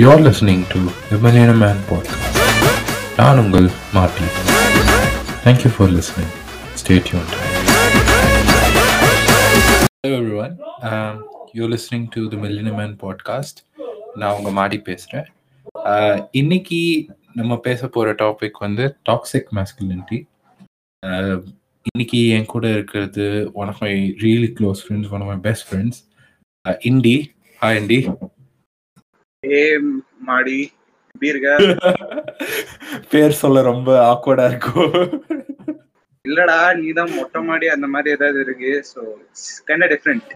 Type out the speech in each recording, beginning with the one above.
You are listening to விமலின man podcast நான் உங்கள் மாட்டி thank you for listening state hello Hello everyone, um, you're listening to the Millionaire Man நான் உங்கள் மாடி பேசுகிறேன் இன்னைக்கு நம்ம பேச போகிற டாபிக் வந்து டாக்ஸிக் மேஸ்குலினிட்டி இன்னைக்கு என் கூட இருக்கிறது one of my really close friends Indi hi Indi best friends indie hi indie ஏ மாடி எப்படி இருக்க பேர் சொல்ல ரொம்ப ஆக்வர்டா இருக்கும். இல்லடா நீதான் மொட்டை மாடி அந்த மாதிரி ஏதாவது இருக்கு. ஸோ கைண்ட் டிஃப்ரெண்ட்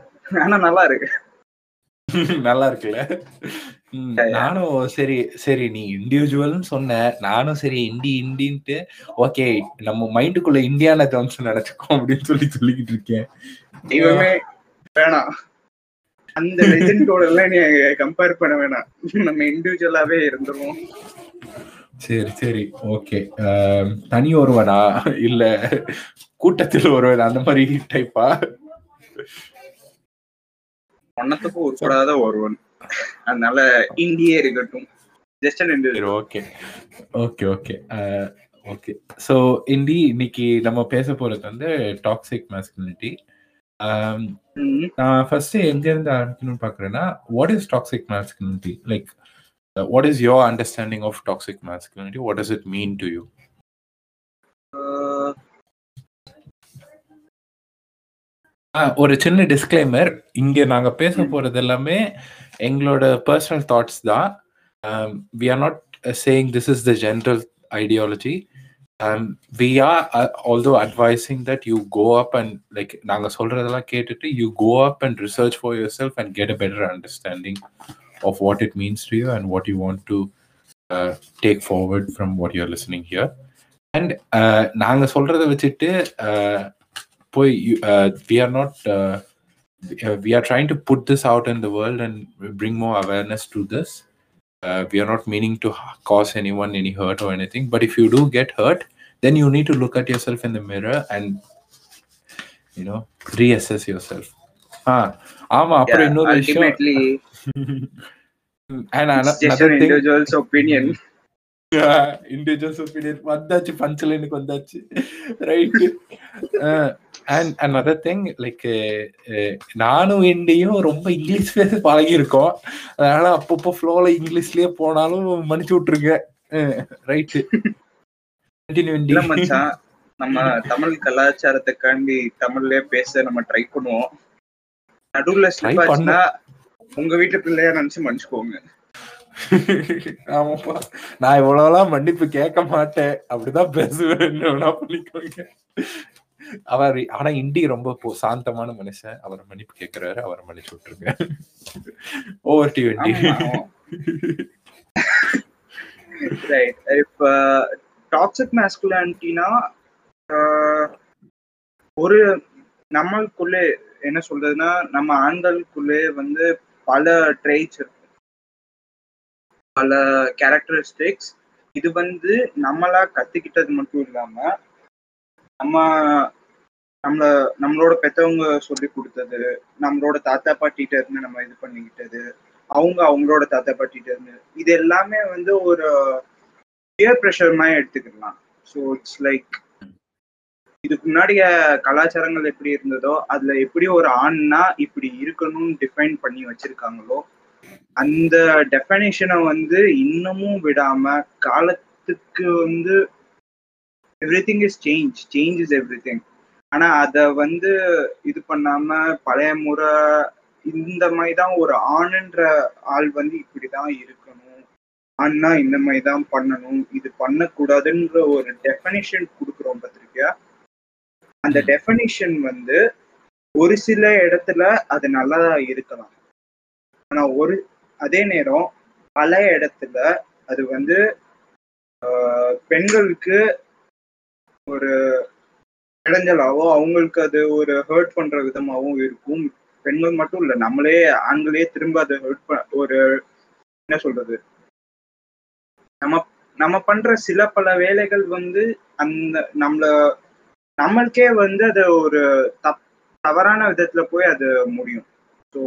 ஆனா நல்லா இருக்கு. நல்லா இருக்குல்ல? நானும் சரி சரி நீ இண்டிவிஜுவல்னு சொன்ன. நானும் சரி இண்டி இண்டின்ட்டு ஓகே நம்ம மைண்டுக்குள்ள இந்தியானா ஜோன்ஸ் நினைச்சுக்கோ அப்படின்னு சொல்லி சொல்லிக்கிட்டு இருக்கேன். வேணாம். அந்த லெஜெண்டோட எல்லாம் நீ கம்பேர் பண்ண வேணாம். நம்ம இண்டிவிஜுவலாவே இருந்துருவோம். சரி சரி. ஓகே தனி ஒருவனா? இல்ல கூட்டத்தில் ஒருவன் அந்த மாதிரி டைப்பா ஒன்னத்துக்கும் உட்படாத ஒருவன். அதனால இந்தியே இருக்கட்டும். Just okay okay okay okay so Indi இன்னைக்கு நம்ம பேச போறது வந்து டாக்ஸிக் மேஸ்குலினிட்டி நான் ஃபர்ஸ்ட் எங்க இருந்து ஆரம்பிக்கணும்னு பாக்குறேன்னா what is toxic masculinity like what is your understanding of toxic masculinity what is it mean to you ஒரு சின்ன டிஸ்க்ளைமர் இங்க நாங்க பேச போறது எல்லாமே எங்களோட பர்சனல் தாட்ஸ் தான். We are not saying this is the general ideology We are although advising that you go up and like நாங்க சொல்றதெல்லாம் கேட்டுட்டு you go up and research for yourself and get a better understanding of what it means to you and what you want to take forward from what you're listening here and நாங்க சொல்றதை வச்சுட்டு uh, போய் we are not we are trying to put this out in the world and bring more awareness to this. Uh, we are not meaning to h- cause anyone any hurt or anything. But if you do get hurt, then you need to look at yourself in the mirror and you know reassess yourself. Ah, ஆமா அப்புறம் இன்னொரு விஷயம் ultimately and ano- just another and thing individuals opinion individuals opinion வந்தாச்சு பஞ்சலைனுக்கு வந்தாச்சு right and another thing like நானும் இண்டியும் ரொம்ப இங்கிலீஷ் பேச பழகி இருக்கோம் அதனால அப்பப்போ ஃப்ளோல இங்கிலீஷ்லயே போனாலும் மன்னிச்சு விட்டுருங்க. ரைட்டு நம்ம தமிழ் கலாச்சாரத்துக்காண்டி தமிழ்லயே பேச நம்ம ட்ரை பண்ணுவோம். நடுவுல ஆச்சுன்னா உங்க வீட்டு பிள்ளையா நினைச்சு மன்னிச்சுக்கோங்க. ஆமாப்பா. நான் இவ்வளவுலாம் மன்னிப்பு கேட்க மாட்டேன். அப்படிதான் பேசுவேன் பண்ணிக்கோங்க. அவர் ஆனா இண்டி ரொம்ப சாந்தமான மனுஷன். அவர் மன்னிப்பு கேட்கிறாரு அவரை மன்னிச்சு விட்டுருங்க. Over to Indi. ரைட் இப்ப டாக்ஸிக் மேஸ்குலானிட்டினா ஒரு நம்மளுக்குள்ளே என்ன சொல்றதுன்னா நம்ம ஆண்களுக்குள்ளே வந்து பல ட்ரெய்ட்ஸ் இருக்கும் பல கேரக்டரிஸ்டிக்ஸ் இது வந்து நம்மளா கத்துக்கிட்டது மட்டும் இல்லாம நம்ம நம்மள நம்மளோட பெத்தவங்க சொல்லி கொடுத்தது நம்மளோட தாத்தா பாட்டிட்ட இருந்து நம்ம இது பண்ணிக்கிட்டது அவங்க அவங்களோட தாத்தா பாட்டிட்ட இருந்து. இது எல்லாமே வந்து ஒரு பியர் ப்ரெஷர் மாதிரி எடுத்துக்கலாம். ஸோ இட்ஸ் லைக் இதுக்கு முன்னாடிய கலாச்சாரங்கள் எப்படி இருந்ததோ அதுல எப்படி ஒரு ஆண்னா இப்படி இருக்கணும்னு டிஃபைன் பண்ணி வச்சிருக்காங்களோ அந்த டெஃபனேஷனை வந்து இன்னமும் விடாம காலத்துக்கு வந்து everything is change change is everything ஆனா அத வந்து இது பண்ணாம பழைய முறை இந்த மாதிரி தான் ஒரு ஆணுன்ற ஆள் வந்து இப்படிதான் இருக்கணும். ஆண்னா இந்த மாதிரி தான் பண்ணணும். இது பண்ணக்கூடாதுன்ற ஒரு டெஃபனிஷன் கொடுக்குறோம் பார்த்திருக்கியா? அந்த. டெஃபனிஷன் வந்து ஒரு சில இடத்துல அது நல்லதா இருக்கலாம். ஆனா ஒரு அதே நேரம் பல இடத்துல அது வந்து பெண்களுக்கு ஒரு இடைஞ்சலாவோ அவங்களுக்கு அது ஒரு ஹர்ட் பண்ற விதமாகவும் இருக்கும். பெண்கள் மட்டும் இல்ல நம்மளே ஆண்களே திரும்ப அதை ஹர்ட் ஒரு என்ன சொல்றது? நம்ம நம்ம பண்ற சில பல வேலைகள் வந்து அந்த நம்மள நம்மளுக்கே வந்து அது ஒரு தப் தவறான விதத்துல போய் அது முடியும். ஸோ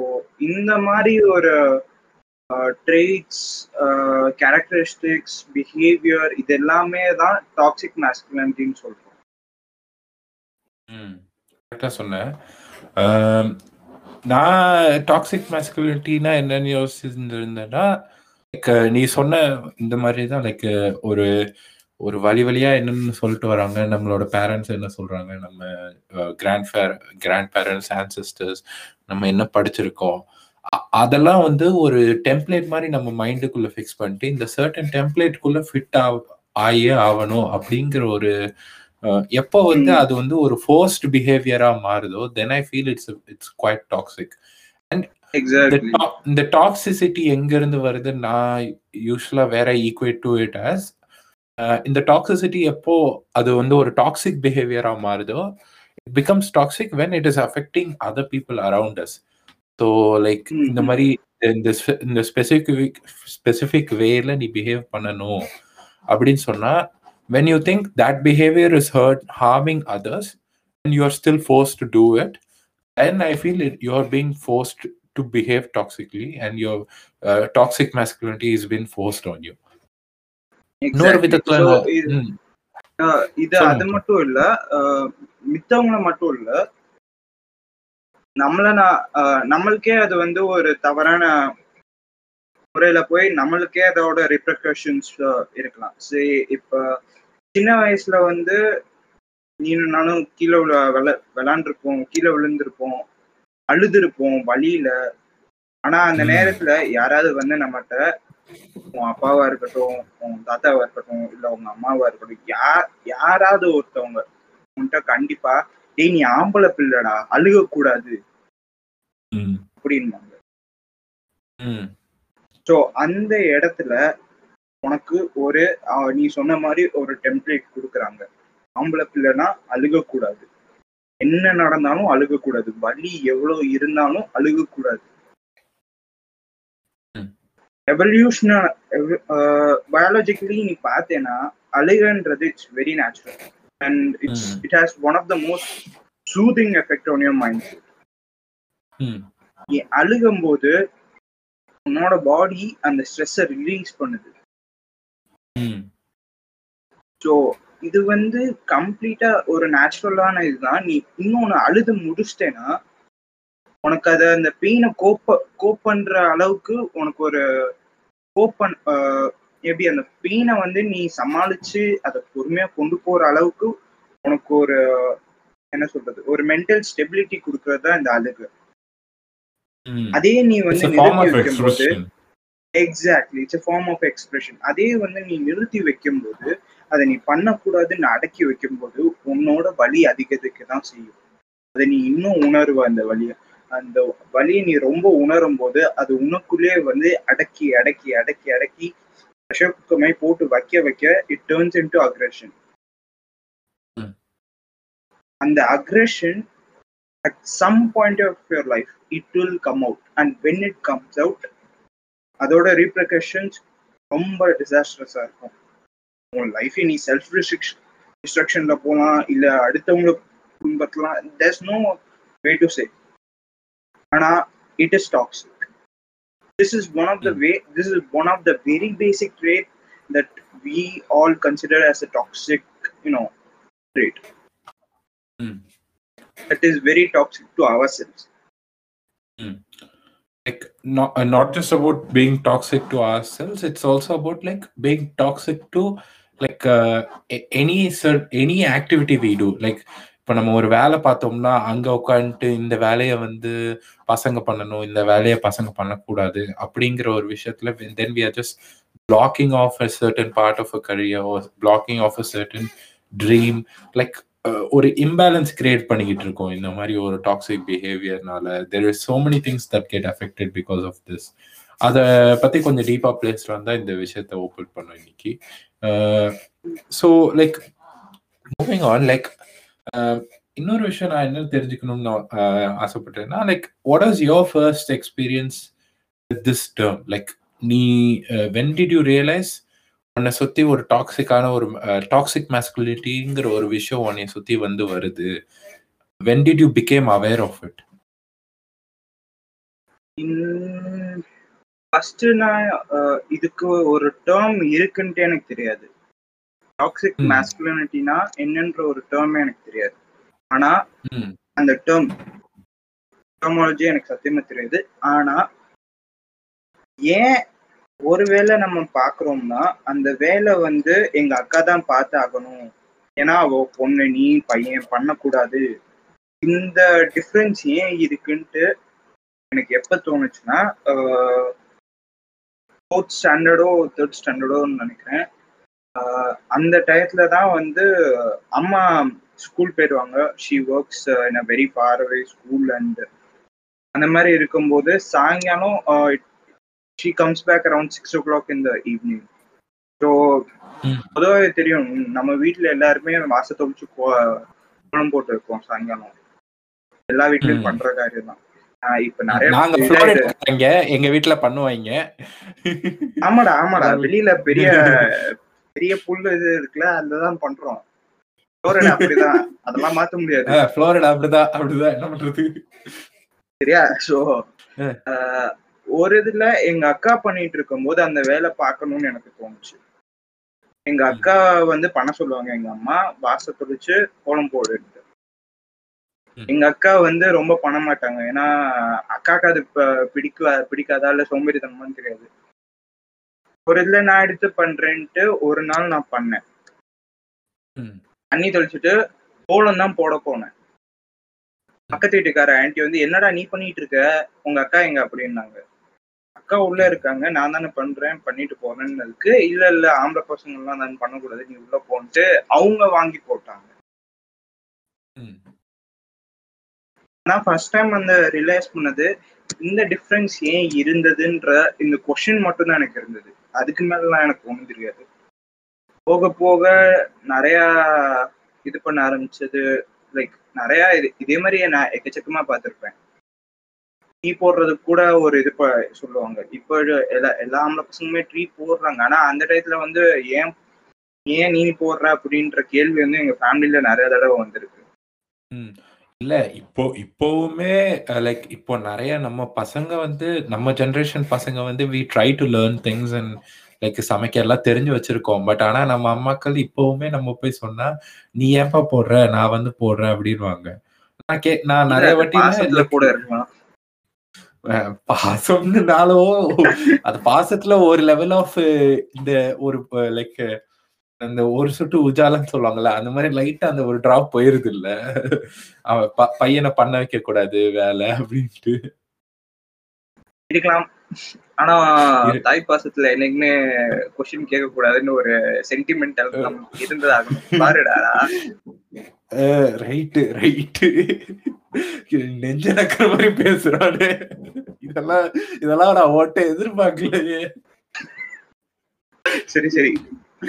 இந்த மாதிரி ஒரு ட்ரேட்ஸ் கேரக்டரிஸ்டிக்ஸ் பிஹேவியர் இது எல்லாமே தான் டாக்ஸிக் மேஸ்குலினிட்டின்னு சொல்றோம். ம் கரெக்டாக சொன்னேன் ஆம், நான் டாக்ஸிக் மேஸ்குலிட்டினா என்னன்னு யோசிச்சிருந்திருந்தேன்னா லைக் நீ சொன்ன இந்த மாதிரி தான் லைக் ஒரு ஒரு வழி வழியா என்னன்னு சொல்லிட்டு வராங்க. நம்மளோட பேரண்ட்ஸ் என்ன சொல்றாங்க? நம்ம grand fair grand parents ancestors நம்ம என்ன படிச்சிருக்கோம்? அ- அதெல்லாம் வந்து ஒரு டெம்ப்ளேட் மாதிரி நம்ம மைண்டுக்குள்ள ஃபிக்ஸ் பண்ணிட்டு இந்த சர்டன் டெம்ப்ளேட்குள்ள ஃபிட் ஆகியே ஆகணும் அப்படிங்கிற ஒரு எப்போ வந்து. அது வந்து ஒரு ஃபோர்ஸ்ட் பிஹேவியரா மாறுதோ then I feel it's it's quite toxic to- இந்த டாக்ஸிசிட்டி எங்க இருந்து வருது நான் யூஸ்வலா வேற ஈக்குவேட் டு இட் as இந்த டாக்ஸிசிட்டி எப்போ அது வந்து ஒரு டாக்ஸிக் பிஹேவியரா மாறுதோ it becomes toxic when it is affecting other people around us so like இந்த. மாதிரி இந்த இந்த ஸ்பெசிஃபிக் ஸ்பெசிஃபிக் வேல நீ பிஹேவ் பண்ணணும் அப்படின்னு சொன்னா when you think that behavior is hurt harming others and you are still forced to do it then i feel it you are being forced to behave toxically and your uh, toxic masculinity is being forced on you இன்னொரு exactly விதத்துல so நான்- இது ம், ஆஹ் இது சொல்லுங்க. அது மட்டும் இல்ல ஆஹ் மித்தவங்கள மட்டும் இல்ல நம்மள நான் ஆஹ் நம்மளுக்கே அது வந்து ஒரு தவறான முறையில போய் நம்மளுக்கே அதோட ரிப்ரகஷன்ஸ் இருக்கலாம். சரி இப்ப சின்ன வயசுல வந்து நீனும் நானும் கீழே விழ விள விளாண்டுருப்போம் கீழே விழுந்திருப்போம் அழுதுருப்போம் வழியில. ஆனா அந்த. நேரத்துல யாராவது வந்து நம்மகிட்ட உன் அப்பாவா இருக்கட்டும் உன் தாத்தாவா இருக்கட்டும் இல்ல உங்க அம்மாவா இருக்கட்டும் யார் யாராவது ஒருத்தவங்க உன்கிட்ட கண்டிப்பா டேய் நீ ஆம்பளை பிள்ளைடா அழுக கூடாது அப்படின்பாங்க. ஸோ அந்த இடத்துல உனக்கு ஒரு நீ சொன்ன மாதிரி ஒரு டெம்ப்ளேட் கொடுக்குறாங்க. ஆம்பளை பிள்ளைனா அழுகக்கூடாது. என்ன நடந்தாலும் அழுகக்கூடாது. வலி எவ்வளவு இருந்தாலும் அழுகக்கூடாது. எவல்யூஷன் பயாலஜிக்கலி நீ பார்த்தேன்னா அழுகன்றது it's very natural and it's. It has one of the most soothing effect on your mind நீ அழுகும்போது உன்னோட பாடி அந்த ஸ்ட்ரெஸ்ஸை ரிலீஸ் பண்ணுது. ஸோ இது வந்து கம்ப்ளீட்டா ஒரு நேச்சுரலான இதுதான். நீ இன்னொன்னு அழுது முடிச்சிட்டேன்னா உனக்கு அதை அந்த பெயினை கோப்ப கோப் பண்ற அளவுக்கு உனக்கு ஒரு கோப் பண் ஆஹ் எப்படி அந்த பெயினை வந்து நீ சமாளிச்சு அதை பொறுமையா கொண்டு போற அளவுக்கு உனக்கு ஒரு என்ன சொல்றது ஒரு மென்டல் ஸ்டெபிலிட்டி கொடுக்கறது தான் இந்த அழுகு. அதே நீ வந்து நிறுத்தி of வைக்கும்போது expression. Exactly it's form of expression அதே வந்து நீ நிறுத்தி வைக்கும்போது அதை நீ பண்ணக்கூடாதுன்னு அடக்கி வைக்கும்போது உன்னோட வலி அதிகத்துக்கு தான் செய்யும். அதை நீ இன்னும் உணருவ அந்த வலியை அந்த வலியை நீ ரொம்ப உணரும் போது அது உனக்குள்ளே வந்து அடக்கி அடக்கி அடக்கி அடக்கி ப்ரெஷர் குக்கமே போட்டு வைக்க வைக்க it turns into aggression. அந்த aggression at some point of your life it will come out and when it comes out அதோட ரீப்ரகஷன்ஸ் ரொம்ப டிசாஸ்டரஸா இருக்கும். உன் லைஃபை நீ செல்ஃப் ரிஸ்ட்ரிக்ஷன் டிஸ்ட்ரக்ஷன்ல போகலாம் இல்ல அடுத்தவங்கள துன்பத்தலாம் there's no way to say ஆனா it is toxic this is one of the way this is one of the very basic trait that we all consider as a toxic you know trait hmm. that is very toxic to ourselves like not uh, not just about being toxic to ourselves it's also about like being toxic to like uh, a- any cer- any activity we do like இப்போ நம்ம ஒரு வேலை பார்த்தோம்னா அங்க உட்காந்துட்டு இந்த வேலையை வந்து பசங்க பண்ணணும் இந்த வேலையை பசங்க பண்ணக்கூடாது அப்படிங்கிற ஒரு விஷயத்துல then we are just blocking off a certain part of a career or blocking off a certain dream like uh, ஒரு இம்பேலன்ஸ் கிரியேட் பண்ணிக்கிட்டு இருக்கோம். இந்த மாதிரி ஒரு toxic பிஹேவியர்னால there is so many things that get affected because of this அதை பத்தி கொஞ்சம் டீப்பா பிளேஸ்ல வந்தா இந்த விஷயத்த ஓப்பன் பண்ணோம் இன்னைக்கு. So like moving on like இன்னொரு விஷயம் நான் என்ன தெரிஞ்சுக்கணும்னு ஆசைப்பட்டேன்னா like what is your first experience this term like நீ வென் டிட் யூ ரியலைஸ் உன்னை சுத்தி ஒரு டாக்ஸிக்கான ஒரு டாக்ஸிக் மேஸ்குலிட்டிங்கிற ஒரு விஷயம் உன்னை சுத்தி வந்து வருது. When did you became aware of it first நான் இதுக்கு ஒரு டேர்ம் இருக்குன்ட்டு எனக்கு தெரியாது. டாக்ஸிக். மேஸ்குலினிட்டினா என்னன்ற ஒரு டேர்மே எனக்கு தெரியாது. ஆனா அந்த டேர்ம் டெர்மாலஜி எனக்கு சத்தியமா தெரியாது. ஆனா ஏன் ஒருவேளை நம்ம பாக்குறோம்னா அந்த வேலை வந்து எங்க அக்கா தான் பார்த்து ஆகணும். ஏன்னா அவ பொண்ணு நீ பையன் பண்ணக்கூடாது. இந்த டிஃப்ரென்ஸ் ஏன் இருக்குன்ட்டு எனக்கு எப்ப தோணுச்சுன்னா ஃபோர்த் ஸ்டாண்டர்டோ தேர்ட் ஸ்டாண்டர்டோன்னு நினைக்கிறேன். அந்த டயத்துல தான் வந்து அம்மா ஸ்கூல் போயிடுவாங்க. She works in a very far away school and அந்த மாதிரி இருக்கும்போது சாயங்காலம் she comes back around six o'clock இந்த ஈவினிங் ஸோ ம். பொதுவாக தெரியும் நம்ம வீட்டில் எல்லாருமே வாச தொழிச்சு குளம் போட்டு இருக்கோம் சாயங்காலம். எல்லா வீட்லயும் ம். பண்ற காரியம் தான் இப்ப நிறைய எங்க வீட்ல பண்ணுவாங்க. ஆமாடா ஆமாடா. வெளியில பெரிய பெரிய புல்லு இது இருக்குல்ல அதுலதான் பண்றோம். அப்படிதான். அதெல்லாம் மாத்த முடியாது. அப்படிதான். அப்படிதான். என்ன பண்றது? சரியா? சோ. ஒரு இதுல எங்க அக்கா பண்ணிட்டு இருக்கும்போது அந்த வேலை பார்க்கணும்னு எனக்கு தோணுச்சு. எங்க அக்கா வந்து பண்ண சொல்லுவாங்க எங்க அம்மா வாச தொளிச்சு கோலம் போடுன்ட்டு ம். எங்க அக்கா வந்து ரொம்ப பண்ண மாட்டாங்க. ஏன்னா அக்காக்கு அது ப- பிடிக்க பிடிக்காதா இல்ல சோம்பேறித்தனமான்னு தெரியாது. ஒரு இதுல நான் எடுத்து பண்றேன்ட்டு ஒரு நாள் நான் பண்ணேன். தண்ணி தெளிச்சுட்டு கோலம் தான் போட போனேன். பக்கத்து வீட்டுக்கார ஆன்ட்டி வந்து என்னடா நீ பண்ணிட்டு இருக்க? உங்க அக்கா எங்க? அப்படின்னாங்க. அக்கா உள்ள இருக்காங்க. நான் தானே பண்றேன் பண்ணிட்டு போறேன்னு இருக்கு. இல்ல இல்ல ஆம்பளை பசங்க எல்லாம் நான் பண்ணக்கூடாது நீ உள்ள போன்ட்டு அவங்க வாங்கி போட்டாங்க. நான் ஃபர்ஸ்ட் டைம் அந்த ரியலைஸ் பண்ணது இந்த டிஃப்ரென்ஸ் ஏன் இருந்ததுன்ற இந்த கொஷின் மட்டும் தான் எனக்கு இருந்தது. அதுக்கு மேலாம் எனக்கு ஒன்றும் தெரியாது. போக போக நிறைய இது பண்ண ஆரம்பிச்சது. லைக் நிறைய இது இதே மாதிரி நான் எக்கச்சக்கமா பார்த்துருப்பேன். டீ போடுறது கூட ஒரு இது சொல்லுவாங்க. இப்போ எல்லா எல்லா ஆம்பளை பசங்களுமே டீ போடுறாங்க. ஆனா அந்த டயத்துல வந்து ஏன் ஏன் நீ போடுற அப்படின்ற கேள்வி வந்து எங்க ஃபேமிலியில நிறைய தடவை வந்திருக்கு. இல்ல இப்போ இப்போவுமே லைக் இப்போ நிறைய நம்ம பசங்க வந்து நம்ம ஜெனரேஷன் பசங்க வந்து we try to learn things and like சமைக்க எல்லாம் தெரிஞ்சு வச்சிருக்கோம். பட் ஆனா நம்ம அம்மாக்கள் இப்போவுமே நம்ம போய் சொன்னா நீ ஏன்பா போடுற? நான் வந்து போடுறேன் அப்படின்வாங்க நான் கே நான் நிறைய வாட்டி கூட இருக்கலாம். பாசம்னாலும் அது பாசத்துல ஒரு லெவல் ஆஃப் இந்த ஒரு லைக் அந்த ஒரு சொட்டு உஜாலன்னு சொல்லுவாங்கல்ல அந்த மாதிரி லைட்டா அந்த ஒரு டிராப் போயிருது இல்ல அவன் பையனை பண்ண வைக்க கூடாது வேலை அப்படின்ட்டு. இருக்கலாம். ஆனா. தாய் பாசத்துல என்னைக்குமே கொஸ்டின் கேட்க கூடாதுன்னு ஒரு சென்டிமெண்டல் இருந்ததாகணும். பாருடா. ரைட்டு ரைட்டு நெஞ்ச நக்கிற மாதிரி பேசுறானே. இதெல்லாம் இதெல்லாம் நான் ஓட்ட எதிர்பார்க்கலையே. சரி சரி.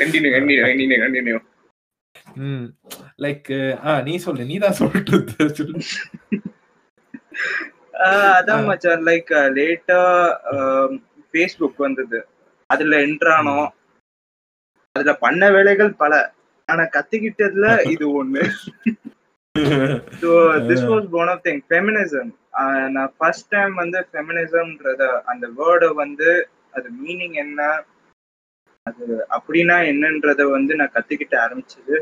Continue continue continue continue hmm. Like ah நீ சொல்லு நீ தான் சொல்லிட்டு சொல்லு. அதான் மச்சான் லைக் லேட்டா ஃபேஸ்புக் வந்தது. அதுல என்ட்ரானோம் அதுல பண்ண வேலைகள் பல. ஆனா கத்துக்கிட்டதுல இது ஒண்ணு. So this was one of thing feminism நான் ஃபர்ஸ்ட் டைம் வந்து ஃபெமினிசம்ன்றத அந்த வேர்டை வந்து அது மீனிங் என்ன அது அப்படின்னா என்னன்றத வந்து நான் கத்துக்கிட்ட ஆரம்பிச்சது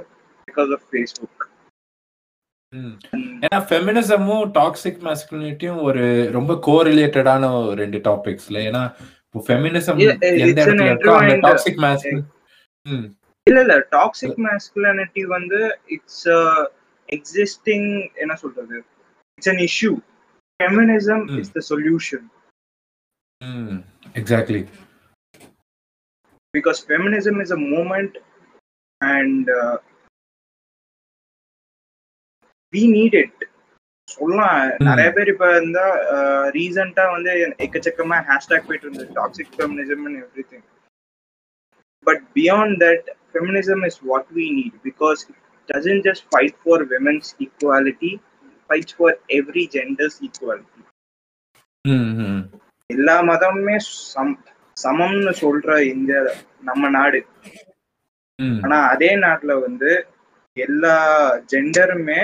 பிகாஸ் ஆஃப் ஃபேஸ்புக். ஏன்னா ஃபெமினிசமும் டாக்ஸிக் மாஸ்குலினிட்டியும் ஒரு ரொம்ப கோரிலேட்டடான ரெண்டு டாபிக்ஸ்ல ஏன்னா இப்போ ஃபெமினிசம் எந்த இடத்துல இருக்கோ டாக்ஸிக் மாஸ்குலின் இல்ல இல்ல டாக்ஸிக் மேஸ்குலினிட்டி வந்து இட்ஸ் எக்ஸிஸ்டிங் என்ன சொல்றது? It's an issue feminism Hmm. Is the solution hmm exactly because feminism is a movement and uh, we need it. சொல்லலாம். நிறைய பேர் இப்ப இருந்தா ரீசெண்டா வந்து எக்கச்சக்கமா ஹேஷ்டாக் போயிட்டு இருந்தது. Toxic feminism and everything but beyond that feminism is what we need because it just fight for women's equality fights for every genders equality hmm hmm எல்லா மதமுமே சம் சமம்னு சொல்ற இந்த நம்ம நாடு. ம் ஆனா அதே நாட்டுல வந்து எல்லா ஜெண்டருமே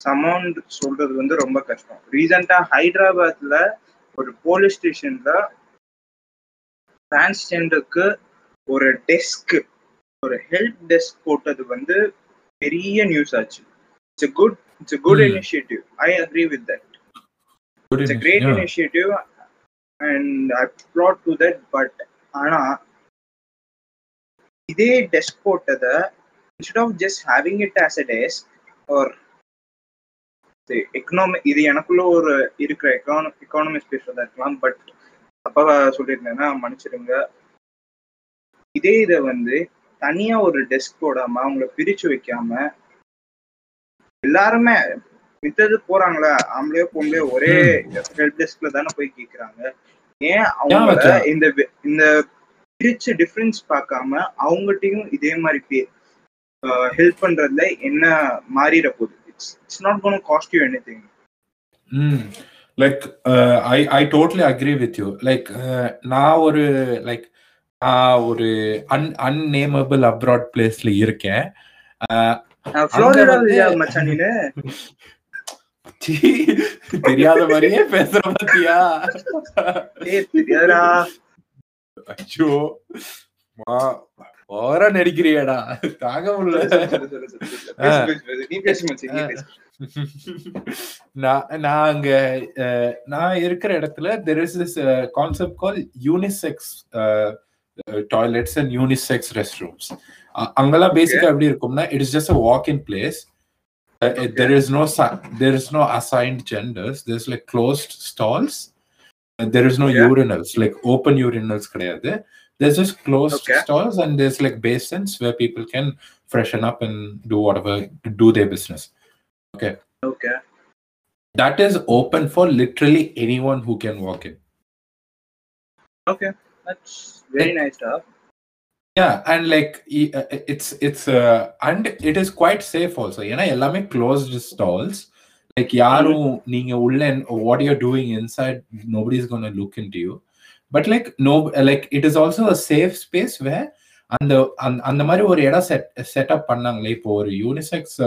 சமம்னு சொல்றது வந்து ரொம்ப கஷ்டம். ரீசெண்டா ஹைதராபாத்ல ஒரு போலீஸ் ஸ்டேஷன்ல டிரான்ஸ்ஜெண்டருக்கு ஒரு டெஸ்க் ஒரு ஹெல்ப் டெஸ்க் போட்டது வந்து பெரிய நியூஸ் ஆச்சு it's good it's good. Initiative I agree with that it's great. Initiative and I applaud to that but ஆனா இதே டெஸ்க் போட்டதை instead of just having it as a desk or economic இது எனக்குள்ள ஒரு இருக்கிற எக்கான எக்கானமிக்ஸ் பேசுறதா இருக்கலாம் பட் அப்பா சொல்லியிருந்தேன்னா மன்னிச்சிடுங்க இதே இதை வந்து தனியா ஒரு டெஸ்க் போடாம அவங்கள பிரிச்சு வைக்காம எல்லாருமே மித்தது போறாங்களா ஆம்பளையோ பொம்பளையோ ஒரே ஹெல்ப் டெஸ்க்ல தானே போய் கேக்குறாங்க ஏன் அவங்க. இந்த இந்த பிரிச்சு டிஃபரன்ஸ் பார்க்காம அவங்ககிட்டயும் இதே மாதிரி ஹெல்ப் பண்றதுல என்ன மாறிட போகுது it's it's not gonna cost you anything. Like I I totally agree with you. Like uh, நான் ஒரு like நான் ஒரு un unnamable abroad பிளேஸ்ல இருக்கேன். தெரியாத மாதிரியே பேசுற பாத்தியா? வா ஓர நடிக்கிறியடா. தாங்க முடியல. நான் நான் அங்க நான் இருக்கிற இடத்துல there is this concept call unisex Toilets and unisex restrooms அங்கெல்லாம் பேசிக்கா எப்படி இருக்கும்னா it is just a walk in place there is no there is no assigned genders there is like closed stalls there is no Yeah. Urinals like open urinals கிடையாது there's just closed Okay. stalls and there's like basins where people can freshen up and do whatever do their business okay that is open for literally anyone who can walk in okay that's very nice டா yeah and like e- uh, it's it's uh, and it is quite safe also ஏன்னா எல்லாமே closed stalls like யாரும் நீங்க உள்ள what you're doing inside nobody's going to look into you but like no like it is also a safe space where அந்த அந்த- அந்த மாதிரி ஒரு இடம் செட் செட்டப் பண்ணாங்களே இப்போ ஒரு யூனிசெக்ஸ்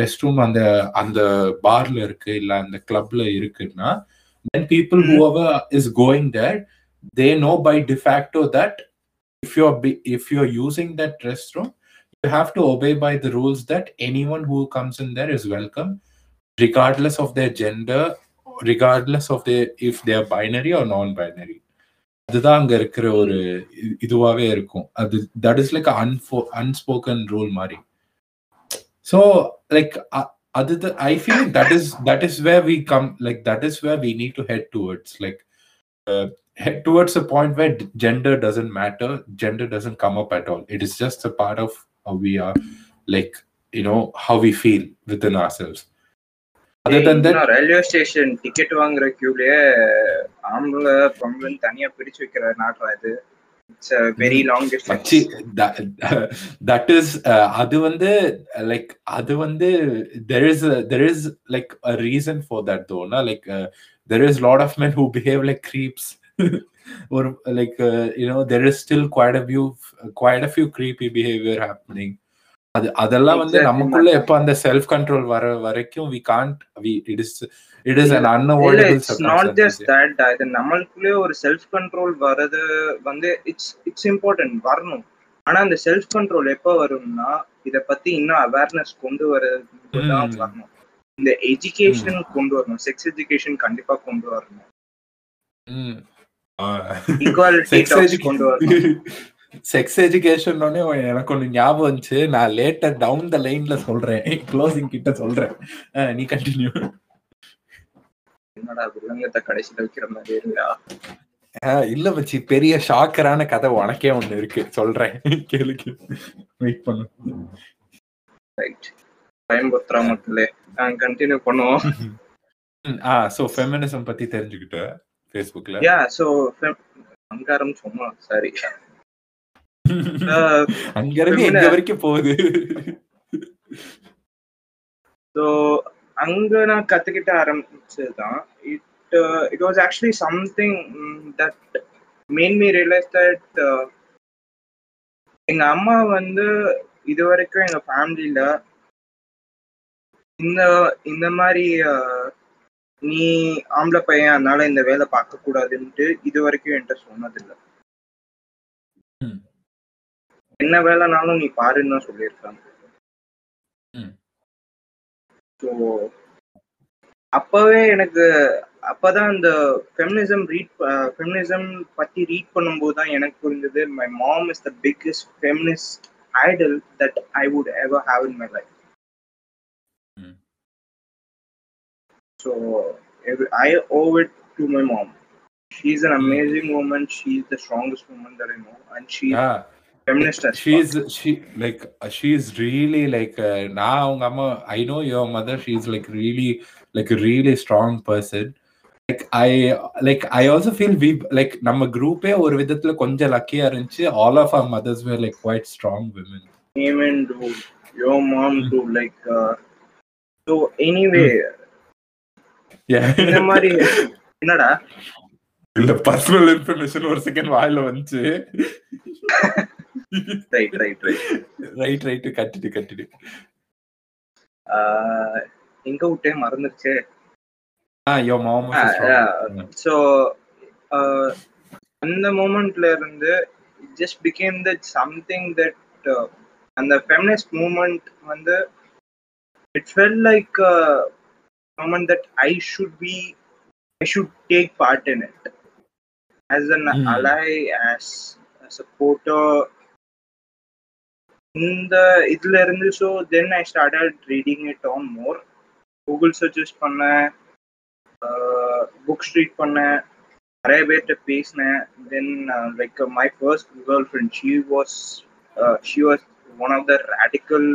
ரெஸ்ட் ரூம் அந்த அந்த பார்ல இருக்கு இல்ல அந்த கிளப்ல இருக்குன்னா then people Mhm. whoever is going there they know by de facto that if you're be- if you're using that restroom you have to obey by the rules that anyone who comes in there is welcome regardless of their gender regardless of their if they are binary or non-binary அதுதான் அங்க இருக்கிற ஒரு இ- இதுவாவே இருக்கும் அது that is like அன்ஃபோ unspoken rule மாதிரி so like அது I feel that is that is where we come like that is where we need to head towards like head towards a point where d- gender doesn't matter gender doesn't come up at all it is just a part of how we are like you know how we feel within ourselves other than that railway station ticket வாங்குற கியூலயே ஆம்பளை பொம்பளைன்னு தனியா பிரிச்சு வைக்கிற நாட்டா இது it's very long மச்சி distance that that is uh, அது வந்து like அது வந்து there is a, there is like a reason for that though na? like uh, there is lot of men who behave like creeps or like uh, you know there is still quite a few quite a few creepy behavior happening. அது அதெல்லாம் வந்து நமக்குள்ள. எப்ப அந்த self control வர வரைக்கும் we can't we it is it is இல்ல unavoidable it's not just that இது நம்மளுக்குள்ளே ஒரு செல்ஃப் கண்ட்ரோல் வர்றது வந்து இட்ஸ் இட்ஸ் இம்பார்ட்டன்ட் வரணும். ஆனா அந்த செல்ஃப் கண்ட்ரோல் எப்போ வரும்னா இத பத்தி இன்னும் அவேர்னஸ் கொண்டு வரது தான். வரணும். இந்த எஜுகேஷன் கொண்டு வரணும். செக்ஸ் எஜுகேஷன் கண்டிப்பா கொண்டு வரணும். செக்ஸ் எஜுகேஷன் எனக்கு ஒண்ணு ஞாபகம் வந்துச்சு. நான் லேட்டா டவுன் த லைன்ல சொல்றேன். க்ளோசிங் கிட்ட சொல்றேன். நீ கண்டினியூ என்னடா கடைசியில வைக்கிற மாதிரி இருக்கா இல்ல மச்சி. பெரிய ஷாக்கரான கதை உனக்கே ஒண்ணு இருக்கு. சொல்றேன். கேளுக்கு வெயிட் பண்ணு. ரைட் பயன்படுத்துறா மக்களே. நாங்க கண்டினியூ பண்ணுவோம். ஆ சோ ஃபெமினிசம் பத்தி தெரிஞ்சுக்கிட்ட ஃபேஸ்புக்ல யா சோ அங்காரம் சும்மா சாரி அங்க இருந்து எங்க வரைக்கும் போகுது? ஸோ அங்க நான் கத்துக்கிட்ட ஆரம்பிச்சதுதான். It it was actually something that man me realise that எங்க அம்மா வந்து இது வரைக்கும் எங்க ஃபேமிலியில இந்த இந்த மாதிரி uh, நீ ஆம்பளை பையன் அதனால இந்த வேலை பார்க்க கூடாதுன்ட்டு இது வரைக்கும் என்கிட்ட சொன்னதில்லை. என்ன வேலைனாலும் நீ பாருன்னு தான் சொல்லியிருக்காங்க. ஸோ அப்பவே எனக்கு அப்பதான் இந்த ஃபெமினிசம் ரீட் ஃபெமினிசம் பத்தி ரீட் பண்ணும்போது தான் எனக்கு புரிஞ்சது my mom is the biggest feminist idol that I would ever have in my life So I owe it to my mom She's an amazing woman. She's the strongest woman that I know, and she's Yeah. feminist as she's fuck. she like uh, she's really like uh, நான் அவங்க அம்மா I know your mother she's like really like a really strong person like I like I also feel we like நம்ம குரூப்பே ஒரு விதத்துல கொஞ்சம் லக்கியா இருந்துச்சு all of our mothers were like quite strong women Amen, dude. Your mom too. Like, uh, so anyway, yeah இந்த மாதிரி என்னடா? இல்ல பர்சனல் இன்ஃபர்மேஷன் ஒரு செகண்ட் வாயில வந்துச்சு. Right right right right right கட்டிட்டு கட்டிட்டு எங்க விட்டே மறந்துருச்சு. ஆ strong. yeah. ஸோ அந்த மூமெண்ட்ல இருந்து just became that something that அந்த ஃபெமினிஸ்ட் மூமெண்ட் வந்து it fell like Moment that I should be I should take part in it as an Hmm. Ally as supporter இந்த இதுல இருந்து so then I started reading it on more Google searches பண்ணேன் book street பண்ணேன் நிறைய பேர்கிட்ட பேசினேன் then like my first girlfriend she was she was one of the radical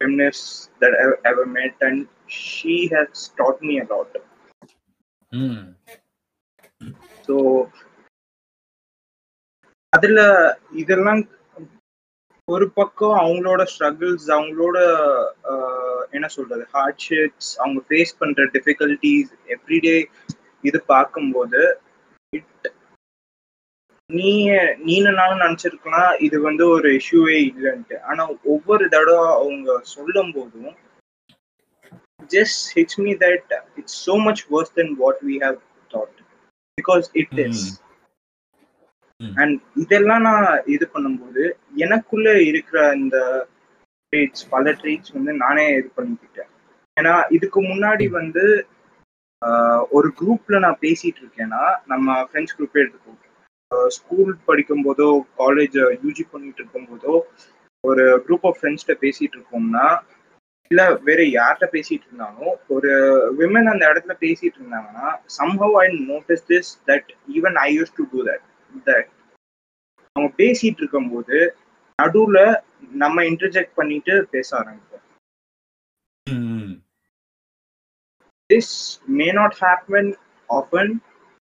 feminists that I ever met, and she has taught me a lot. Mm. So அதுல இதெல்லாம் ஒரு பக்கம் அவங்களோட ஸ்ட்ரகிள்ஸ் அவங்களோட என்ன சொல்றது ஹார்ட்ஷிப்ஸ் அவங்க ஃபேஸ் பண்ற டிஃபிகல்டிஸ் எவ்ரிடே இது பார்க்கும்போது இட் நீ நீனாலும் நினைச்சிருக்கலாம் இது வந்து ஒரு இஷ்யூவே இல்லைன்ட்டு. ஆனா ஒவ்வொரு தடவை அவங்க சொல்லும் போதும் just hits me that it's so much worse than what we have thought. Because it is. And இதெல்லாம் நான் இது பண்ணும்போது எனக்குள்ள இருக்கிற இந்த ட்ரேட்ஸ் பல ட்ரேட்ஸ் வந்து நானே இது பண்ணிக்கிட்டேன். ஏன்னா இதுக்கு முன்னாடி வந்து ஒரு குரூப்ல நான் பேசிட்டு இருக்கேன்னா நம்ம ஃப்ரெண்ட்ஸ் குரூப்பே எடுத்துக்கோம் ஸ்கூல் படிக்கும் போதோ காலேஜ் யூஜி பண்ணிட்டு இருக்கும் போதோ ஒரு குரூப் ஆஃப் ஃப்ரெண்ட்ஸ்கிட்ட பேசிட்டு இருக்கோம்னா இல்ல வேற யார்கிட்ட பேசிட்டு இருந்தாலும் ஒரு விமன் அந்த இடத்துல பேசிட்டு இருந்தாங்கன்னா somehow I notice this that even I use to do that that அவங்க பேசிட்டு இருக்கும்போது நடுவுல நம்ம இன்டர்ஜெக்ட் பண்ணிட்டு பேச ஆரம்பிப்போம். this may not happen often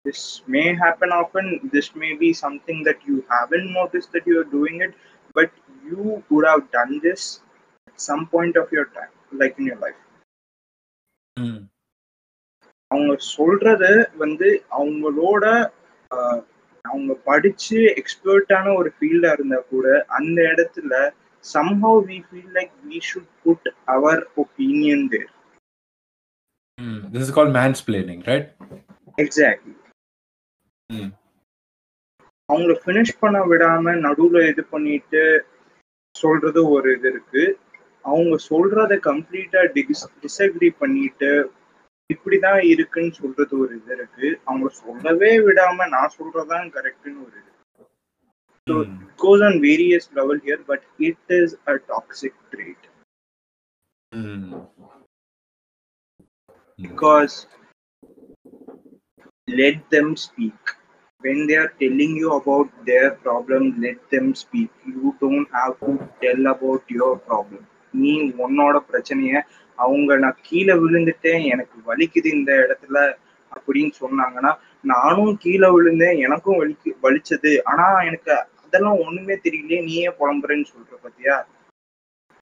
this may happen often this may be something that you haven't noticed that you are doing it but you would have done this at some point of your time like in your life Mm. அவங்க சொல்றது வந்து அவங்களோட ஆஹ், அவங்க படிச்சு எக்ஸ்பர்ட்டான ஒரு ஃபீல்டா இருந்தா கூட அந்த இடத்துல somehow we feel like we should put our opinion there Mm. This is called mansplaining, right? அவங்கள ஃபினிஷ் பண்ண விடாம நடுவுல இது பண்ணிட்டு சொல்றது ஒரு இது இருக்கு. அவங்க சொல்றத கம்ப்ளீட்டா டிஸ்அக்ரி பண்ணிட்டு இப்படிதான் இருக்குன்னு சொல்றது ஒரு இது இருக்கு. அவங்க சொல்லவே விடாம நான் சொல்றதான் கரெக்ட்னு ஒரு இது on various level here but it is a toxic trait. Mm. because let them speak. When they are telling you about their problem let them speak. You don't have to tell about your problem. நீ உன்னோட பிரச்சனைய அவங்க நான் கீழே விழுந்துட்டேன் எனக்கு வலிக்குது இந்த இடத்துல அப்படின்னு சொன்னாங்கன்னா நானும் கீழே விழுந்தேன் எனக்கும் வலிக்கு வலிச்சது. ஆனா எனக்கு அதெல்லாம் ஒண்ணுமே தெரியலையே நீயே புலம்புறேன்னு சொல்ற பாத்தியா?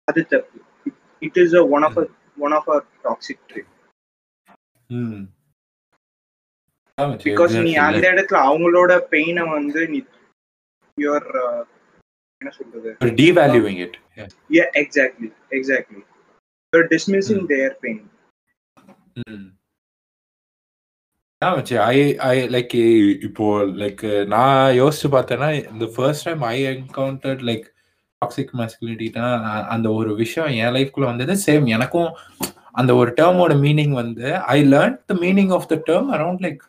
அது தப்பு. It is one of one of a toxic trick because நீ. அந்த இடத்துல அவங்களோட பெயினை வந்து நீ யுவர் என்ன சொல்றது exactly exactly you're dismissing Hmm. their pain Mm. ஆமா, சரி, I I like இப்போ like நான் யோசிச்சு பார்த்தேன்னா the first time I encountered like toxic மாஸ்குலினிட்டினா அந்த ஒரு விஷயம் என் லைஃப்குள்ள வந்தது சேம் எனக்கும் அந்த ஒரு டேர்மோட மீனிங் வந்து I learn the meaning of the term around like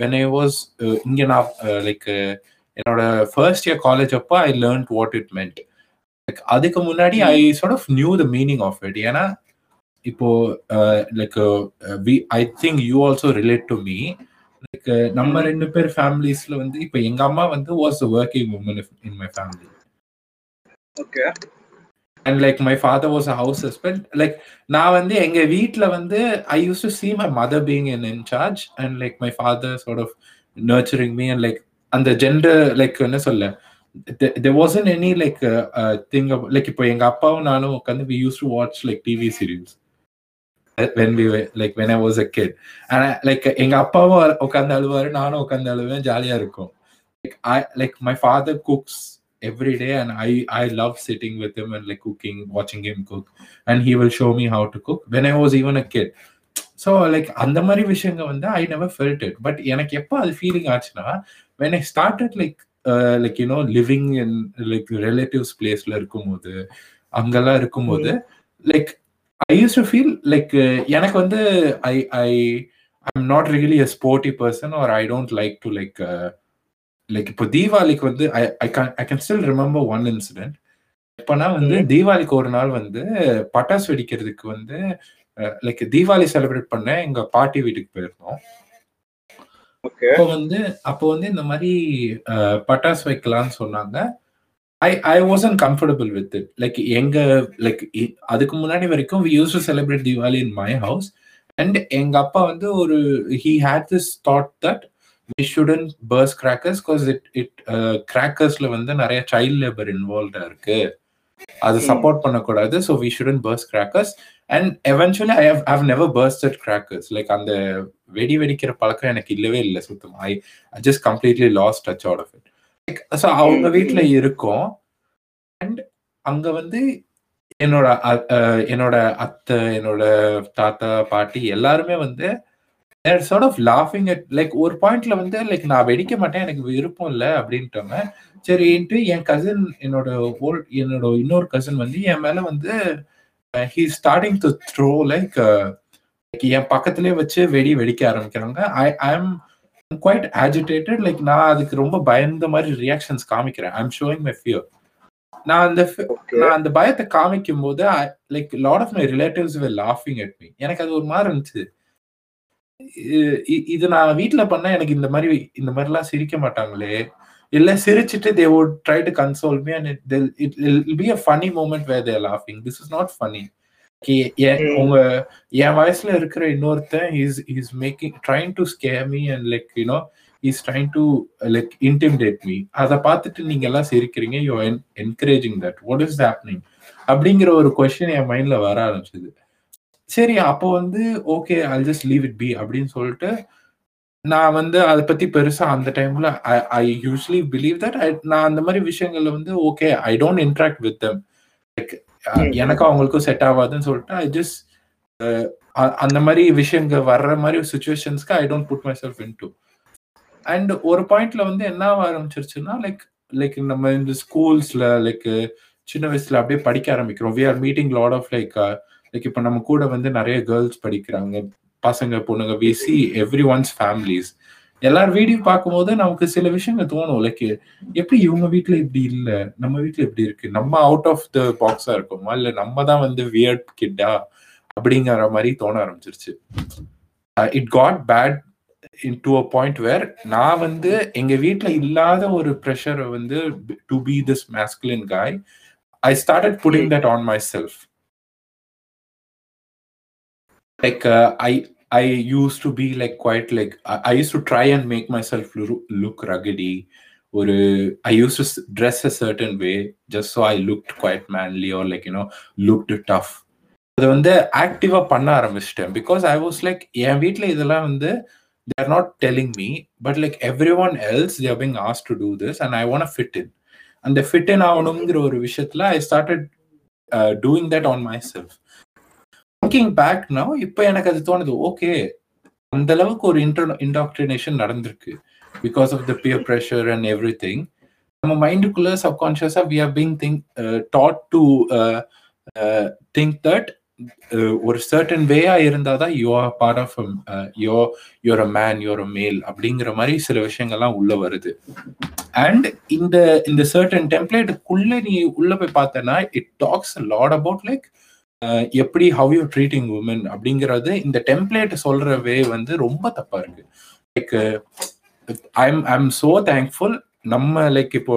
when I was இங்கே நான் லைக் என்னோட ஃபர்ஸ்ட் இயர் காலேஜ் அப்போ I learn what it meant like அதுக்கு முன்னாடி I sort of knew the meaning of it ஏன்னா இப்போ like we I think you also relate to me like நம்ம ரெண்டு பேர் ஃபேமிலிஸ்ல வந்து இப்போ எங்க அம்மா வந்து was working woman in my family okay and like my father was a house husband like நான் வந்து எங்க வீட்டில் வந்து I use to see my mother being in incharge and like my father sort of nurturing me and like அந்த gender like என்ன சொல்ல? There wasn't any like like uh, இப்போ எங்க அப்பாவும் நானும் உட்காந்து we use to watch like TV serials when we like when I was a kid ஆனால் like எங்க அப்பாவும் உட்காந்து அழுவாரு நானும் உட்காந்து அழுவேன். ஜாலியா இருக்கும். Like I like my father cooks every day and I I love sitting with him and like cooking watching him cook. And he will show me how to cook. When I was even a kid. So like அந்த மாதிரி விஷயங்க வந்து I never felt it but எனக்கு எப்போ அது feeling ஆச்சுன்னா when I started like like you know living in like relatives பிளேஸ்ல இருக்கும்போது அங்கெல்லாம் இருக்கும்போது like I use to feel like எனக்கு வந்து I I I'm not really a sporty person or I don't like to like like இப்போ தீபாவளிக்கு வந்து I can I can still remember one incident இப்போனா வந்து தீபாவளிக்கு ஒரு நாள் வந்து பட்டாசு வெடிக்கிறதுக்கு வந்து லைக் தீபாவளி செலிப்ரேட் பண்ண எங்க பாட்டி வீட்டுக்கு போயிருந்தோம். அப்போ வந்து அப்போ வந்து இந்த மாதிரி பட்டாசு வைக்கலாம்னு சொன்னாங்க. I I wasn't comfortable with it like எங்க லைக் அதுக்கு முன்னாடி வரைக்கும் we use to celebrate Deepavali in my house and எங்க அப்பா வந்து ஒரு he had this thought that we shouldn't burst crackers because it it கிராக்கர்ஸ்ல வந்து நிறைய சைல்ட் லேபர் இன்வால்வ்டா இருக்கு. அது சப்போர்ட் பண்ணக்கூடாது. So we shouldn't burst crackers and eventually I have have never bursted crackers like அந்த வெடி வெடிக்கிற பழக்கம் எனக்கு இல்லவே இல்லை சுத்தம். I I just completely lost touch out of it like so அவங்க வீட்டில் இருக்கோம். அண்ட் அங்க வந்து என்னோட என்னோட அத்தை என்னோட தாத்தா பாட்டி எல்லாருமே வந்து சார்ட் ஆஃப் லாஃபிங் அட் லைக் ஒரு பாயிண்ட்ல வந்து லைக் நான் வெடிக்க மாட்டேன் எனக்கு விருப்பம் இல்லை அப்படின்ட்டாங்க சரின்ட்டு என் கசின் என்னோட ஓல்ட் என்னோட இன்னொரு கசின் வந்து என் மேல வந்து he starting to throw like என் பக்கத்துலயே வச்சு வெடி வெடிக்க ஆரம்பிக்கிறாங்க. I I am quite agitated like நான் அதுக்கு ரொம்ப பயந்த மாதிரி ரியாக்ஷன்ஸ் காமிக்கிறேன். I am showing my fear நான் அந்த நான் அந்த பயத்தை காமிக்கும் போது like lot of my relatives were லாஃபிங் at me எனக்கு அது ஒரு மாதிரி இருந்துச்சு. இது நான் வீட்டுல பண்ணா எனக்கு இந்த மாதிரி இந்த மாதிரிலாம் சிரிக்க மாட்டாங்களே. இல்ல சிரிச்சிட்டு they would try to console me and it it be a funny moment where they're லாஃபிங் this is not funny உங்க என் வயசுல இருக்கிற இன்னொருத்தன் is is making trying to scare me and like you know is trying to like intimidate me அதை பார்த்துட்டு நீங்க எல்லாம் சிரிக்கிறீங்க you encouraging that what is happening அப்படிங்கிற ஒரு கொஸ்டின் என் மைண்ட்ல வர ஆரம்பிச்சது. சரி அப்போ வந்து okay I just leave it be அப்படின்னு சொல்லிட்டு நான் வந்து அதை பத்தி பெருசா அந்த டைம்ல ஐ யூஸ்வலி பிலீவ் தட் நான் அந்த மாதிரி விஷயங்கள்ல வந்து okay I don't interact with them like எனக்கும் அவங்களுக்கும் செட் ஆகாதுன்னு சொல்லிட்டு ஐ ஜஸ்ட் அந்த மாதிரி விஷயங்கள் வர்ற மாதிரி சுச்சுவேஷன்ஸ்க்கு I don't put myself into and ஒரு பாயிண்ட்ல வந்து என்ன ஆரம்பிச்சிருச்சுன்னா லைக் லைக் நம்ம இந்த ஸ்கூல்ஸ்ல லைக் சின்ன வயசுல அப்படியே படிக்க ஆரம்பிக்கிறோம். We are meeting lot of like like இப்போ நம்ம கூட வந்து நிறைய கேர்ள்ஸ் படிக்கிறாங்க. பசங்க பொண்ணுங்க we see every one's families எல்லார் வீடியோ பார்க்கும்போது நமக்கு சில விஷயங்கள் தோணும். லைக் எப்படி இவங்க வீட்டுல இப்படி இல்ல? நம்ம வீட்டுல இப்படி இருக்கு. நம்ம அவுட் ஆஃப் த பாக்ஸா இருக்கோமா? இல்ல நம்ம தான் வந்து வியர்ட் கிட்டா அப்படிங்கிற மாதிரி தோண ஆரம்பிச்சிருச்சு. It got bad into a point where நான் வந்து எங்க வீட்டுல இல்லாத ஒரு ப்ரெஷரை வந்து to be this masculine guy I started putting that on myself like uh, i i used to be like quite like I, I used to try and make myself look, look ruggedy or uh, i used to dress a certain way just so i looked quite manly or like you know looked tough அது வந்து ஆக்டிவா பண்ண ஆரம்பிச்சிட்டேன் because I was like என் வீட்டில் இதெல்லாம் வந்து they're not telling me but like everyone else they're being as to do this and I want fit in அந்த ஃபிட் இன் ஆகணுங்கிற ஒரு விஷயத்துல I started doing that on myself thinking back no இப்போ எனக்கு அது தோணுது ஓகே அந்த அளவுக்கு ஒரு இன்டர் இன்டாக்டினேஷன் நடந்திருக்கு. Because of the peer pressure and everything நம்ம மைண்டுக்குள்ள சப்கான்ஷியஸா we are being think taught to think that ஒரு சர்டன் வேயா இருந்தாதான் you are part of yo your a man your a male அப்படிங்கிற மாதிரி சில விஷயங்கள்லாம் உள்ள வருது. அண்ட் இந்த இந்த சர்டன் டெம்ப்ளேட்டுக்குள்ள நீ உள்ள போய் பார்த்தனா it talks lot about like எப்படி ஹவ் யூ ட்ரீட்டிங் உமன் அப்படிங்கிறது இந்த டெம்ப்ளேட் சொல்ற வே வந்து ரொம்ப தப்பா இருக்கு. Like I'm I'm so thankful நம்ம லைக் இப்போ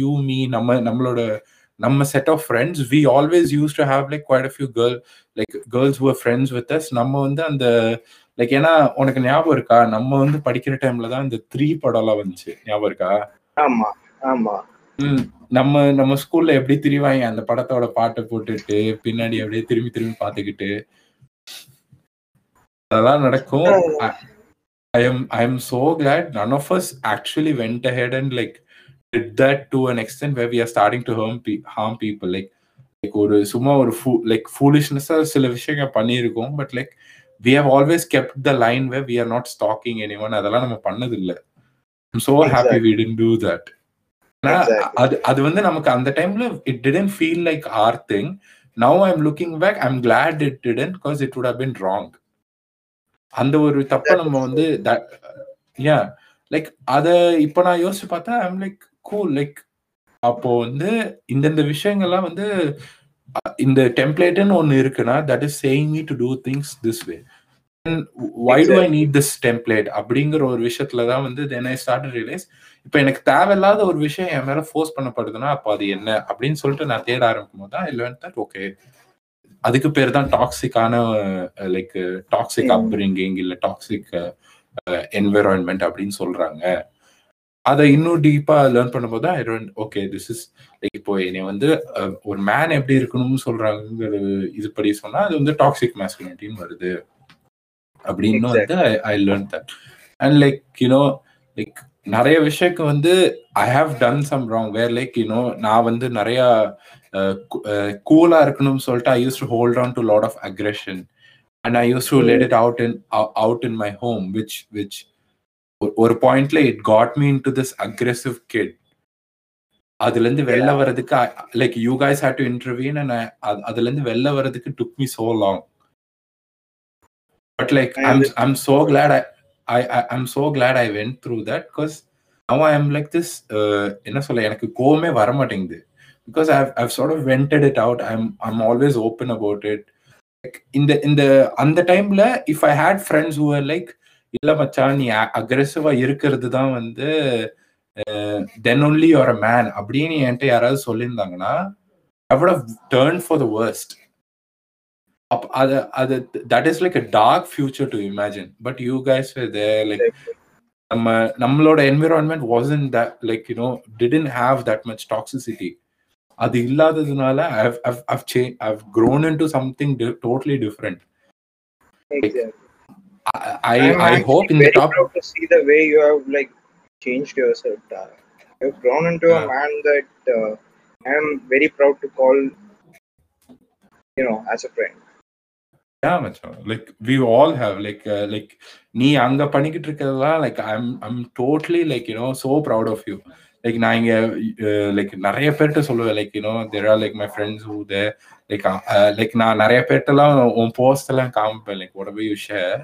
யூ மீ நம்ம நம்மளோட நம்ம set of friends we always use to have like quite few girl like girls who friends with us நம்ம வந்து அந்த லைக் ஏன்னா உனக்கு ஞாபகம் இருக்கா? நம்ம வந்து படிக்கிற டைம்ல தான் இந்த த்ரீ படம்லாம் வந்துச்சு. ஞாபகம் இருக்கா? ஆமா ஆமா. நம்ம நம்ம ஸ்கூல்ல எப்படி திரிவாங்க? அந்த படத்தோட பாட்டை போட்டுட்டு பின்னாடி அப்படியே திரும்பி திரும்பி பார்த்துக்கிட்டு. அதெல்லாம் நடக்கும். I am I am so glad none of us actually went ahead and like did that to an extent where we are starting to harm, pe- harm people. Like like ஒரு சும்மா ஒரு ஃபூ லைக் ஃபூலிஷ்னஸா சில விஷயங்கள் பண்ணியிருக்கோம். But like we have always kept the line way we are not stalking anyone அதெல்லாம் நம்ம பண்ணது இல்லை I'm so happy we didn't do that அது அது வந்து நமக்கு அந்த டைம்ல it didn't feel like or thing now I am looking back I am glad it didn't because it would have been wrong அந்த ஒரு தப்பை நம்ம வந்து யா லைக் அத இப்ப நான் யோசிச்சு பார்த்தா ஐம் லைக் கூல் லைக் அப்போ வந்து இந்தந்த விஷயங்கள்லாம் வந்து இந்த டெம்ப்ளேட்னு ஒன்னு இருக்குன்னா that is saying me to do things this way why do I need this template அப்படிங்கிற ஒரு விஷயத்துல தான் வந்து தென் ஐ ஸ்டார்ட் ரியலைஸ் இப்போ எனக்கு தேவையில்லாத ஒரு விஷயம் என் மேல ஃபோர்ஸ் பண்ணப்படுதுன்னா அப்போ அது என்ன? அப்படின்னு சொல்லிட்டு நான் தேட ஆரம்பிக்கும் போது தான் இல்லை தட் ஓகே அதுக்கு பேர் தான் டாக்ஸிக்கான லைக் டாக்ஸிக் அப்ரிங்கிங் இல்ல டாக்ஸிக் என்விரான்மெண்ட் அப்படின்னு சொல்றாங்க. அதை இன்னும் டீப்பா லேர்ன் பண்ணும்போது don't okay this is like இப்போ என்னை வந்து ஒரு மேன் எப்படி இருக்கணும்னு சொல்றாங்கிற இதுபடி சொன்னா அது வந்து டாக்ஸிக் மேஸ்குலினிட்டின்னு வருது. அப்படின்னு வந்து I learn that and like you know like நிறைய விஷயக்கு வந்து I have done some wrong where like you know நான் வந்து நிறைய கூலா இருக்கணும்னு சொல்லிட்டு I use to hold on to lot of aggression and I use to let it out in out in my home which which ஒரு பாயிண்ட்ல it got me into this aggressive kid அதுல இருந்து வெளில வர்றதுக்கு like you guys had to intervene and அதுல இருந்து வெளில வர்றதுக்கு took me so long but like I'm so glad I I I'm so glad I went through that because now I am like this என்ன சொல்ல எனக்கு கோவமே வர மாட்டேங்குது. Because I I've sort of vented it out I'm I'm always open about it இந்த இந்த அந்த டைம்ல if I had friends who like இல்ல மச்சான் நீ அக்ரெசிவா இருக்கிறது தான் வந்து then only your a man அப்படின்னு என்கிட்ட யாராவது சொல்லியிருந்தாங்கன்னா I would turn for the worst அப் அது அது that is like a dark future to imagine but you guys they like நம்ம நம்மளோட environment wasn't that like you know didn't have that much toxicity அது இல்லாததுனால I've grown into something totally different I I'm I hope in the very top. proud to see the way you have like changed yourself. Uh, you've grown into Yeah. a man that uh, I am very proud to call, you know, as a friend. Yeah, மச்சான் like we all have like like நீ அங்க பண்ணிக்கிட்டு இருக்கிறதெல்லாம் like I'm I'm totally like you know so proud of you like நான் இங்க like நிறைய பேர்கிட்ட சொல்லுவேன் like you know there are like my friends who they like like நான் நிறைய பேர்ட்டெல்லாம் உன் போஸ்ட் எல்லாம் காமிப்பேன் like you share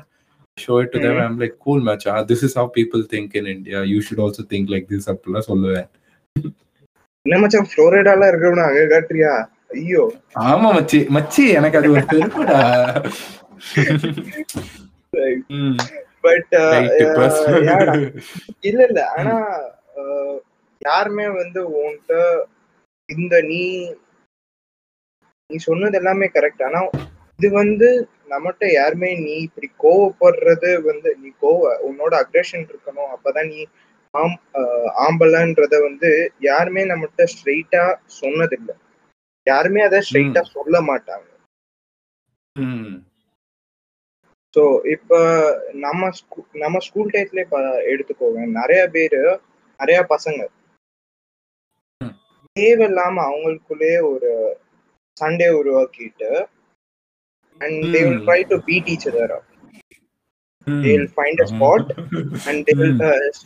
show it to them. I'm like cool மச்சான் this is how people think in India. You should also think like this அப்படிலாம் சொல்லுவேன். என்ன மச்சான் ஃப்ளோரிடால இருக்கவன அங்க காட்டுறியா? ஐயோ. ஆமா மச்சி. மச்சி எனக்கு அது ஒரு பெருமைடா பட் ரைட் பர்சனல் இல்ல இல்ல. ஆனா அஹ், யாருமே வந்து உன்கிட்ட இந்த நீ நீ சொன்னது எல்லாமே கரெக்ட் ஆனா இது வந்து நம்மகிட்ட யாருமே நீ இப்படி கோவப்படுறது வந்து நீ கோவ உன்னோட அக்ரஷன் இருக்கணும். அப்பதான் நீ ஆம் அஹ், ஆம்பளைன்றத வந்து யாருமே நம்மகிட்ட ஸ்ட்ரெயிட்டா சொன்னதில்லை. யாருமே அதை ஸ்ட்ரெயிட்டா சொல்ல மாட்டாங்க ஸோ இப்போ நம்ம நம்ம ஸ்கூல் டயத்துல இப்போ எடுத்துக்கோங்க. நிறைய பேர் நிறைய பசங்க. தேவையில்லாம அவங்களுக்குள்ளே ஒரு சண்டே உருவாக்கிட்டு and they will. Try to beat each other hmm. They will find a spot and they will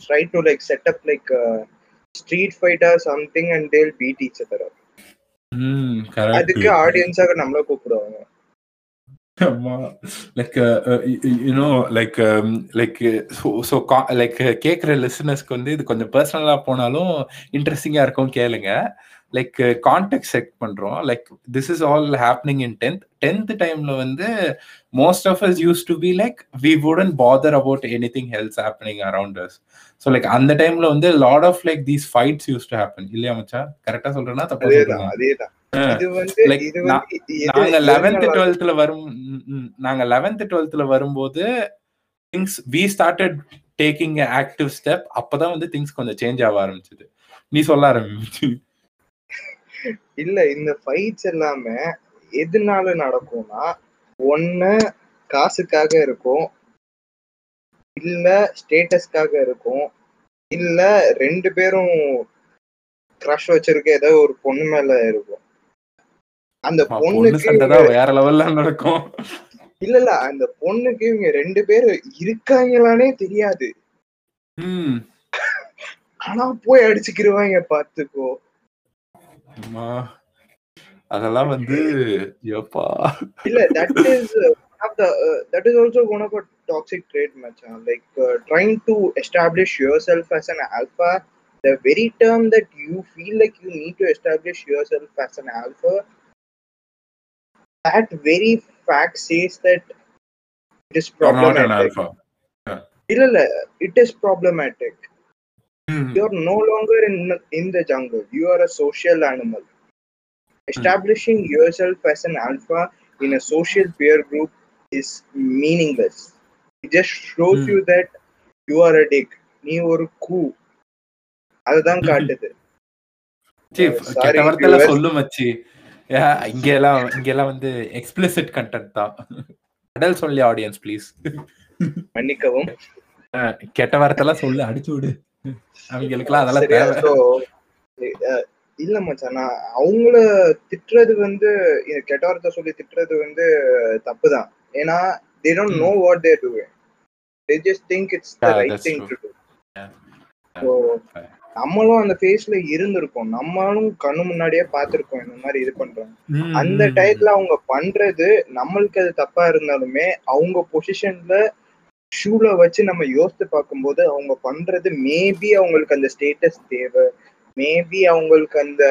try to like set up like street fight or something and they'll beat each other அதுக்கு ஆடியன்ஸாக நம்மள கூப்பிடுவாங்க. Like you know like like so like கேட்குற லிசனர்ஸ்க்கு வந்து இது கொஞ்சம் பர்சனலா போனாலும் இன்ட்ரெஸ்டிங்கா இருக்கும் கேளுங்க. லைக் கான்டெக்ட் செட் பண்றோம். Like this is all happening in tenth tenth டைம்ல வந்து most of us use to be like we wouldn't bother about anything else happening around us so like அந்த டைம்ல வந்து lot of like these fights use to happen இல்லையா மச்சா? கரெக்டா சொல்றேன்னா தப்பா நாங்க லெவன்த் டுவெல்த்ல வரும். நாங்க லெவன்த் டுவெல்த்ல வரும்போது things we started taking active step அப்பதான் வந்து திங்ஸ் கொஞ்சம் சேஞ்ச் ஆக ஆரம்பிச்சது. நீ சொல்ல ஆரம்பிச்சு. இல்ல இந்த ஃபைட்ஸ் எல்லாமே எதனால நடக்கும்னா ஒண்ணு காசுக்காக இருக்கும். இல்ல ஸ்டேட்டஸ்க்காக இருக்கும். இல்ல ரெண்டு பேரும் க்ரஷ் வச்சிருக்க ஏதோ ஒரு பொண்ணு மேல இருக்கும். அந்த பொண்ணு பொண்ணுக்கு வேற லெவல்ல நடக்கும். இல்ல இல்ல அந்த பொண்ணுக்கு இவங்க ரெண்டு பேரும் இருக்காங்களானே தெரியாது. ஆனா போய் அடிச்சுக்கிருவாங்க பாத்துக்கோ. அதெல்லாம் வந்து எப்பா. இல்ல that is uh, one of the toxic trait much like uh, trying to establish yourself as an alpha the very term that you feel like you need to establish yourself as an alpha that very fact says that it is problematic not an alpha. Yeah. it is problematic mm-hmm. you're no longer in, in the jungle you are a social animal mm-hmm. establishing mm-hmm. yourself as an alpha in a social peer group is meaningless it just shows Hmm. you that you are a dick. நீ ஒரு கூ. அதுதான் காட்டுது. Chief Uh, sorry, கெட்ட வார்த்தையில viewers. சொல்லு மச்சி. இங்க எல்லாம் இங்க எல்லாம் வந்து எக்ஸ்பிளிசிட் கண்டென்ட் தான். அடல் சொல்லி ஆடியன்ஸ் ப்ளீஸ் மன்னிக்கவும். கெட்ட வார்த்தைலாம் சொல்லு அடிச்சு விடு. அவங்களுக்குலாம் அதெல்லாம் தேவை. இல்ல மச்சான் நான் அவங்கள திட்டுறது வந்து கெட்ட வார்த்தை சொல்லி திட்டுறது வந்து தப்புதான். ஏன்னா they don't Hmm. know what they're doing. They just think it's the Yeah, right thing true. to do. So நம்மளும் அந்த ஃபேஸ்ல இருந்திருக்கோம். நம்மளும் கண்ணு முன்னாடியே பார்த்திருக்கோம் இந்த மாதிரி இது பண்றாங்க ம், அந்த டயத்துல அவங்க பண்றது நம்மளுக்கு அது தப்பா இருந்தாலுமே அவங்க பொசிஷன்ல ஷூல வச்சு நம்ம யோசித்து பார்க்கும்போது அவங்க பண்றது மேபி அவங்களுக்கு அந்த ஸ்டேட்டஸ் தேவை. மேபி அவங்களுக்கு அந்த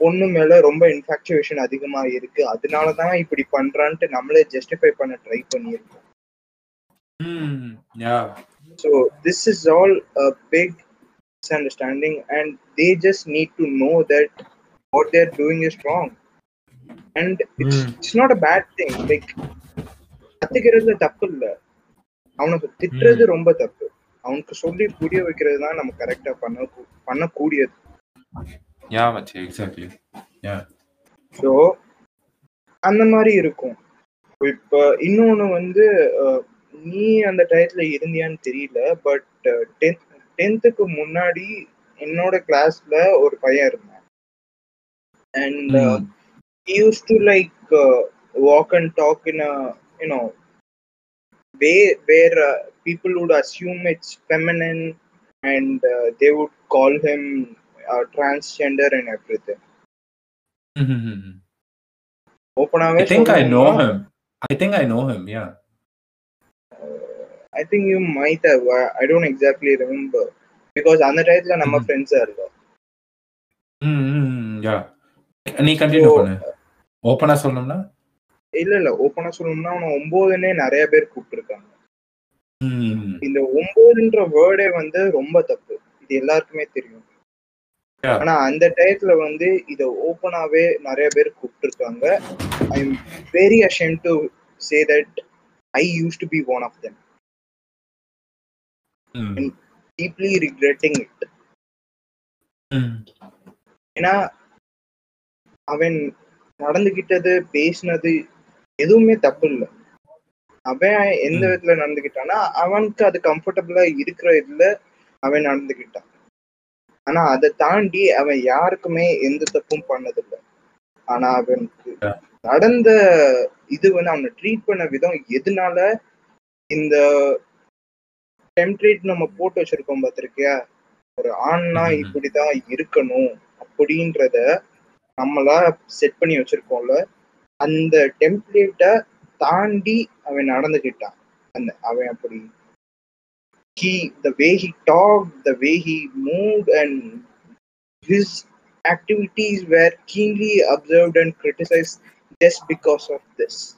பொண்ணு மேல ரொம்ப இன்ஃபாக்சுவேஷன் அதிகமா இருக்கு அதனாலதான் இப்படி பண்றான்ட்டு நம்மளே ஜஸ்டிஃபை பண்ண ட்ரை பண்ணியிருக்கோம் ம், yeah. So this is all a big misunderstanding, and they just need to know that what they're doing is wrong. And it's Mm. it's not a bad thing. Like கத்துக்கிறது தப்பு இல்ல அவனுக்கு திட்டுறது ரொம்ப தப்பு அவனுக்கு சொல்லி புரிய வைக்கிறது தான் நம்ம கரெக்டா பண்ண பண்ணக்கூடியது Yeah, மச்சி எக்ஸாக்ட்லி ஸோ அந்த மாதிரி இருக்கும். இப்ப இன்னொன்னு வந்து நீ அந்த டயத்துல இருந்தியான்னு தெரியல பட் டென்த் டென்த்துக்கு முன்னாடி என்னோட கிளாஸ்ல ஒரு பையன் இருந்தான். And he used to like uh, walk and talk in a you know way where uh, people would assume it's feminine and uh, him uh, transgender and everything ஓப்பனாவே I think I know him. I think I know him, yeah. I think you might have uh, I don't exactly remember because அந்த டயத்துல நம்ம Mhm. ஃப்ரெண்ட்ஸா இருந்தோம் ம், yeah. நீ continue பண்ணு ஓப்பனா சொல்லணும்னா இல்ல இல்ல ஓப்பனா சொல்லணும்னா அவனை ஒன்பதுன்னே நிறைய பேர் கூப்பிட்டுருக்காங்க இந்த ஒன்பதுன்ற வேர்டே வந்து ரொம்ப தப்பு இது எல்லாருக்குமே தெரியும். ஆனா அந்த டயத்துல வந்து இத ஓப்பனாவே நிறைய பேர் கூப்பிட்டுருக்காங்க. I am very ashamed to say that I use to be one of them deeply regretting it ஏன்னா அவன் நடந்துகிட்டது பேசினது எதுவுமே தப்பு இல்லை. அவன் எந்த ம். விதத்துல நடந்துகிட்டான்னா அவனுக்கு அது கம்ஃபர்டபுளா இருக்கிற இதுல அவன் நடந்துகிட்டான். ஆனா அதை தாண்டி அவன் யாருக்குமே எந்த தப்பும் பண்ணதில்லை ஆனா அவனுக்கு. நடந்த இது வந்து அவனை ட்ரீட் பண்ண விதம் எதனால இந்த டெம்ப்ளேட் நம்ம போட்டு வச்சிருக்கோம் பார்த்திருக்கியா ஒரு ஆண்னா. இப்படிதான் இருக்கணும் அப்படின்றத நம்மளா செட் பண்ணி வச்சிருக்கோம்ல அந்த டெம்ப்ளேட்டை தாண்டி அவன் நடந்துக்கிட்டான் அந்த அவன் அப்படி he the way he talked the way he moved and his activities were keenly observed and criticized just because of this.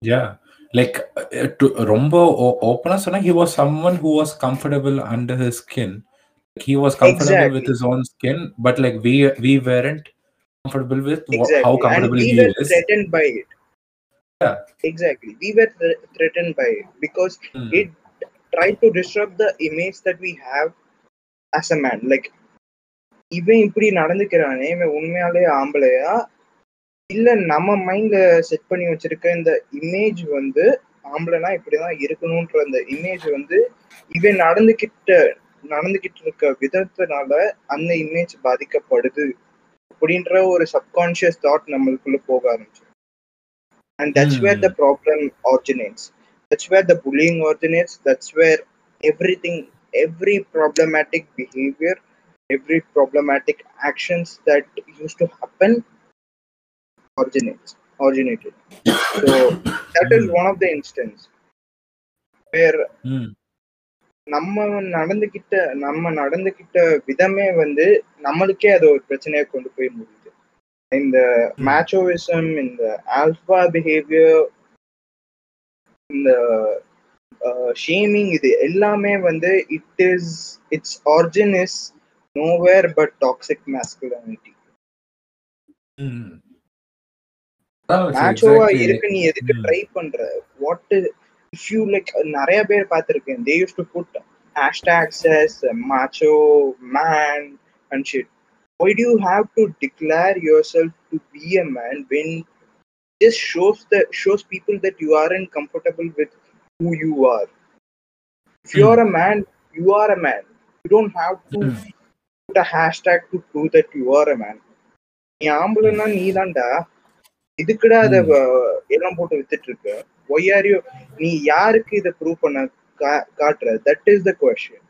Yeah. Like uh, to rombo open sonna he was someone who was comfortable under his skin. He was comfortable exactly. with his own skin but like we we weren't comfortable with exactly. how comfortable and we he were is. threatened by it. Yeah. Exactly. We were th- threatened by it because hmm. it tried to disrupt the image that we have as a man. Like இவன் இப்படி நடந்துக்கிறானே இவன் உண்மையாலே ஆம்பளையா? இல்ல நம்ம மைண்ட்ல set பண்ணி வச்சிருக்க இந்த இமேஜ் வந்து ஆம்பளைனா இப்படிதான் இருக்கணும்ன்ற அந்த இமேஜ் வந்து இவன் நடந்துகிட்ட நடந்துகிட்டு இருக்க விதத்தினால அந்த இமேஜ் பாதிக்கப்படுது அப்படின்ற ஒரு சப்கான்ஷியஸ் தாட் நம்மளுக்குள்ள போக ஆரம்பிச்சு and that's where the problem originates where the bullying originates that's where everything every problematic behaviour every problematic actions that used to happen originates originated. So that is one of the instance where Mm. நம்ம நடந்துகிட்ட நம்ம நடந்துகிட்ட விதமே வந்து நம்மளுக்கே அது ஒரு பிரச்சனையை கொண்டு போய் முடியுது. இந்த மேச்சோவிசம் இந்த ஆல்பா பிஹேவியர் இந்த ஷேமிங் இது எல்லாமே வந்து it is it's origin is nowhere but toxic masculinity மேட்சோவா இருக்கு நீ எதுக்கு. ட்ரை பண்ற? வாட் இஃப் யூ லைக் நிறைய பேர் பார்த்திருக்கேன். They use to put hashtags as macho man and shit. Why do you have to declare yourself to be a man this shows the shows people that you aren't comfortable with who you are if you are a man you are a man you don't have to Mm. put a hashtag to prove that you are a man நீ ஆம்பளைன்னா நீ தான்டா இதுக்குடா அத எல்லாம் போட்டு வித்துட்டு இருக்க ஒய் ஆர் யூ நீ யாருக்கு இத ப்ரூவ் பண்ண காட்டுற தட் இஸ் த கொஸ்டின்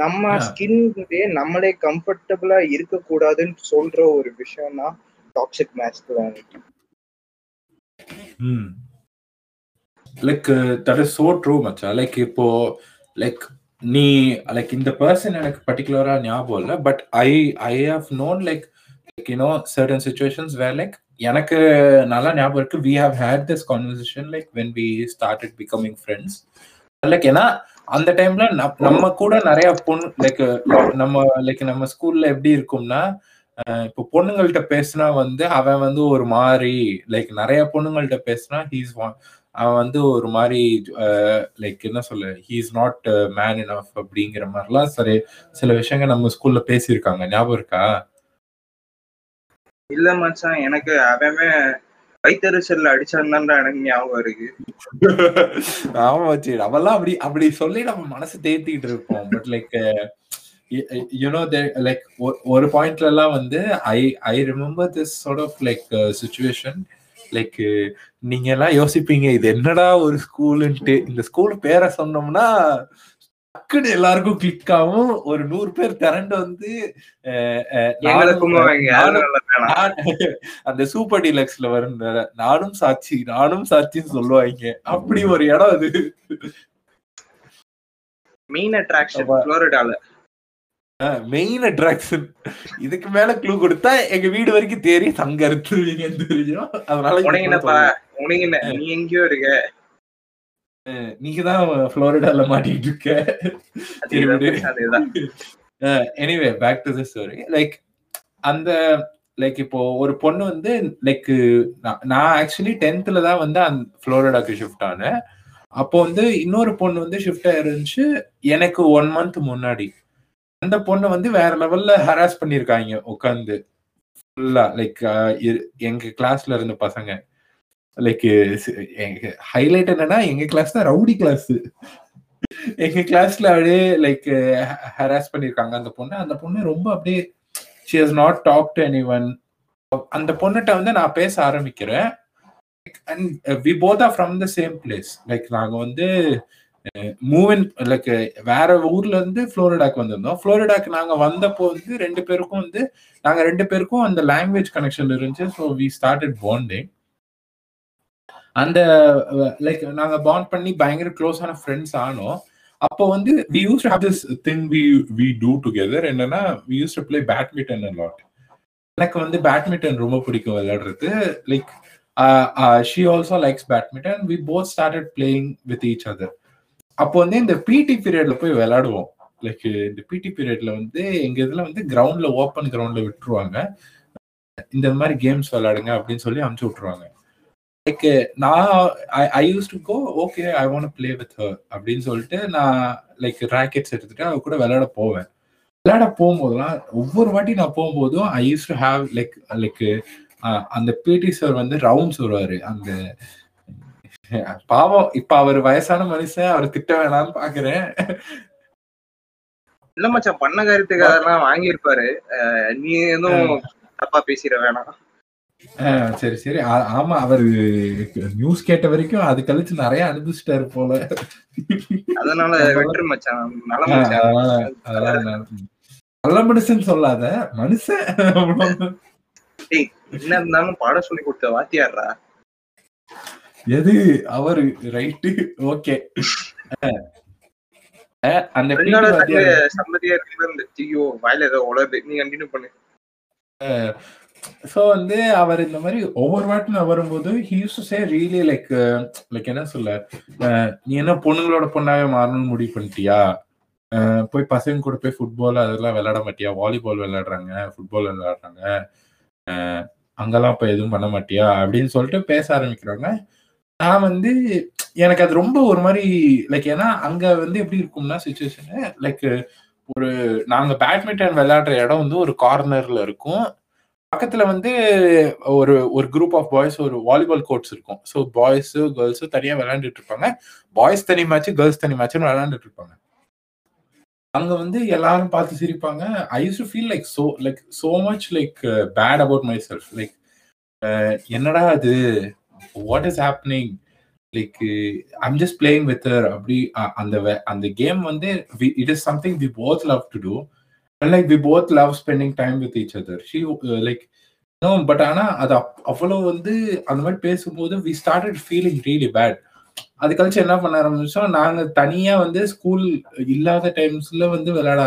நம்ம. ஸ்கின்லயே நம்மளே கம்ஃபர்டபுளா இருக்க கூடாதுன்னு சொல்ற ஒரு விஷயம் தான் toxic masculinity like that is so true மச்சா. லைக் இப்போ லைக் நீ லைக் இந்த பர்சன் எனக்கு பர்டிகுலரா ஞாபகம் இல்லை but I I have known like like you know certain situations where like எனக்கு நல்லா ஞாபகம் இருக்கு. We have had this conversation like when we started becoming friends like ஏன்னா அந்த டைம்ல நம்ம கூட நிறைய பொண்ணு லைக் நம்ம லைக் நம்ம ஸ்கூல்ல எப்படி இருக்கும்னா இப்போ பொண்ணுங்கள்ட்ட பேசினா வந்து அவன் வந்து ஒரு மாதிரி லைக் நிறைய பொண்ணுங்கள்ட்ட பேசினா ஹீஸ் அவன் வந்து ஒரு மாதிரி லைக் என்ன சொல்ல he is not man enough அப்படிங்கிற மாதிரிலாம் சரி சில விஷயங்கள் நம்ம ஸ்கூல்ல பேசியிருக்காங்க. ஞாபகம் இருக்கா? இல்ல மச்சான் எனக்கு அவன் வைத்தறிச்சல்ல அடிச்சான்தான்டா எனக்கு ஞாபகம் இருக்கு. ஆமா வச்சு அவெல்லாம் அப்படி அப்படி சொல்லி நம்ம மனசு தேத்திட்டு இருப்போம். பட் லைக் யூனோ லைக் ஒரு பாயிண்ட்ல எல்லாம் வந்து I I remember this sort of like situation like நீங்க எல்லாம் யோசிப்பீங்க இது என்னடா ஒரு ஸ்கூலுன்ட்டு. இந்த ஸ்கூல் பேரை சொன்னோம்னா டக்குன்னு எல்லாருக்கும் கிளிக் ஆகும். ஒரு நூறு பேர் திரண்டு வந்து அந்த சூப்பர் டீலக்ஸ்ல வரும். நானும் சாட்சி நானும் சாட்சின்னு சொல்லுவாங்க. அப்படி ஒரு இடம் அது. மெயின் அட்ராக்ஷன் மெயின் அட்ராக்ஷன் இதுக்கு மேல க்ளூ கொடுத்தா எங்க வீடு வரைக்கும் தேறி இருக்குவீங்கன்னு தெரியும் அதனால உனக்கு என்ன? நீ எங்கேயோ இருக்க. நீங்க தான் புளோரிடால மாட்டிட்டு இருக்க. Anyway back to the story like அந்த லைக் இப்போ ஒரு பொண்ணு வந்து லைக் நான் ஆக்சுவலி டென்த்ல தான் வந்து அந்த ஃப்ளோரிடாக்கு ஷிஃப்ட் ஆனேன். அப்போ வந்து இன்னொரு பொண்ணு வந்து ஷிஃப்ட் ஆயிருந்துச்சு எனக்கு ஒன் மந்த் முன்னாடி. அந்த பொண்ணு வந்து வேற லெவல்ல ஹராஸ் பண்ணிருக்காங்க உட்காந்து ஃபுல்லா லைக் எங்க கிளாஸ்ல இருந்த பசங்க. லைக் ஹைலைட் என்னன்னா எங்க கிளாஸ் தான் ரவுடி கிளாஸ் எங்க கிளாஸ்ல அப்படியே லைக் ஹராஸ் பண்ணிருக்காங்க அந்த பொண்ணு. அந்த பொண்ணு ரொம்ப அப்படியே she has not talk to any one அந்த பொண்ணுகிட்ட வந்து நான் பேச ஆரம்பிக்கிறேன். And we both are from the same place like நாங்க வந்து மூவன் லைக் வேற ஊர்ல இருந்து புளோரிடாக்கு வந்திருந்தோம். புளோரிடாக்கு நாங்க வந்தப்போ வந்து ரெண்டு பேருக்கும் வந்து நாங்க ரெண்டு பேருக்கும் அந்த லாங்குவேஜ் கனெக்ஷன் இருந்துச்சு. ஸோ வி ஸ்டார்டட் பாண்டிங் அந்த லைக் நாங்க பாண்ட் பண்ணி பயங்கர க்ளோஸான ஃப்ரெண்ட்ஸ் ஆனோம். அப்போ வந்து we use have this thing we we do together என்னன்னா we use to play badminton lot எனக்கு வந்து பேட்மிண்டன் ரொம்ப பிடிக்கும் விளையாடுறது. Like she also likes badminton we both started playing with each other அப்போ வந்து இந்த பிடி பீரியட்ல போய் விளையாடுவோம். லைக் இந்த பிடி பீரியட்ல வந்து எங்க இதுல வந்து கிரவுண்ட்ல ஓப்பன் கிரவுண்ட்ல விட்டுருவாங்க. இந்த மாதிரி கேம்ஸ் விளையாடுங்க அப்படின்னு சொல்லி அனுப்பிச்சு விட்டுருவாங்க. லைக் நான் I use to go okay I want play with her அப்படின்னு சொல்லிட்டு நான் லைக் ராக்கெட்ஸ் எடுத்துட்டு அவ கூட விளையாட போவேன். விளையாட போகும்போதெல்லாம் ஒவ்வொரு வாட்டி நான் போகும்போதும் I use to have like like அந்த பிடி சார் வந்து ரவுண்ட்ஸ் வருவாரு. அந்த பாவம் இப்ப அவர் வயசான மனுஷன் அவர் திட்ட வேணாம்னு பாக்குறேன். இல்ல மச்சான் பண்ண காரியத்துக்கு அதெல்லாம் வாங்கியிருப்பாரு நீ எதுவும் தப்பா பேசிட வேணாம். சரி சரி. ஆமா அவர் நியூஸ் கேட்ட வரைக்கும் அது கழிச்சு நிறைய அனுபவிச்சிட்டாரு போல. அதனால வெற்றி மச்சான். நல்ல மனுஷன் சொல்லாத. மனுஷன். என்ன இருந்தாலும் பாடம் சொல்லி கொடுத்த வாத்தியாடுறா எது? அவரு ரைட்டு ஓகே அந்த சம்மதியா இருக்கு ஐயோ வாயில ஏதோ உலது நீ கண்டினியூ பண்ணு. ஸோ வந்து அவர் இந்த மாதிரி ஒவ்வொரு வாட்டி நான் வரும்போது he use to say really like like என்ன சொல்ல நீ என்ன பொண்ணுங்களோட பொண்ணாவே மாறணும்னு முடிவு பண்ணிட்டியா? போய் பசங்க கூட போய் ஃபுட்பால் அதெல்லாம் விளையாட மாட்டியா? வாலிபால் விளையாடுறாங்க ஃபுட்பால் விளையாடுறாங்க. அங்கெல்லாம் இப்போ எதுவும் பண்ண மாட்டியா? அப்படின்னு சொல்லிட்டு பேச ஆரம்பிக்கிறாங்க. நான் வந்து எனக்கு அது ரொம்ப ஒரு மாதிரி லைக் ஏன்னா அங்க வந்து எப்படி இருக்கும்னா சுச்சுவேஷனு லைக் ஒரு நாங்க பேட்மிண்டன் விளையாடுற இடம் வந்து ஒரு கார்னர்ல இருக்கும். பக்கத்துல வந்து ஒரு ஒரு குரூப் ஆஃப் பாய்ஸ் ஒரு வாலிபால் கோர்ட்ஸ் இருக்கும். ஸோ பாய்ஸு, கேர்ள்ஸ் தனியா விளையாண்டுட்டு இருப்பாங்க. பாய்ஸ் தனி மேட்ச் கேர்ள்ஸ் தனி மேட்ச்னு விளையாண்டுட்டு இருப்பாங்க. அங்க வந்து எல்லாரும் பார்த்து சிரிப்பாங்க. I use to feel like so like so much like bad about my self like என்னடா அது? What is happening like I'm just playing with அப்படி அந்த அந்த கேம் வந்து it is something we both love to do like we both love spending time with each other she like no but ஆனால் அது அவ்வளோ வந்து அந்த மாதிரி பேசும்போது we started feeling really bad அது கழிச்சு என்ன பண்ண ஆரம்பிச்சோம்? நாங்கள் தனியாக வந்து ஸ்கூல் இல்லாத டைம்ஸில் வந்து விளையாட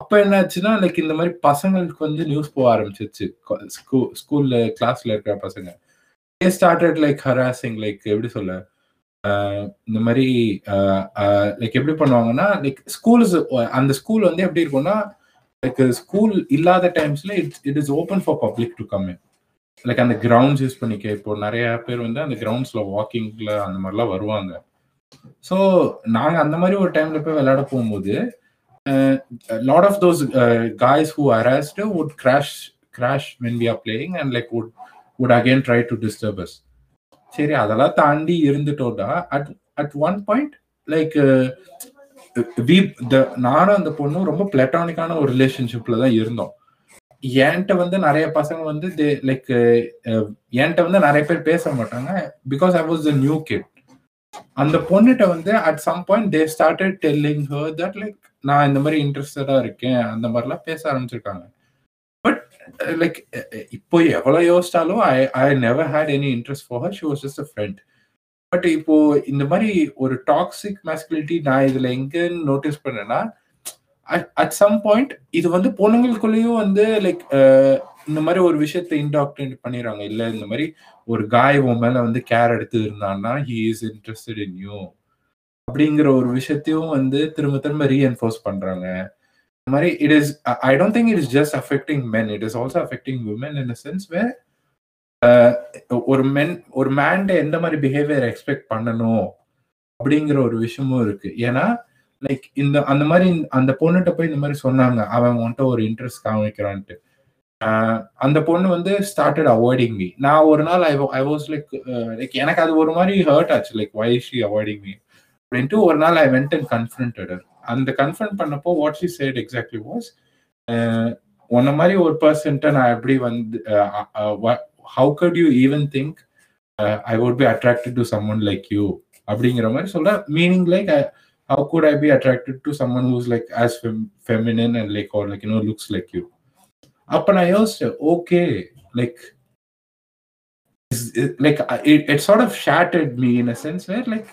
அப்போ என்ன என்னாச்சுன்னா லைக் இந்த மாதிரி பசங்களுக்கு வந்து நியூஸ் போக ஆரம்பிச்சிருச்சு. ஸ்கூலில் கிளாஸில் இருக்கிற பசங்க. ஸ்டார்டட் லைக் ஹராசிங் லைக் எப்படி சொல்ல? இந்த மாதிரி லைக் எப்படி பண்ணுவாங்கன்னா லைக் ஸ்கூல்ஸ் அந்த ஸ்கூல் வந்து எப்படி இருக்கும்னா லைக் ஸ்கூல் இல்லாத டைம்ஸ்ல it's it is open for public to come like அந்த கிரவுண்ட்ஸ் யூஸ் பண்ணிக்க இப்போ நிறைய பேர் வந்து அந்த கிரவுண்ட்ஸ்ல வாக்கிங்ல அந்த மாதிரிலாம் வருவாங்க. ஸோ நாங்க அந்த மாதிரி ஒரு டைம்ல போய் விளையாட போகும்போது lot of those guys who arrest would crash crash when we are playing and like would would again try to disturb us சரி அதெல்லாம் தாண்டி இருந்துட்டோம்டா. At at one point like we the நானும் அந்த பொண்ணும் ரொம்ப பிளட்டானிக்கான ஒரு ரிலேஷன்ஷிப்ல தான் இருந்தோம். என்கிட்ட வந்து நிறைய பசங்க வந்து தே லைக் uh, uh, என்கிட்ட வந்து நிறைய பேர் பேச மாட்டாங்க. Because I was the new kid அந்த பொண்ணுகிட்ட வந்து at some point they started telling her that like நான் இந்த மாதிரி இன்ட்ரெஸ்டடா இருக்கேன். அந்த மாதிரிலாம் பேச ஆரம்பிச்சிருக்காங்க. லைக் இப்போ எவ்வளோ யோசிச்சாலும் I I never had any interest for her she was just a friend but இப்போ இந்த மாதிரி ஒரு டாக்ஸிக் மேஸ்குலிட்டி நான் இதில் எங்கேன்னு நோட்டீஸ் பண்ணேன்னா அட் சம் பாயிண்ட் இது வந்து பொண்ணுங்களுக்குள்ளேயும் வந்து லைக் இந்த மாதிரி ஒரு விஷயத்த இன்டாக்டினேட் பண்ணிடுறாங்க. இல்லை இந்த மாதிரி ஒரு காய் உன் மேலே வந்து கேர் எடுத்து இருந்தான்னா he is interested in you அப்படிங்கிற ஒரு விஷயத்தையும் வந்து திரும்ப திரும்ப ரீஎன்ஃபோர்ஸ் பண்ணுறாங்க இந்த மாதிரி it is I don't think it is just affecting men it is also affecting women in sense way ஒரு மென் ஒரு மேன்ட எந்த மாதிரி பிஹேவியர் எக்ஸ்பெக்ட் பண்ணணும் அப்படிங்கிற ஒரு விஷயமும் இருக்கு. ஏன்னா லைக் இந்த அந்த மாதிரி அந்த பொண்ணுகிட்ட போய் இந்த மாதிரி சொன்னாங்க அவன் வந்துட்டு ஒரு இன்ட்ரெஸ்ட் காமிக்கிறான்ட்டு. அந்த பொண்ணு வந்து ஸ்டார்டட் அவாய்டிங் மீ நான் ஒரு நாள் I I was like like எனக்கு அது ஒரு மாதிரி ஹர்ட் ஆச்சு. Like why she avoiding me அப்படின்ட்டு ஒரு நாள் ஐ வெண்ட் அண்ட் கன்ஃபரண்டட் அந்த கன்ஃபரண்ட் பண்ணப்போ what she said exactly was உன்ன மாதிரி ஒரு பர்சன்ட்ட நான் எப்படி வந்து how could you even think I would be attracted to someone like you அப்படிங்கிற மாதிரி சொல்ற meaning like how could I be attracted to someone who's like as fem- feminine and like or like you know looks like you? அப்ப நான் யோசிச்சேன் okay like like it it sort of shattered me in a sense where like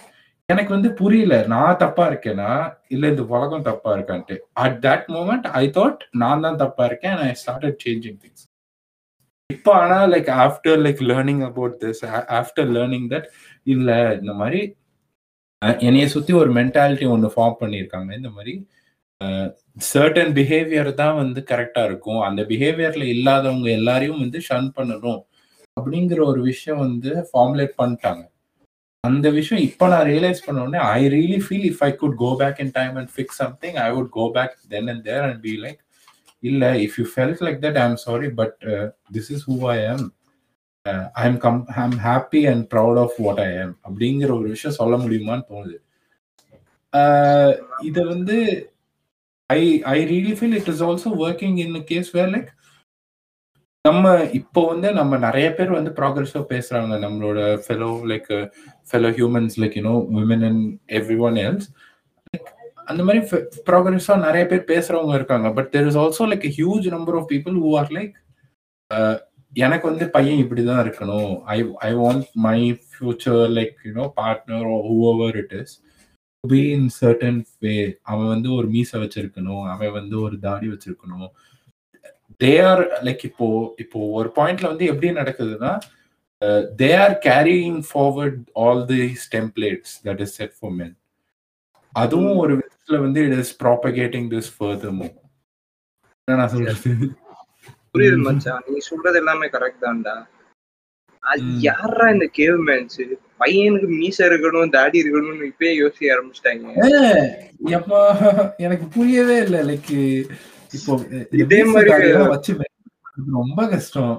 எனக்கு வந்து புரியல. நான் தப்பா இருக்கேனா? இல்ல இந்த உலகம் தப்பா இருக்கான்ட்டு. At that moment I thought நான் தான் தப்பா இருக்கேன் ஐ ஸ்டார்டட் சேஞ்சிங் திங்ஸ் இப்போ ஆனா like after like learning about this after learning that இல்ல இந்த மாதிரி என்னைய சுத்தி ஒரு மென்டாலிட்டி ஒன்று ஃபார்ம் பண்ணியிருக்காங்க. இந்த மாதிரி சர்டன் பிஹேவியர் தான் வந்து கரெக்டா இருக்கும். அந்த பிஹேவியர்ல இல்லாதவங்க எல்லாரையும் வந்து ஷன் பண்ணணும் அப்படிங்கிற ஒரு விஷயம் வந்து ஃபார்முலேட் பண்ணிட்டாங்க. அந்த விஷயம் இப்போ நான் ரியலைஸ் பண்ண உடனே I really feel if I could go back in time and fix something I would go back then and there and be like இல்ல if you felt like that I am sorry but this is who I am I am come I am happy and proud of what I am அப்படிங்கிற ஒரு விஷயம் சொல்ல முடியுமான்னு தோணுது. இதை வந்து I I really feel it is also working in case where like நம்ம இப்போ வந்து நம்ம நிறைய பேர் வந்து ப்ராக்ரஸாக பேசுறாங்க. நம்மளோட fellow like fellow humans like you know women and every one else அந்த மாதிரி ப்ராக்ரஸாக நிறைய பேர் பேசுறவங்க இருக்காங்க. But there is also like huge number of people who are like எனக்கு வந்து பையன் இப்படிதான் இருக்கணும். I I want my future like you know partner whoever it is be in certain way அவன் வந்து ஒரு மீசை வச்சிருக்கணும். அவன் வந்து ஒரு தாடி வச்சிருக்கணும். தே ஆர் லைக் இப்போ இப்போ ஒரு பாயிண்ட்ல வந்து எப்படி நடக்குதுன்னா they are carrying forward all these templates that is set for men அதுவும் ஒரு விதத்துல வந்து it is propagating this further என்ன நான் சொல்றது புரியுது மச்சான் நீ சொல்றது எல்லாமே கரெக்ட் தான்டா. அது. யாரா இந்த கேவ் மேன்ஸ் பையனுக்கு மீச இருக்கணும் தாடி இருக்கணும்னு இப்பயே யோசிக்க ஆரம்பிச்சிட்டாங்க. எனக்கு புரியவே இல்லை. லைக் இப்போ இதே மாதிரி- வச்சு ரொம்ப கஷ்டம்.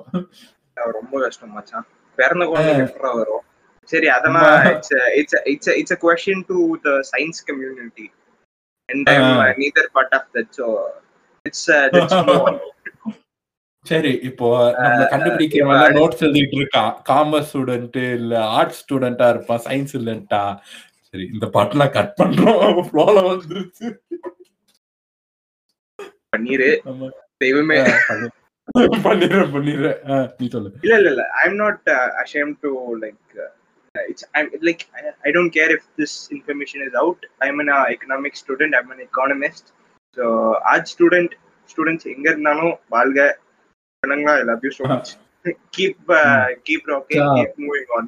ரொம்ப கஷ்டம் மச்சான். பிறந்த குழந்தை வரும்? சரி அதெல்லாம். It's it's it's it's a question to the science community and I ah. Neither part of that so it's சரி இப்போ நம்ம கண்டுபிடிக்கிறவங்க நோட்ஸ் எழுதிட்டு இருக்கான். காமர்ஸ் ஸ்டூடெண்ட் இல்ல ஆர்ட்ஸ் ஸ்டூடெண்டா இருப்பான் சயின்ஸ் இல்லன்ட்டா சரி இந்த பாட்டுலாம் கட் பண்றோம். ஃப்ளோல வந்துருச்சு. ஆமா. தெய்வமே. பண்ணிடுறேன் பண்ணிடுறேன் நீ சொல்லு இல்ல இல்ல இல்ல I'm not ashamed to like it's i'm like I, don't care if this information is out i'm an uh, economic student i'm an economist so art student students எங்க இருந்தாலும் வாழ்க பண்ணுங்களா I love you so much keep uh, keep rocking Yeah. keep moving on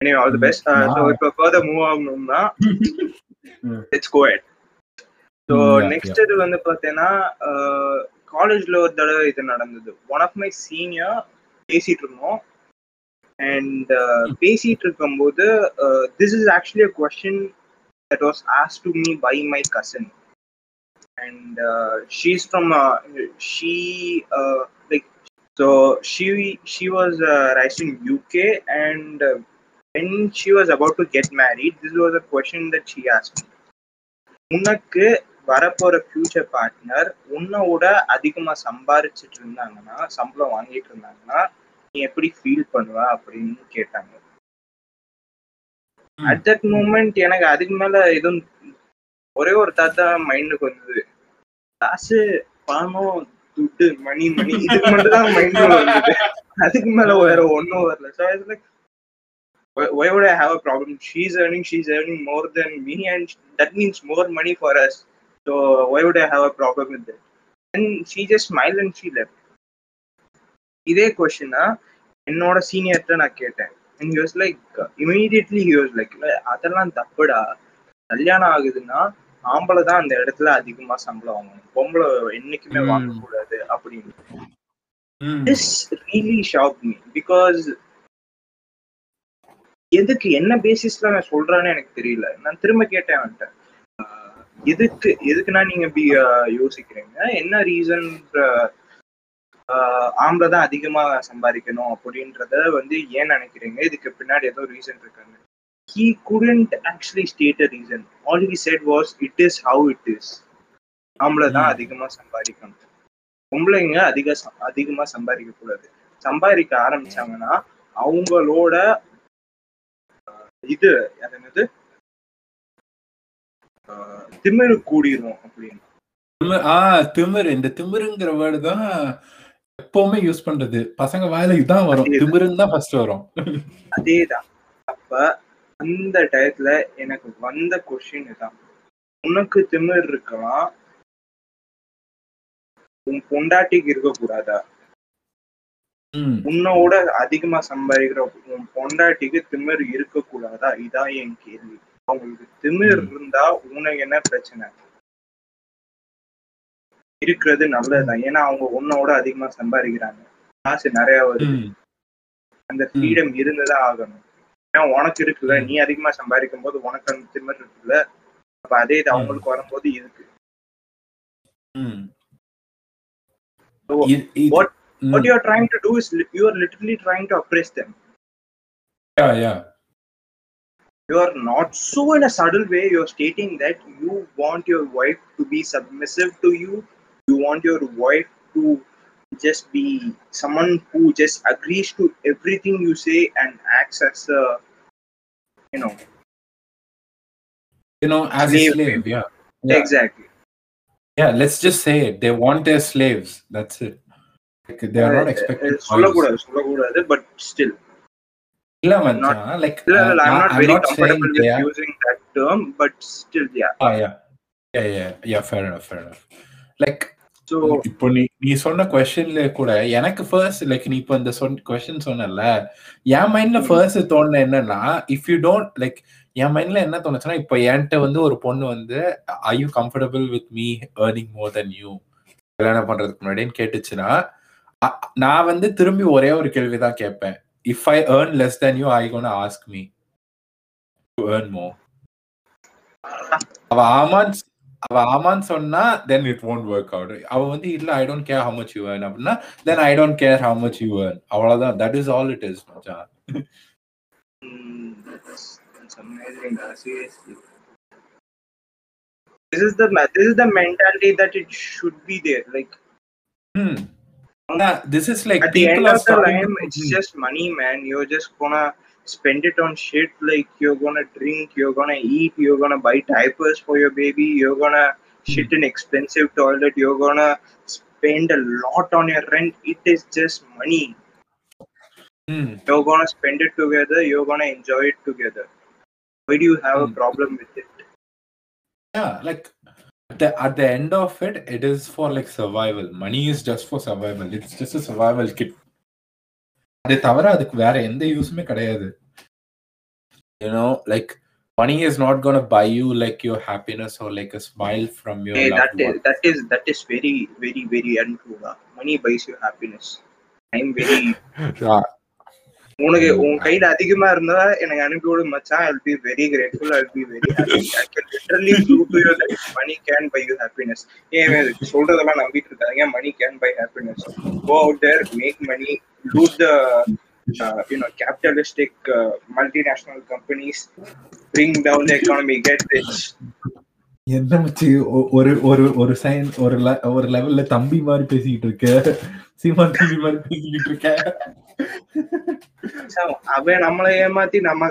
anyway all the best uh, so Yeah. இப்போ further move ஆகணும்னா Mm. let's go ahead so Mm, yeah, next இது வந்து பார்த்தீங்கன்னா காலேஜ்ல ஒரு தடவை இது நடந்தது. ஒன் ஆஃப் மை சீனியர் பேசிட்டு இருந்தோம். அண்ட் பேசிட்டு இருக்கும்போது this is actually a question that was ask to me by my cousin and she's from she like so she she was raise in UK and when she was about to get married, this was a question that she asked me. உனக்கு வரப்போற future partner உன்னோட அதிகமா சம்பாரிச்சிட்டு இருந்தாங்கன்னா சம்பளம் வாங்கிட்டு இருந்தாங்கன்னா நீ எப்படி ஃபீல் பண்ணுவ அப்படின்னு கேட்டாங்க. அட் தட் மூமெண்ட் எனக்கு அதுக்கு மேல எதுவும் ஒரே ஒரு தாத்தா மைண்டுக்கு வந்தது காசு பணம் துட்டு மணி மணி இதுக்கு மட்டும் தான் மைண்ட்ல வந்தது அதுக்கு மேல வேற ஒன்னும் வரல so like why, why would I have a problem? She's earning, she's earning more than me, and that means more money for us. So why would I have a problem with that? And she just smiled and she left. இதே கொஸ்டினா என்னோட சீனியர்கிட்ட நான் கேட்டேன் and he was like immediately he was like "இல்ல, அதெல்லாம் தப்புடா கல்யாணம் ஆகுதுன்னா ஆம்பளை தான் அந்த இடத்துல அதிகமா சம்பளம் வாங்கணும் பொம்பளை என்னைக்குமே ம். வாங்கக்கூடாது அப்படின்னு ம். this really shocked me because எதுக்கு என்ன பேசிஸ்ல நான் சொல்றேன்னு எனக்கு தெரியல நான் திரும்ப கேட்டேன் அவன்கிட்ட எதுக்கு எதுக்குன்னா நீங்க இப்படி யோசிக்கிறீங்க? என்ன ரீசன் ஆம்பளை தான் அதிகமா சம்பாதிக்கணும் அப்படின்றத வந்து ஏன் நினைக்கிறீங்க? இதுக்கு பின்னாடி ஏதோ ரீசன் இருக்காங்க. He couldn't actually state a reason. All he said was it is how it is. ஆம்பளை தான். அதிகமா சம்பாதிக்கணும். பொம்பளைங்க அதிக அதிகமா சம்பாதிக்க கூடாது. சம்பாதிக்க ஆரம்பிச்சாங்கன்னா அவங்களோட இது என்னது? திமிரு கூடிரும் அப்படின்னு. திமிர் ஆ திமிர். இந்த திமிருங்கிற வேர்டு தான் எப்பவுமே யூஸ் பண்றது. பசங்க வாயில இதான் வரும். திமிருன்னு தான் ஃபர்ஸ்ட் வரும். அதேதான். அப்ப அந்த டயத்துல எனக்கு வந்த கொஸ்டின் தான் உனக்கு திமிர் இருக்கலாம். உன் பொண்டாட்டிக்கு இருக்கக்கூடாதா? ம், உன்னோட அதிகமா சம்பாதிக்கிற உன் பொண்டாட்டிக்கு திமிர் இருக்கக்கூடாதா? இதான் என் கேள்வி. அவங்களுக்கு திமிர். இருந்தா உனக்கு என்ன பிரச்சனை? இருக்கிறது நல்லதுதான். ஏன்னா அவங்க உன்னோட அதிகமா சம்பாதிக்கிறாங்க. காசு நிறைய வருது. அந்த ஃப்ரீடம் இருந்துதான் ஆகணும். ஏன்னா உனக்கு இருக்குல்ல. நீ அதிகமா சம்பாதிக்கும் போது உனக்கு அந்த திமிர் இருக்குல்ல. அப்ப அதே இது அவங்களுக்கு வரும்போது இருக்கு. what- what you are trying to do is you are literally trying to oppress them. Yeah, yeah. you are not so in a subtle way you're stating that you want your wife to be submissive to you. You want your wife to just be someone who just agrees to everything you say and acts as a you know. You know as slave. a slave. yeah. yeah. exactly. Yeah let's just say it. They want their slaves. That's it. They are not eh, eh, expected uh, uh, but still. இல்ல மச்சான் like இல்ல, இல்ல, comfortable they with are using that term but still yeah. Ah, yeah. Yeah yeah yeah fair enough fair enough. Like so இப்போ நீ நீ சொன்ன கொஸ்டின்ல கூட எனக்கு ஃபர்ஸ்ட் லைக் நீ இப்போ இந்த சொன்ன கொஸ்டின் சொன்னல என் மைண்ட்ல. ஃபர்ஸ்ட் தோணுன என்னன்னா இஃப் யூ டோன்ட் லைக் என் மைண்ட்ல என்ன தோணுச்சுன்னா இப்போ என்கிட்ட வந்து ஒரு பொண்ணு வந்து I you comfortable with me earning more than you கல்யாணம் பண்றதுக்கு முன்னாடின்னு கேட்டுச்சுன்னா நான் வந்து திரும்பி ஒரே ஒரு கேள்வி தான் கேட்பேன். If I earn less than you I gonna ask me to earn more அவ ஆமான்னு அவ ஆமான்னு சொன்னா then it won't work out அவ வந்து இல்ல I don't care how much you earn அப்படின்னா then I don't care how much you earn அவ்வளவுதான் that is all it is மச்சான் mm, that's, that's amazing uh, seriously this is the ma- this is the mentality that it should be there like hmm. This is like at the people end of the line it's Hmm. just money man you're just gonna spend it on shit like you're gonna drink you're gonna eat you're gonna buy diapers for your baby you're gonna shit in expensive toilet you're gonna spend a lot on your rent it is just money Hmm. you're gonna spend it together you're gonna enjoy it together why do you have a Hmm. problem with it yeah like the, at the end of it it is for like survival money is just for survival it's just a survival kit அதை தவிர அதுக்கு வேற எந்த யூஸுமே கிடையாது you know like money is not going to buy you like your happiness or like a smile from your Hey, that loved is one. that is that is very very very untrue lah. money buys you happiness i'm very Yeah. உனக்கு உன் கையில அதிகமா இருந்தா எனக்கு அனுப்பி விடு மச்சான். I be very grateful I be very literally prove to you that money can buy you happiness ஏன் சொல்றதெல்லாம் நம்பிட்டு இருக்காங்க money can buy happiness go out there make money loot the capitalistic uh, multinational companies. Bring down the economy. Get rich. என்ன மச்சி ஒரு ஒரு ஒரு sign ஒரு ஒரு லெவல்ல தம்பி மாதிரி பேசிக்கிட்டு இருக்க? சீமான் தம்பி மாதிரி பேசிக்கிட்டு இருக்க அவன் நம்மளை ஏமாத்தி நம்ம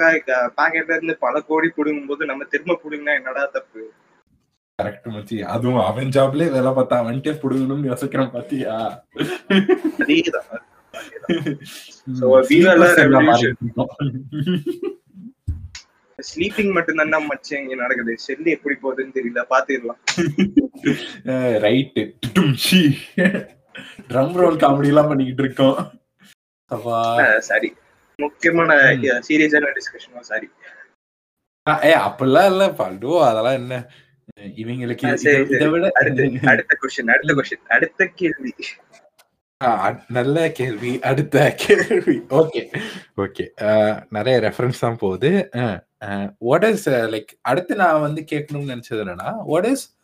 பாக்கெட்ல இருந்து பல கோடி புடுங்கும் போது நம்ம திரும்ப புடுங்கினா என்னடா தப்பு? கரெக்ட் மச்சி. அதுவும் அவன் ஜாப்லயே வேலை பார்த்தா அவன்கிட்ட புடுங்கணும்னு யோசிக்கிறான் பாத்தியா. ஸ்லீப்பிங் மட்டும் தானே மச்சம் இங்க நடக்குது. செல்லு எப்படி போகுதுன்னு தெரியல. பாத்துக்கலாம் ரைட்டு ட்ரம் ரோல் காமெடி எல்லாம் பண்ணிக்கிட்டு இருக்கோம். சாரி. முக்கியமான. சீரியஸான டிஸ்கஷன் சாரி. ஏ அப்படிலாம் இல்ல பல்டு அதெல்லாம் என்ன? இவங்களுக்கு இதை- விட அடுத்த கொஸ்டின் அடுத்த கொஸ்டின் அடுத்த கேள்வி. நல்ல கேள்வி அடுத்த கேள்வி. Okay okay. நிறைய ரெஃபரன்ஸ் தான் போகுது. வாட் இஸ் லைக் அடுத்து நான் வந்து கேட்கணும்னு நினைச்சது என்னன்னா what is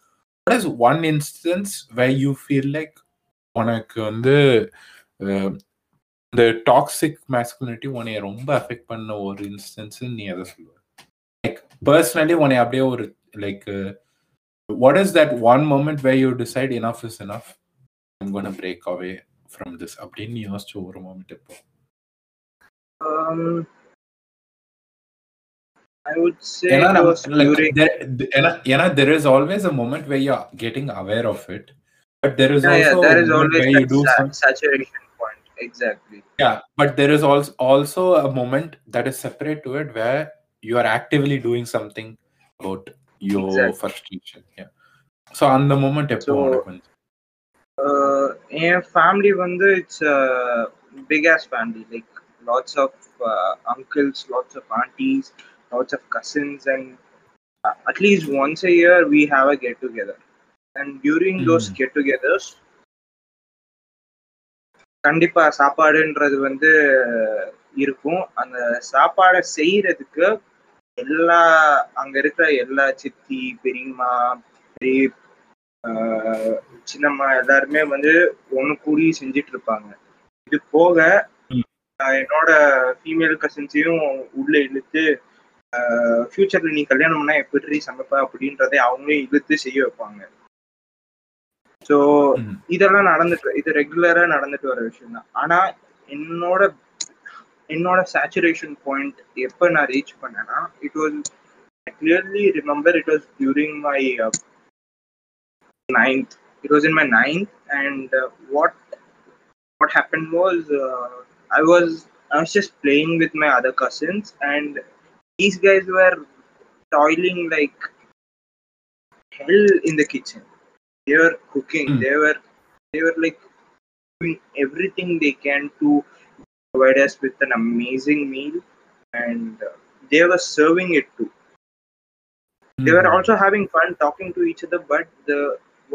what is one instance where you feel like உனக்கு வந்து இந்த டாக்ஸிக் மேஸ்குலினிட்டி உன்னைய ரொம்ப அஃபெக்ட் பண்ண ஒரு இன்ஸ்டன்ஸ் நீ எதை சொல்லுவ. லைக் பர்சனலி உன்னை அப்படியே ஒரு like what is that one moment where you decide enough is enough I'm gonna break away from this அப்படின்னு யோசிச்சு ஒரு மூமெண்ட் இப்போ Um, ஏன்னா it நம்ம- was like, during there- ஏன்னா- ஏன்னா there is always a moment where you're getting aware of it but there is yeah, yeah, also there a is moment always where you that do sa- some saturation point. Exactly. yeah but there is also also a moment that is separate to it where you are actively doing something about your Exactly. frustration yeah so on the moment எப்போ So- உனக்கு வந்து- Uh, என் family வந்து it's big as family like lots of uncles lots of aunties lots of cousins and at least once a year we have a get together And during those. Get togethers கண்டிப்பா சாப்பாடுன்றது வந்து இருக்கும். அந்த சாப்பாடை செய்யறதுக்கு எல்லா அங்க இருக்கிற எல்லா சித்தி பெரியம்மா பெரிய சின்னம்மா எல்லாருமே வந்து ஒண்ணு கூடி செஞ்சுட்டு இருப்பாங்க. இது போக என்னோட ஃபீமேல் கசின்ஸையும் உள்ள இழுத்து ஃபியூச்சர்ல நீ கல்யாணம் பண்ணா எப்படி சமைப்ப அப்படின்றதை அவங்களே இழுத்து செய்ய வைப்பாங்க. ஸோ ம். இதெல்லாம் நடந்துட்டு இது ரெகுலரா நடந்துட்டு வர விஷயம் தான் ஆனா என்னோட என்னோட சேச்சுரேஷன் பாயிண்ட் எப்போ நான் ரீச் பண்ணேன்னா it was clearly remember it was during my ninth. It was in my ninth, and uh, what what happened was uh, I was I was just playing with my other cousins, and these guys were toiling like hell in the kitchen. They were cooking. Hmm. They were they were like doing everything they can to provide us with an amazing meal, and uh, they were serving it too they were Mm. also having fun talking to each other but the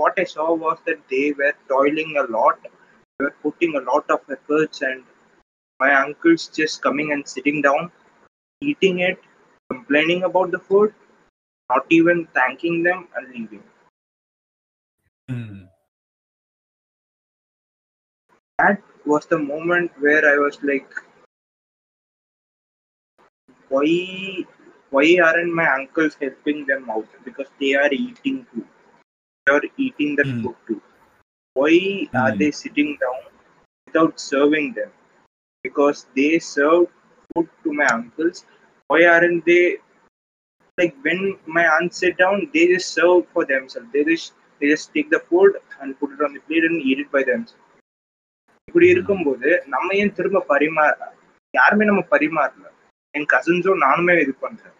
what i saw was that they were toiling a lot they were putting a lot of efforts and my uncles just coming and sitting down eating it complaining about the food not even thanking them and leaving Mm. That was the moment where i was like why why aren't my uncles helping them out? Because they are eating too. They are eating that Hmm. food too. Why are Hmm. they sitting down without serving them? Because they serve food to my uncles. Why aren't they like when my aunts sit down they just serve for themselves. They just they just take the food and put it on the plate and eat it by themselves. இப்படி இருக்கும்போது நம்ம ஏன் திரும்ப பரிமாற யாருமே நம்ம பரிமாறல. என் கசின்ஸும் நானுமே இது பண்றேன்.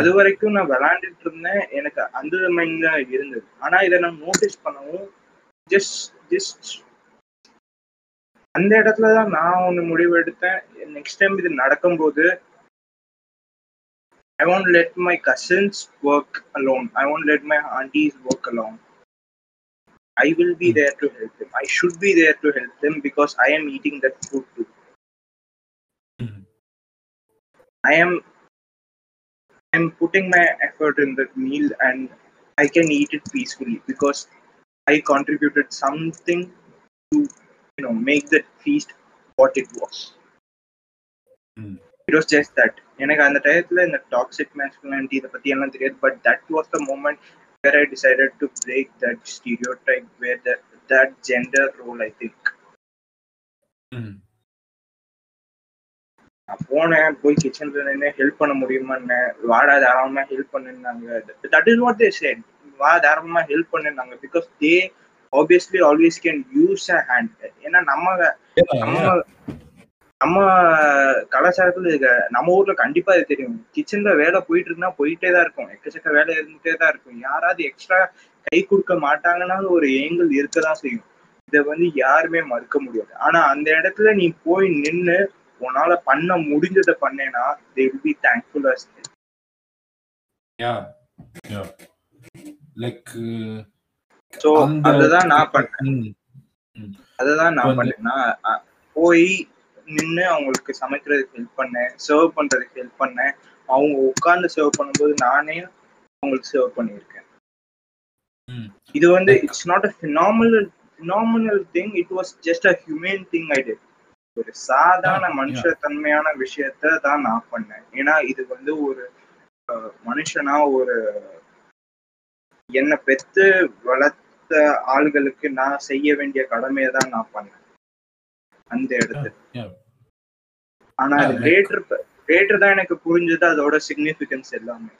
அது வரைக்கும் நான் விளையாண்டுட்டு இருந்தேன். எனக்கு அந்த மைண்ட் தான் இருந்தது. ஆனா இதை நான் நோட்டீஸ் பண்ணவும் ஜஸ்ட் ஜஸ்ட் அந்த இடத்துல தான் நான் ஒன்று முடிவு எடுத்தேன். நெக்ஸ்ட் டைம் இது நடக்கும்போது I won't let my cousins work alone. I won't let my aunties work alone. I will be hmm. there to help them. I should be there to help them because I am eating that food too. Hmm. I am I'm putting my effort in that meal and I can eat it peacefully because I contributed something to you know make that feast what it was. Mm. It was just that. எனக்கு அந்த டயத்துல இந்த toxic masculinity இதை பத்தி எல்லாம் தெரியாது but that was the moment where I decided to break that stereotype where that gender role I think. நான் போனேன் போய் கிச்சன்ல நின்று ஹெல்ப் பண்ண முடியுமான்னு வாடா தாராளமா help பண்ணுனாங்க that is what they said வா தாராளமா help பண்ணுனாங்க because they obviously always can use a hand ஏன்னா நம்ம நம்ம. நம்ம கலாச்சாரத்துல இருக்க நம்ம ஊர்ல கண்டிப்பா இது தெரியும். கிச்சன்ல வேலை போயிட்டு இருந்தா போயிட்டே தான் இருக்கும். எக்கச்சக்க வேலை இருந்துட்டே தான் இருக்கும். யாராவது எக்ஸ்ட்ரா கை கொடுக்க மாட்டாங்கன்னா ஒரு ஏங்கல் இருக்கதான் செய்யும். இதை வந்து யாருமே மறுக்க முடியாது. ஆனா அந்த இடத்துல நீ போய் நின்னு உன்னால பண்ண முடிஞ்சதை பண்ணேன்னா they will be thankful us uh, so அந்த- அதுதான் நான் பண்ணேன். அதுதான் நான் பண்ணேன் நான் போய் நின்று அவங்களுக்கு சமைக்கிறதுக்கு ஹெல்ப் பண்ணேன் சர்வ் பண்றதுக்கு ஹெல்ப் பண்ணேன். அவங்க உட்கார்ந்து சர்வ் பண்ணும்போது நானே அவங்களுக்கு சர்வ் பண்ணியிருக்கேன். இது வந்து it's not a phenomenal phenomenal thing it was just a human thing I did ஒரு சாதாரண மனுஷ தன்மையான விஷயத்த தான் நான் பண்ணேன். ஏன்னா இது வந்து ஒரு மனுஷனா ஒரு என்னை பெத்து வளர்த்த ஆள்களுக்கு நான் செய்ய வேண்டிய கடமையை தான் நான் பண்ணேன். அந்த இடத்துல. ஆனா அது லேட்டர் லேட்டர் தான் எனக்கு புரிஞ்சது அதோட சிக்னிஃபிகன்ஸ் எல்லாமே.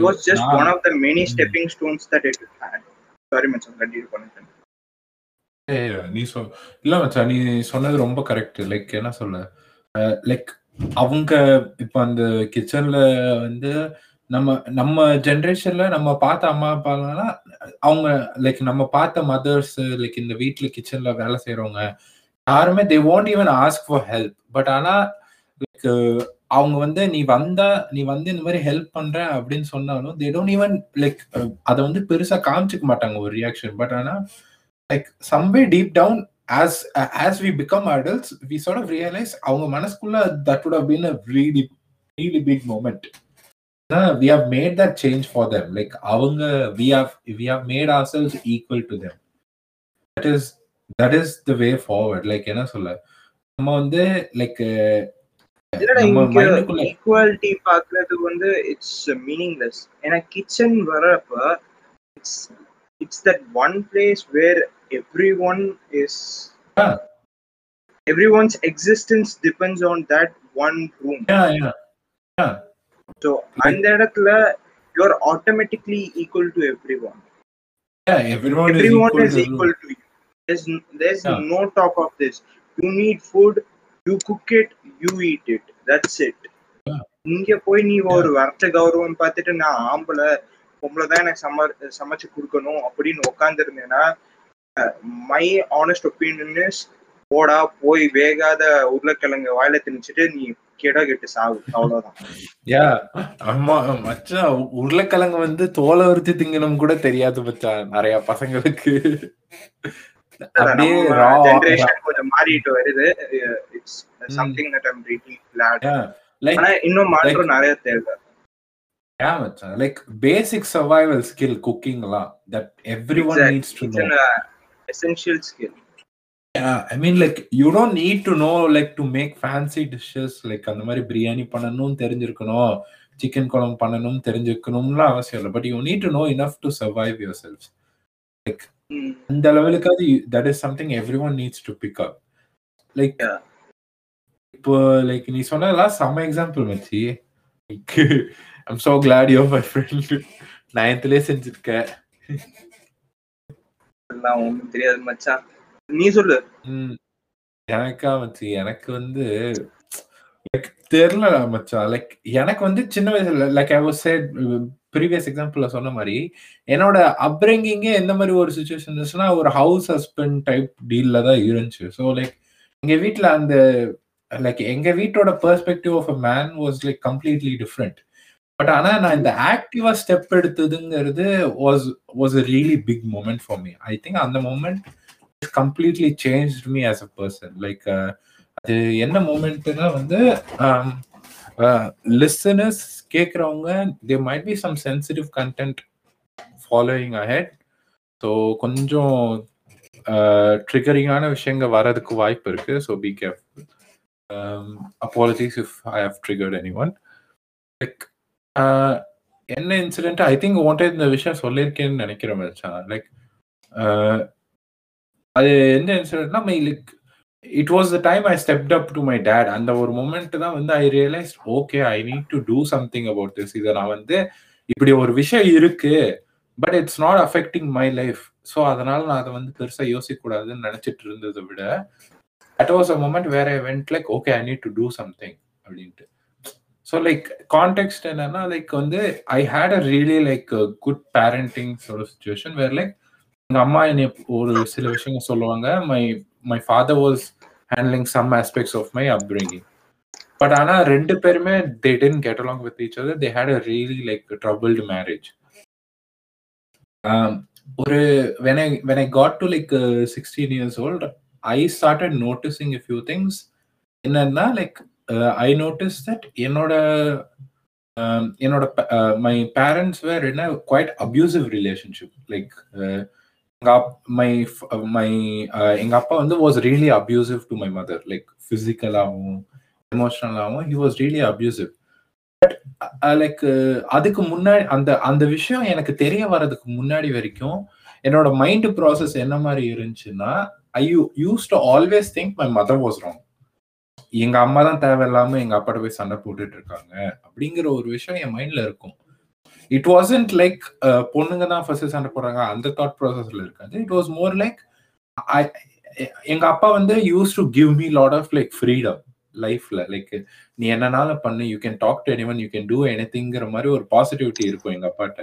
வாஸ் ஜஸ்ட் நான்- one of the many hmm. Stepping stones that it had sorry மச்சான் கண்டினியூ ஏய், நீ சொ இல்ல மச்சான் நீ சொன்னது ரொம்ப கரெக்ட் லைக் என்ன சொல்ல? லைக் அவங்க இப்ப அந்த கிச்சன்ல வந்து நம்ம நம்ம ஜென்ரேஷன்ல நம்ம பார்த்த அம்மா அப்பாலாம் அவங்க லைக் நம்ம பார்த்த மதர்ஸ் லைக் இந்த வீட்டில் கிச்சன்ல வேலை செய்யறவங்க யாருமே they won't even ask for help but ஆனா லைக் அவங்க வந்து நீ வந்தா நீ வந்து இந்த மாதிரி ஹெல்ப் பண்ற அப்படின்னு சொன்னாலும் தே டோன்ட் ஈவன் லைக் அதை வந்து பெருசா காமிச்சுக்க மாட்டாங்க ஒரு ரியாக்ஷன் பட் ஆனா like someway deep down as as we become adults we sort of realize அவங்க மனசுக்குள்ள that would have been a really really big moment we have made that change for them. Like அவங்க we have we have made ourselves equal to them. That is that is the way forward. Like என்ன சொல்ல? நம்ம வந்து like இல்லடா நம்ம இங்க மைண்டுக்குள்ள equality பாக்குறது வந்து இட்ஸ் மீனிங்லெஸ் ஏன்னா கிச்சன் வரப்ப it's it's that one place where every one is Yeah. Every one's existence depends on that one room yeah. Yeah. So அந்த இடத்துல you are automatically equal to every one is to equal to you. There's there's Yeah. no talk of this. You need food, you cook it, you eat it. That's it. Yeah. இங்க போய் நீ ஒரு வர்த்த கௌரவம் பார்த்துட்டு நான் ஆம்பளை பொம்பளை தான் எனக்கு சம சமைச்சு கொடுக்கணும் அப்படின்னு உட்காந்துருந்தேன்னா மை ஆனஸ்ட் ஒப்பீனியன் இஸ் போடா போய் வேகாத உருளைக்கிழங்கு வாயில திணிச்சிட்டு நீ கெட கெட்டு சாவு அவ்வளவுதான். யா மச்சான் உ- உருளைக்கிழங்கு வந்து தோலை உரிச்சு திங்கணும் கூட தெரியாது மச்சான் நிறைய பசங்களுக்கு. கொஞ்சம் மாறிட்டு வருது. It's something that I'm glad ஆனா இன்னும் மாற்றம் நிறைய தேவை. yeah மச்சான் like basic survival skill குக்கிங்லாம் that every one Exactly. Needs to It's no an essential I mean like you don't need to know like to make fancy dishes like அந்த மாதிரி பிரியாணி பண்ணணும் தெரிஞ்சிருக்கணும் சிக்கன் குழம்பு பண்ணணும் தெரிஞ்சுக்கணும்லாம் அவசியம் இல்லை. But you need to know enough to survive yourself Mm. அந்த லெவலுக்காவது that is something everyone needs to pick up like. இப்போ லைக் நீ சொன்னதெல்லாம் செம்ம எக்ஸாம்பிள் மச்சி. I'm so glad you my friend நைன்த்லேயே செஞ்சிருக்க. ஒண்ணும் தெரியாது மச்சான். நீ சொல்லு. எனக்கா மச்சி எனக்கு வந்து லைக் தெரியல மச்சான். லைக் எனக்கு வந்து சின்ன வயசுல like I was said previous எக்ஸாம்பிள்ல சொன்ன மாதிரி என்னோட அப்ரிங்கிங்கே எந்த மாதிரி ஒரு சுச்சுவேஷன் இருந்துச்சுன்னா ஒரு ஹவுஸ் ஹஸ்பண்ட் டைப் டீல்ல தான் இருந்துச்சு. ஸோ லைக் எங்க வீட்டுல அந்த லைக் எங்க வீட்டோட perspective of a man was like completely different but ஆனா நான் இந்த ஆக்டிவா step எடுத்ததுங்கிறது was was a really big moment for me I think அந்த moment completely change me as a person like அது என்ன மூமெண்ட்னா வந்து லிசனர்ஸ் கேட்குறவங்க they might be some sensitive content following ahead so கொஞ்சம் uh, ட்ரிகரிங்கான விஷயங்கள் வரதுக்கு வாய்ப்பு இருக்கு. So be careful apologies if I have triggered anyone like என்ன incident I think one day இந்த விஷயம் சொல்லியிருக்கேன்னு நினைக்கிறேன் மச்சான். லைக் uh, அது எந்த இன்சிடென்ட்னா my like it was the time I stepped up to my dad அந்த ஒரு மூமெண்ட் தான் வந்து I realise okay I need to do something about this இதை நான் வந்து இப்படி ஒரு விஷயம் இருக்கு but it's not affecting my life so அதனால நான் அதை வந்து பெருசாக யோசிக்கக்கூடாதுன்னு நினச்சிட்டு நினைச்சிட்டு இருந்ததை விட அட் வாஸ் அ மூமெண்ட் வேற I like okay I need to do something அப்படின்ட்டு. ஸோ லைக் கான்டெக்ட் என்னன்னா லைக் வந்து I had a really like good parenting ஒரு சுச்சுவேஷன் வேர் லைக் எங்க அம்மா என்னை ஒரு சில விஷயங்கள் சொல்லுவாங்க my my father was handling some aspects of my upbringing but ஆனா ரெண்டு பேருமே they tend get along with each other they had a really like troubled marriage ஒரு when I when I got to like sixteen years old I started noticing a few things என்னன்னா like I notice that என்னோட என்னோட my parents were என்ன quite abusive relationship like எங்க my my uh, எங்க அப்பா வந்து was really abusive to my mother like பிசிக்கலாகவும் எமோஷனலாகவும் he was really abusive but like அதுக்கு முன்னாடி அந்த அந்த விஷயம் எனக்கு தெரிய வர்றதுக்கு முன்னாடி வரைக்கும் என்னோட மைண்ட் ப்ராசஸ் என்ன மாதிரி இருந்துச்சுன்னா I you used to always think my mother was wrong எங்க அம்மா தான் தேவையில்லாம எங்க அப்பாட்ட போய் சண்டை போட்டுட்டு இருக்காங்க அப்படிங்கிற ஒரு விஷயம் என் மைண்ட்ல இருக்கும். இட் வாசன்ட் லைக் பொண்ணுங்க தான் ஃபர்ஸ்ட் சண்டை போடுறாங்க. அந்த தாட் ப்ராசஸ்ல இருக்காது. இட் வாஸ் மோர் லைக் எங்க அப்பா வந்து used to give me lot of like freedom லைஃப்ல லைக் நீ என்னனாலும் பண்ணு. You can talk to anyone you can do எனிதிங்கிற மாதிரி ஒரு பாசிட்டிவிட்டி இருக்கும் எங்க அப்பாட்ட.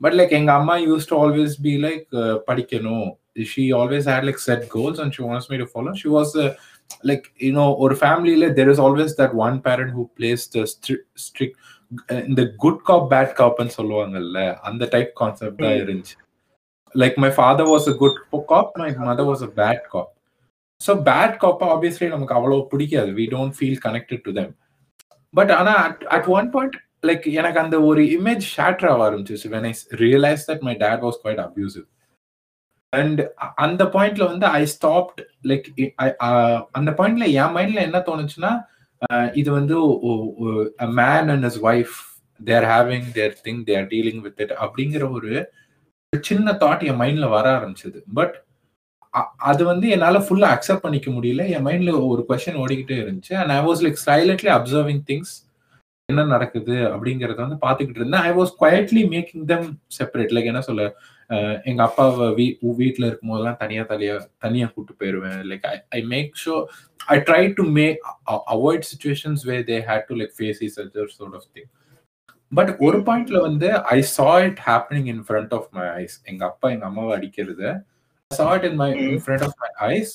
பட் லைக் எங்க அம்மா used to always be like படிக்கணும். She always had like set goals and she wants me to follow she was like you know ஒரு ஃபேமிலியில there is always that one parent who plays the strict இந்த good cop bad காப்னு சொல்லுவாங்கல்ல அந்த type concept தான் இருந்துச்சு. Like my father was a good cop my mother was a bad cop so bad Kapa obviously நமக்கு அவ்வளோ பிடிக்காது. We don't feel connected to them but ஆனால் at at one point like எனக்கு அந்த ஒரு image shatter ஆக ஆரம்பிச்சிச்சு when I realise that my dad was quite abusive and அந்த பாயிண்ட்ல வந்து ஐ ஸ்டாப்ட் லைக் அந்த பாயிண்ட்ல என் மைண்ட்ல என்ன தோணுச்சுன்னா Uh, இது வந்து man and his wife they're having their thing they're dealing with it அப்படிங்கிற ஒரு சின்ன தாட் என் மைண்ட்ல வர ஆரம்பிச்சது. பட் அது வந்து என்னால் ஃபுல்லாக அக்செப்ட் பண்ணிக்க முடியல. என் மைண்டில் ஒரு கொஷின் ஓடிக்கிட்டே இருந்துச்சு. And I was like silently observing things என்ன நடக்குது அப்படிங்கிறத வந்து பார்த்துக்கிட்டு இருந்தேன். I was quietly making them separate like என்ன சொல்ல எங்க அப்பாவை வீ வீட்டுல இருக்கும் போதெல்லாம் தனியா தனியா தனியா கூட்டு போயிருவேன். Like I I make sure I try to make avoid situations way they had to like face is other sort of thing but ஒரு பாயிண்ட்ல வந்து I saw it happening in front of my eyes எங்க அப்பா எங்க அம்மாவை அடிக்கிறது saw it in my in front of my eyes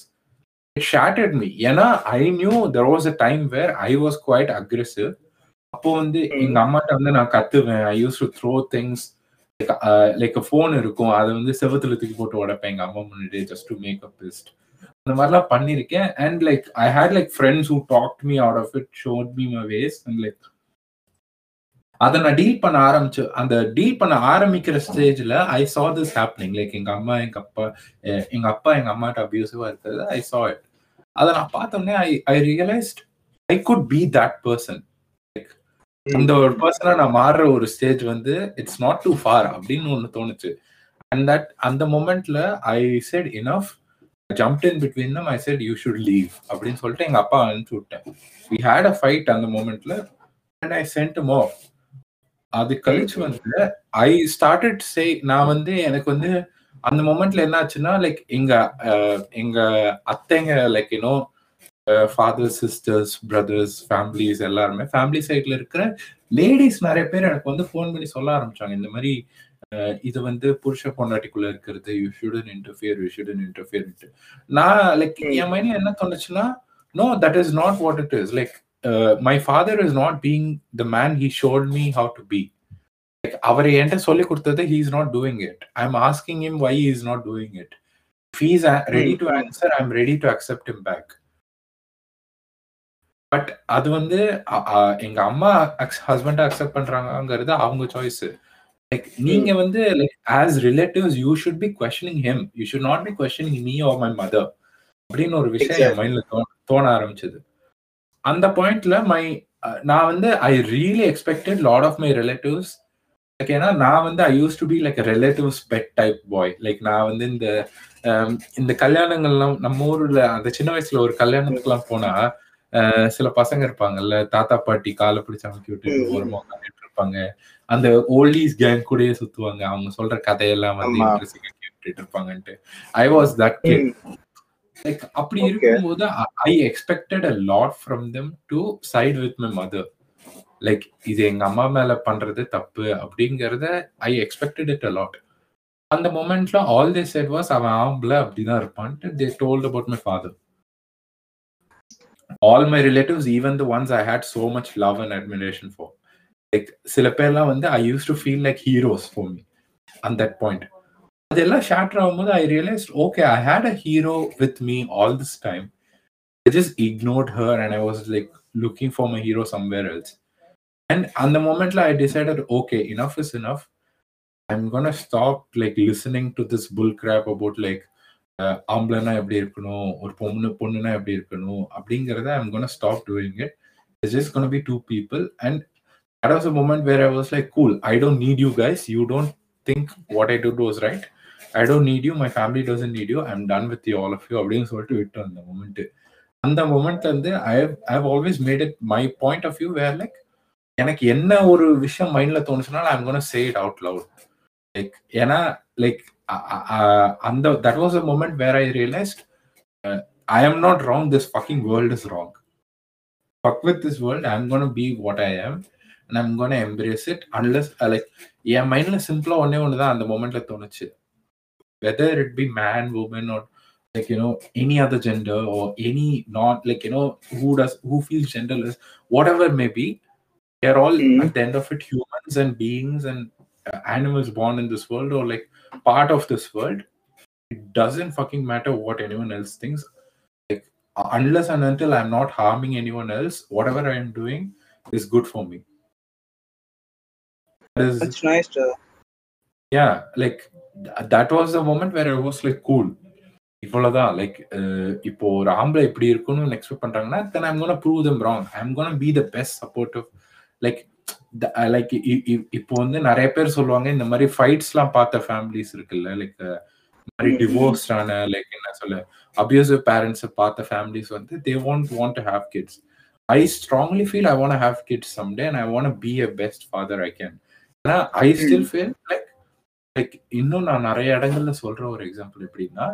it shattered me ஏன்னா I knew there was a time where I was quite aggressive அப்போ வந்து எங்க அம்மாட்ட வந்து நான் கத்துவேன். I used to throw things like phone uh, இருக்கும் அதை வந்து செவத்துல தூக்கி போட்டு உடப்பேன் எங்க அம்மா முன்னாடி just to make up best அந்த மாதிரிலாம் பண்ணிருக்கேன் and like I had like friends who talk me out of it showed me my ways and like அதை நான் டீல் பண்ண ஆரம்பிச்சு அந்த டீல் பண்ண ஆரம்பிக்கிற ஸ்டேஜ்ல I saw this happening like எங்க அம்மா எங்க அப்பா எங்க அப்பா எங்க அம்மாட்ட அபியூசிவா இருக்கிறது ஐ சா இட் அதை நான் பார்த்தோன்னே I I realised I could be that person அந்த ஒரு பர்சனா நான் மாறுற ஒரு ஸ்டேஜ் வந்து இட்ஸ் நாட் டூ ஃபார் அப்படின்னு ஒன்று தோணுச்சு. அண்ட் தட் அந்த மொமெண்ட்ல I said enough jump in between them I said you should leave அப்படின்னு சொல்லிட்டு எங்க அப்பா அனுப்பிச்சு விட்டேன். வி ஹேட் அ ஃபைட் அந்த மொமெண்ட்ல அண்ட் ஐ சென்ட் மோ அது கழிச்சு வந்து ஐ ஸ்டார்டட் சே நான் வந்து எனக்கு வந்து அந்த மொமெண்ட்ல என்ன ஆச்சுன்னா லைக் எங்க எங்க அத்தைங்க லைக் இன்னும் ஃபாதர் சிஸ்டர்ஸ் பிரதர்ஸ் ஃபேமிலிஸ் எல்லாருமே ஃபேமிலி சைட்ல இருக்கிற லேடிஸ் நிறைய பேர் எனக்கு வந்து ஃபோன் பண்ணி சொல்ல ஆரம்பிச்சாங்க. இந்த மாதிரி இது வந்து புருஷ பொண்டாட்டிக்குள்ள இருக்கிறது you shouldn't interfere you shouldn't interfere நான் லைக் என் மைண்ட்ல என்ன தோணுச்சுன்னா no that is not what it is like my father is not being the man he showed me how to be அவர் என்கிட்ட சொல்லி கொடுத்தது he is not doing it I am asking him why is not doing it fees ready to answer I am ready to accept him back but அது வந்து எங்க அம்மா ஹஸ்பண்டை accept பண்றாங்கிறது அவங்க choice like நீங்க வந்து like as relatives you should be questioning him you should not be questioning me or my mother அப்படின்னு ஒரு விஷயம் என் மைண்ட்ல தோண ஆரம்பிச்சது. அந்த பாயிண்ட்ல மை நான் வந்து I really expected lot of my relatives like ஏன்னா நான் வந்து I used to be like relatives pet type boy like நான் வந்து இந்த இந்த கல்யாணங்கள்லாம் நம்ம ஊர்ல அந்த சின்ன வயசுல ஒரு கல்யாணத்துக்குலாம் போனா சில பசங்க இருப்பாங்கல்ல தாத்தா பாட்டி காலை பிடிச்சி அமைக்கி விட்டு ஓரமா உட்காந்துட்டு இருப்பாங்க. அந்த ஓல்டிஸ் கேங் கூடயே சுத்துவாங்க. அவங்க சொல்ற கதையெல்லாம் வந்து இன்ட்ரெஸ்டிங்கா கேட்டுட்டு இருப்பாங்கன்ட்டு. I was that kid like அப்படி இருக்கும்போது I expected a lot from them to side with my mother like இது எங்க அம்மா மேல பண்றது தப்பு அப்படிங்கறத I expected it a lot அந்த மொமெண்ட்ல ஆல் தே செட் வாஸ் அவன் ஆம்பள அப்படிதான் இருப்பான்ட்டு they told about my father all my relatives even the ones I had so much love and admiration for like சில பேர்லாம் வந்து I used to feel like heroes for me at that point அதெல்லாம் shatter ஆகும்போது I realise okay I had a hero with me all this time I just ignored her and I was like looking for my hero somewhere else and அந்த மொமெண்ட்ல I decided okay enough is enough I'm gonna stop like listening to this bull crap about like ஆம்பளைனா எப்படி இருக்கணும்? ஒரு பொண்ணு பொண்ணுனா எப்படி இருக்கணும்? அப்படிங்கிறத I'm gonna stop doing it it's just gonna be two people and that was a moment where I was like cool I don't need you guys you don't think what I did was right I don't need you My family doesn't need you I'm done with you all of you அப்படின்னு சொல்லிட்டு விட்டோம் அந்த moment அந்த மொமெண்ட்ல இருந்து I have always made it my point of view where like எனக்கு என்ன ஒரு விஷயம் மைண்ட்ல தோணுச்சுனாலும் I'm gonna say it out loud like ஏன்னா like அந்த that was a moment where I realised I am not wrong this fucking world is wrong fuck with this world i'm gonna be what i am and i'm gonna embrace it unless uh, like என் மைண்ட்ல சிம்பிளா ஒன்னே ஒன்று தான் அந்த மொமெண்ட்ல தோணுச்சு whether it be man woman or like you know any other gender or any not like you know who does who feels genderless whatever may be they're all Mm. At the end of it humans and beings and animals born in this world or like part of this world it doesn't fucking matter what anyone else thinks like uh, unless and until i'm not harming anyone else whatever i am doing is good for me that is That's nice. To, yeah like th- that was the moment where i was like cool இவ்வளவுதான் like இப்போ ஒரு ஆம்பளை இப்படி இருக்கணும்னு expect பண்றாங்கன்னா then I'm gonna prove them wrong I'm gonna be the best supportive like like இப்போ வந்து நிறைய பேர் சொல்லுவாங்க இந்த மாதிரி ஃபைட்ஸ்லாம் பார்த்த ஃபேமிலிஸ் இருக்குல்ல லைக் மாதிரி Mhm. டிவோர்ஸ்டான லைக் என்ன சொல்ல அபியூசிவ் பேரண்ட்ஸை பார்த்த ஃபேமிலிஸ் வந்து they want want to have kids I strongly feel I want have kids someday and I want be a best father I can ஏன்னா I still feel like like இன்னும் நான் நிறைய இடங்கள்ல சொல்ற ஒரு எக்ஸாம்பிள் எப்படின்னா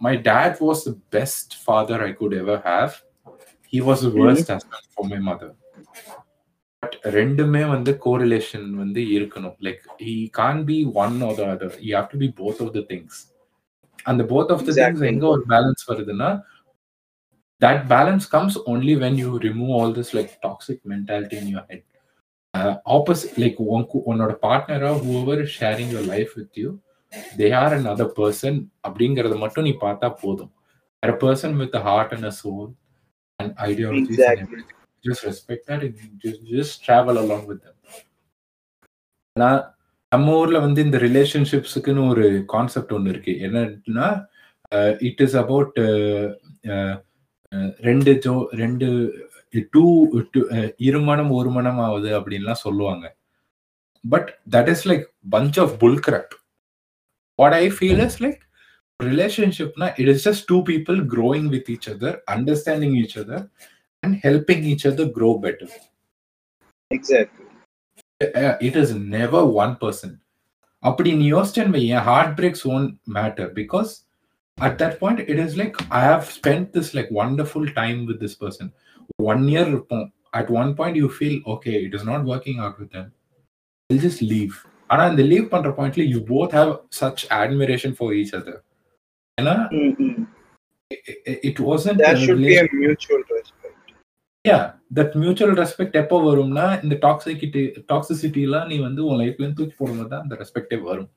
my dad was the best father I could ever have he was worst for my mother but ரெண்டுமே வந்து கோரிலேஷன் வந்து இருக்கணும் like he can't be one or the other you have to be both of the things அந்த both of the things. எங்க ஒரு balance வருதுன்னா that balance comes only when you remove all this like toxic mentality in your head uh, opposite like one உன்னோட பார்ட்னரா whoever is sharing your life with you they are another person அப்படிங்கறத மட்டும் நீ பார்த்தா போதும் a person with a heart and a soul and just respect that and just, just travel along with them. நம்ம ஊர்ல வந்து இந்த ரிலேஷன்ஷிப்ஸுக்குன்னு ஒரு கான்செப்ட் ஒன்று இருக்கு. என்னன்னா இட் இஸ் அபவுட் ரெண்டு ஜோ ரெண்டு டூ இருமணம் ஒரு மனம் ஆகுது அப்படின்லாம் சொல்லுவாங்க. But that is like punch of புல்கிரப் what I feel is like ரிலேஷன்ஷிப்னா it is just two people growing with each other understanding each other and helping each other grow better exactly. It is never one person அப்படி நீ யோசிச்சேன் என் heart breaks own matter because at that point it is like I how spend this like wonderful time with this person one year இருப்போம். At one point you feel okay it is not working out with them will just leave ஆனா இந்த leave பண்ற பாயிண்ட்ல you both have such admiration for each other ஏன்னா Mm-mm. It wasn't There should be a mutual respect. Yeah that mutual respect எப்போ வரும்னா இந்த toxicity டாக்ஸிசிட்டிலாம் நீ வந்து உன் லைஃப்ல இருந்து தூக்கி போடும்போது தான் அந்த ரெஸ்பெக்டே வரும்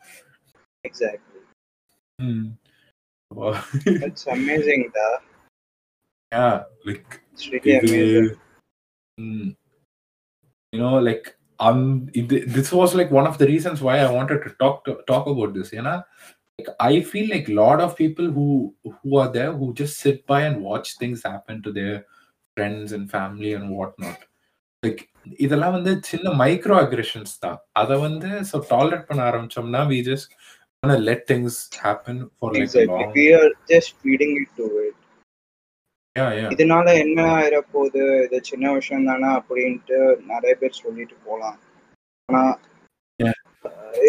Exactly. ம். That's amazing, da. Yeah, like It's really amazing. mm, you know like um it- this was like one of the reasons why I wanted to talk to, talk about this you know like I feel like a lot of people who who are there who just sit by and watch things happen to their friends and family and whatnot like இதெல்லாம் வந்து சின்ன micro அக்ரெஷன்ஸ் தான் அதை வந்து so tolerate பண்ண ஆரம்பிச்சோம்னா we just let things happen for like Exactly. long We are just feeding it to it. yeah yeah இதனால என்ன ஆயிர போகுது இது சின்ன விஷயம் தானே அப்படின்ட்டு நிறைய பேர் சொல்லிட்டு போலாம் ஆனா.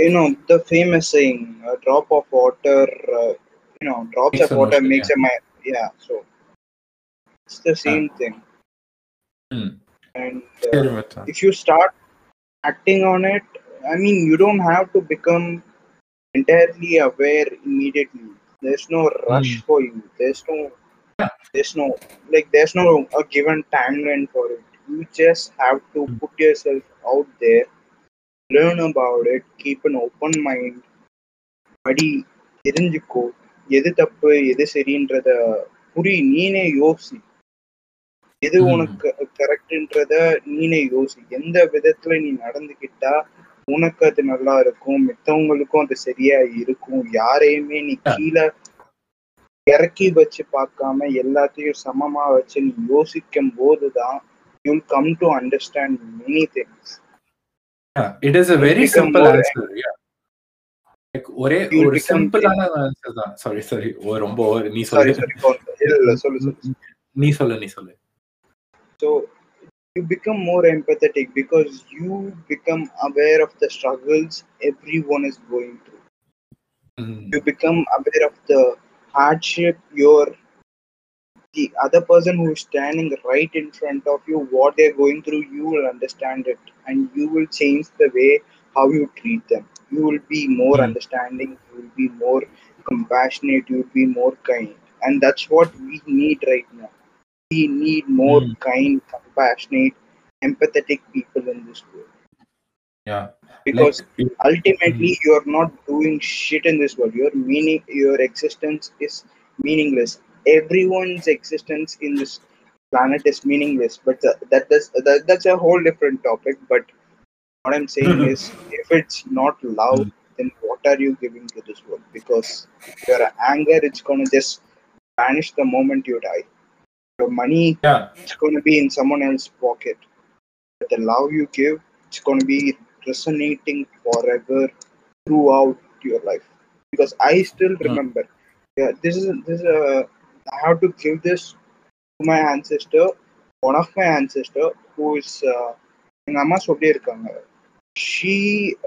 You know the famous saying a drop of water uh, you know drops Makes of an water it's the same thing Hmm. and uh, very much so. if you start acting on it i mean you don't have to become entirely aware immediately there's no rush Mm. for you there's no Yeah. there's no like there's no a given timeline for it you just have to Mm. put yourself out there learn about it keep an open mind படி தெரிஞ்சுக்கோ எது தப்பு எது சரின்றத புரி நீனே யோசி எது. உனக்கு கரெக்ட்ன்றத நீனே யோசி எந்த விதத்துல நீ நடந்துக்கிட்டா உனக்கு அது நல்லா இருக்கும் மித்தவங்களுக்கும் அது சரியா இருக்கும் யாரையுமே நீ. கீழே இறக்கி வச்சு பார்க்காம எல்லாத்தையும் சமமா வச்சு நீ யோசிக்கும் போதுதான் you'll come to understand many things become simple more- answer. Yeah. Like ஒரே ஒரு சிம்பிளான ஆன்சர் தான் சாரி சாரி ரொம்ப நீ சாரி சொல்லு சாரி இல்ல இல்ல சொல்லு சொல்லு நீ சொல்லு நீ சொல்லு So you become more empathetic because you become aware of the struggles everyone is going through. ம், You become aware of the hardship your the other person who is standing right in front of you, what they're going through, you will understand it and you will change the way how you treat them. You will be more Mm. understanding, you will be more compassionate, you will be more kind. And that's what we need right now. We need more Mm. kind, compassionate, empathetic people in this world. yeah. Because Like, ultimately hmm. you are not doing shit in this world. Your meaning your existence is meaningless. Everyone's existence in this planet is meaningless. But the, that does uh, that, that's a whole different topic but what i'm saying hmm. is if it's not love hmm. then what are you giving to this world? Because your anger it's going to just vanish the moment you die your money yeah. it's going to be in someone else's pocket. But the love you give, it's going to be resonating forever throughout your life. Because I still remember, yeah, this is this is a, I have to give this to my ancestor, one of my ancestor who is uh, எங்க அம்மா சொல்லியிருக்காங்க she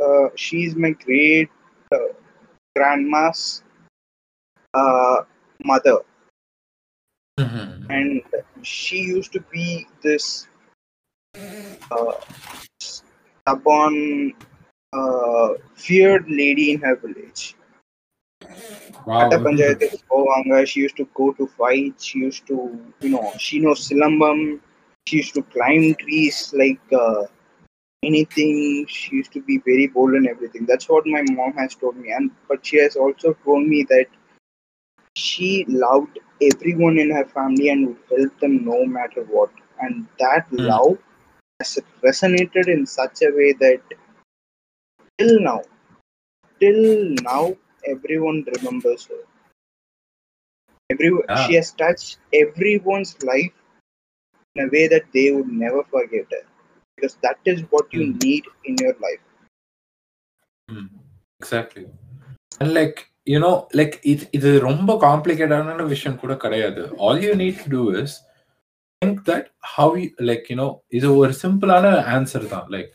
uh, she is my great uh, grandma's uh, mother Mhm. and she used to be this uh, uh, feared lady in her village. Wow. She used to go to fights. She used to, you know, she knows silambam. She used to climb trees like uh, anything. She used to be very bold and everything. That's what my mom has told me, and but she has also told me that she loved everyone in her family and would help them no matter what and that Hmm. love has resonated in such a way that till now till now everyone remembers her every Yeah. she has touched everyone's life in a way that they would never forget her because that is what you Hmm. need in your life Mm, exactly and like you know like இது இது ரொம்ப காம்ப்ளிகேட்டான விஷயம் கூட கிடையாது. All you need to do is think that how you like you know இது ஒரு சிம்பிளான ஆன்சர் தான். Like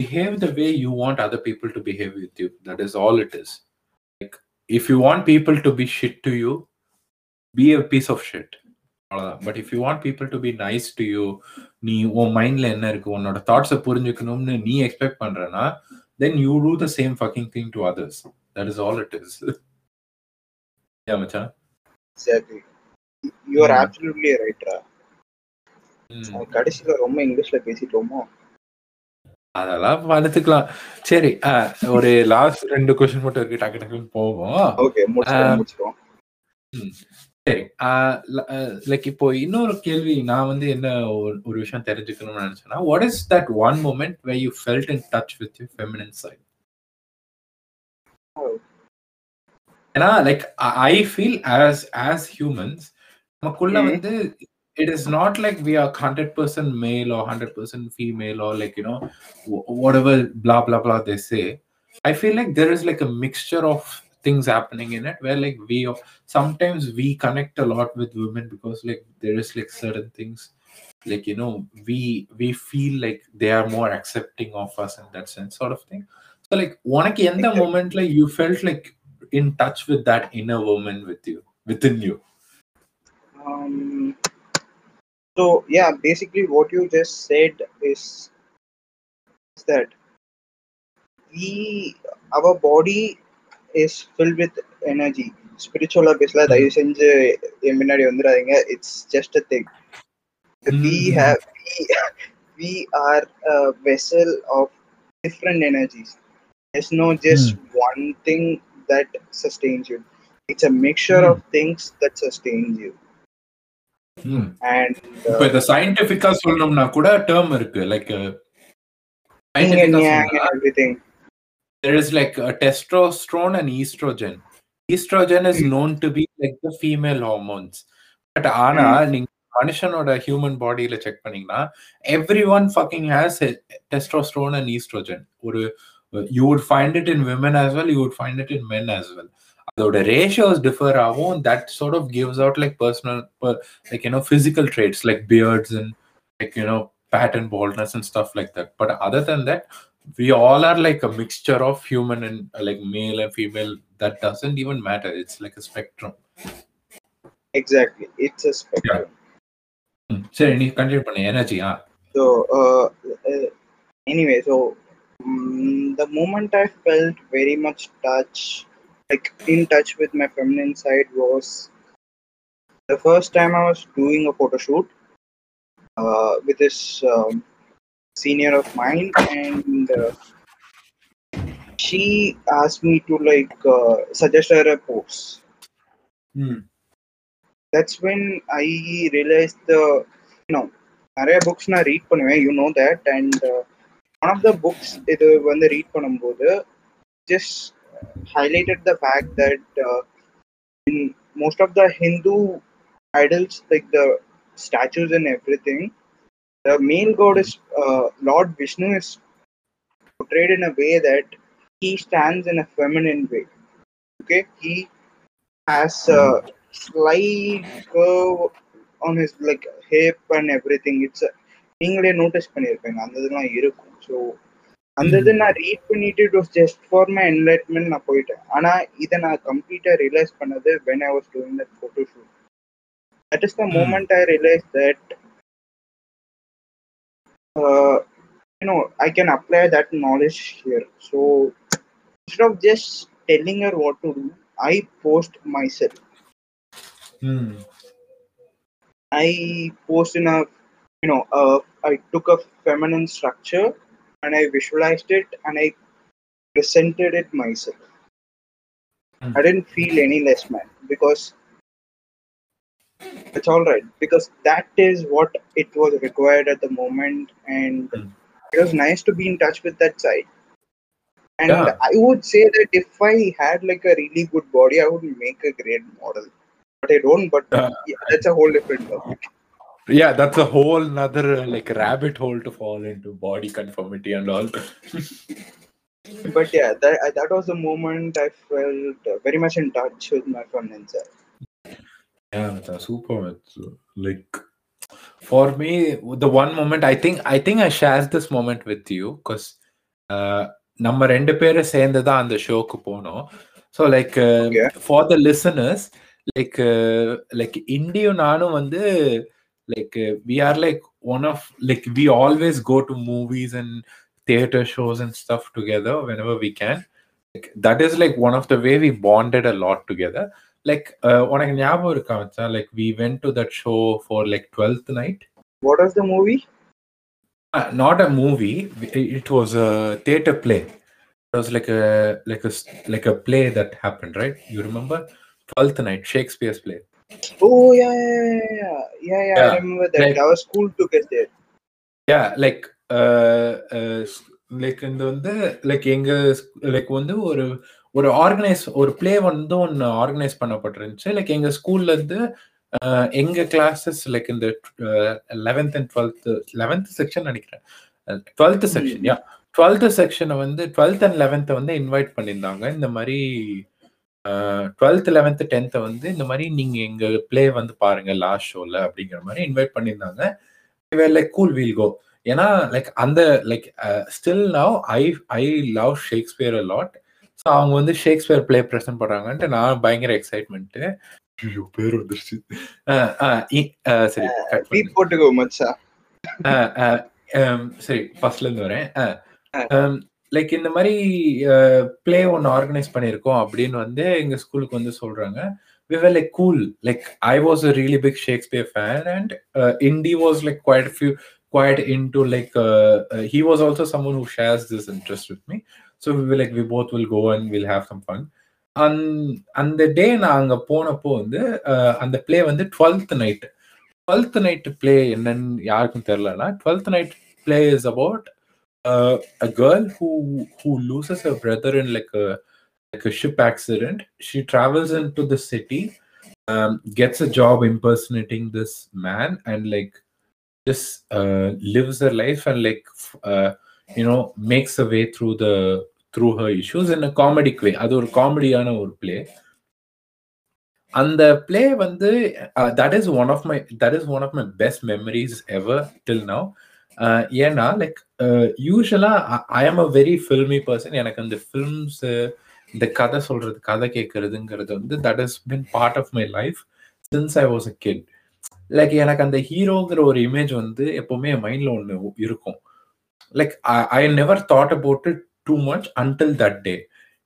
behave the way you want other people to behave with you. That is all it is. Like if you want people to be shit to you be a piece of shit. அவ்வளவுதான். But if you want people to be nice to you நீ உன் மைண்ட்ல என்ன இருக்கு உன்னோட தாட்ஸை புரிஞ்சுக்கணும்னு நீ expect பண்றனா then you do the same fucking thing to others that is all it is yeah மச்சான் exactly you are Hmm. absolutely right Ra. ம். கடைசியில ரொம்ப இங்கிலீஷ்ல பேசிட்டோமோ அதெல்லாம் பார்த்துக்கலாம் சரி ஒரு லாஸ்ட் ரெண்டு கொஸ்டின் மட்டும் இருக்கு டக்கு டக்குன்னு போவோம் ஓகே முடிச்சிட்டோம் சரி லைக் இப்போ இன்னொரு கேள்வி நான் வந்து என்ன ஒரு விஷயம் தெரிஞ்சுக்கணும்னு நினைச்சேன்னா what is that one moment way you felt in touch with you feminine side. ஏன்னா like I feel as as humans நமக்குள்ள Mhm. வந்து it is not like we are hundred percent male or hundred percent female or like you know whatever blah blah blah they say I feel like there is like a mixture of things happening in it where like we sometimes we connect a lot with women because like there is like certain things like you know we we feel like they are more accepting of us in that sense sort of thing So like உனக்கு எந்த Exactly. momentல you felt like in touch with that inner woman with you within you Um, so yeah, basically what you just said is, is that we our body is filled with energy. ஸ்பிரிச்சுவலா பேசல தயவு செஞ்சு என் முன்னாடி வந்துடாதீங்க it's just a thing we Mm. have we, we are a vessel of different energies there's no just one thing that sustains you it's a mixture Mm. of things that sustains you Hmm. and இப்ப uh, இத சயின்டிபிக்கா சொல்லணும்னா கூட term இருக்கு like there is like a testosterone and estrogen. Estrogen is Hmm. known to be like the female hormones. But ஆனா நீங்க மனுஷனோட human பாடியில check பண்ணீங்கன்னா everyone fucking has testosterone and oestrogen ஒரு you would find it in women as well you would find it in men as well அதோட ratios differ ஆகும் that sort of gives out like personal per- like you know physical traits like beards and like you know pattern baldness and stuff like that but other than that we all are like a mixture of human and uh, like male and female that doesn't even matter it's like a spectrum exactly it's a spectrum ம், சரி நீ continue பண்ணு energy ah So, uh, uh, anyway, so mm the moment I felt very much touch, like in touch with my feminine side, was the first time I was doing a photo shoot uh, with this um, senior of mine, and uh, she asked me to like uh, suggest her a pose. ம் that's when I realized the you know நிறைய books நான் read பண்ணுவேன் you know that and one of the books இது வந்து read பண்ணும்போது just highlighted the fact that in most of the Hindu idols like the statues and everything the male god is lord Vishnu is portrayed in a way that he stands in a feminine way. Okay, he has a slight curve on his like hip and everything. It's a, நீங்களே notice பண்ணியிருப்பீங்க. அந்த இதெல்லாம் இருக்கும். So அந்த இது நான் read பண்ணிட்டு it was just for my enlightenment நான் போயிட்டேன். ஆனா இதை நான் கம்ப்ளீட்டா ரியலைஸ் பண்ணது when I was doing that photo shoot that is the moment I realise that you know i can apply that knowledge here. So instead of just telling her what to do i post myself. ம். I post in a you know uh, i took a feminine structure and i visualized it and i presented it myself Hmm. i didn't feel any less man because it's all right because that is what it was required at the moment and Hmm. it was nice to be in touch with that side and Yeah. i would say that if i had like a really good body i would make a great model but i don't but yeah, that's a whole different topic yeah that's a whole another uh, like rabbit hole to fall into body conformity and all but yeah that, that was the moment i felt uh, very much in touch with my feminine side yeah that's super it's, uh, like for me the one moment i think i think i shared this moment with you because நம்ம ரெண்டு பேரும் சேர்ந்து தான் அந்த ஷோக்கு போனோம் so like Okay. For the listeners like like இண்டியும் நானும் வந்து Like we are like one of like we always go to movies and theatre shows and stuff together whenever we can like that is like one of the way we bonded a lot together like உனக்கு ஞாபகம் இருக்கா மச்சான் like we went to that show for like Twelfth Night what was the movie Uh, not a movie. It it was a theater play. It was like a like a s- like a play that happened, right? You remember? Twelfth Night, Shakespeare's play. Oh yeah yeah yeah yeah, yeah, yeah i remember that. Like- our school took us there. Yeah, like uh, uh, like இந்த வந்து like எங்க like வந்து ஒரு ஒரு organise ஒரு play வந்து ஒன்று organise பண்ணப்பட்டிருந்துச்சு. Like எங்க ஸ்கூல்ல இருந்து அஹ், எங்க கிளாஸஸ் லைக் இந்த eleventh and twelfth eleventh section நினைக்கிறேன். டுவெல்த் செக்ஷன் யா டுவெல்த் செக்ஷனை வந்து டுவெல்த் அண்ட் லெவன்த்தை வந்து இன்வைட் பண்ணியிருந்தாங்க. இந்த மாதிரி டுவெல்த் லெவன்த் டென்த்தை வந்து இந்த மாதிரி நீங்க எங்க ப்ளே வந்து பாருங்க லாஸ்ட் ஷோல அப்படிங்கிற மாதிரி இன்வைட் பண்ணியிருந்தாங்க. லைக் கூல் வீல் கோ ஏன்னா லைக் அந்த like still now I I love Shakespeare lot so அவங்க வந்து ஷேக்ஸ்பியர் ப்ளே ப்ரெசென்ட் பண்றாங்கன்ட்டு நான் பயங்கர எக்ஸைட்மெண்ட்டு பேர் வந்துருச்சு. சரி போட்டுக்கோ மச்சா. சரி ஃபர்ஸ்ட்ல இருந்து வரேன். லைக் இந்த மாதிரி பிளே ஒன்று ஆர்கனைஸ் பண்ணியிருக்கோம் அப்படின்னு வந்து எங்கள் ஸ்கூலுக்கு வந்து சொல்கிறாங்க we were like cool like I was a really big Shakespeare fan and Indie was like quite few quite in to like he was also someone who shares this interest with me so we like we both will go and will have some fun அந் அந்த டே நான் அங்கே போனப்போ வந்து அந்த play வந்து Twelfth Night Twelfth Night play என்னன்னு யாருக்கும் தெரிலனா Twelfth Night play is about a girl who who loses her brother in like a like a ship accident she travels into the city um, gets a job impersonating this man and like just uh, lives her life and like f- uh, you know makes a way through the through her issues in a comedic way அது ஒரு காமெடியான ஒரு play அந்த play வந்து that is one of my that is one of my best memories ever till now Uh, ஏன்னா like யூஸ்வலா I am a very filmy person எனக்கு அந்த films இந்த கதை சொல்றது கதை கேட்கறதுங்கிறது வந்து that is been part of my life since I was a kid like எனக்கு அந்த ஹீரோங்கிற ஒரு இமேஜ் வந்து எப்பவுமே என் மைண்ட்ல ஒன்று இருக்கும். Like I never thought about it too much until that day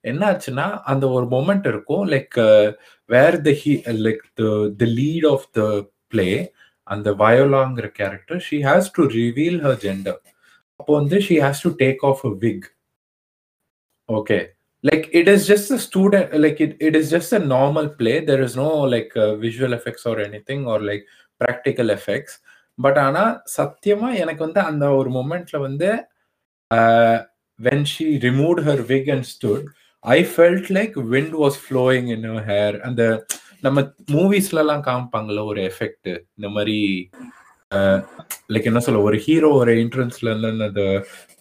என்னாச்சுன்னா அந்த ஒரு மொமெண்ட் இருக்கும். Like where the he like the lead of the play அந்த வயோலாங்கிற character she has to reveal her gender அப்போ வந்து she has to take off a wig okay like it is just a student like it, it is just a normal play there is no like uh, visual effects or anything or like practical effects but ஆனா சத்தியமா எனக்கு வந்து அந்த ஒரு மொமெண்ட்ல வந்து when she remove her wig and stood I felt like wind was flowing in hair அந்த நம்ம மூவிஸ்ல எல்லாம் காமிப்பாங்கல்ல ஒரு எஃபெக்ட் இந்த மாதிரி லைக் என்ன சொல்ல ஒரு ஹீரோ ஒரு என்ட்ரன்ஸ்ல இருந்து அந்த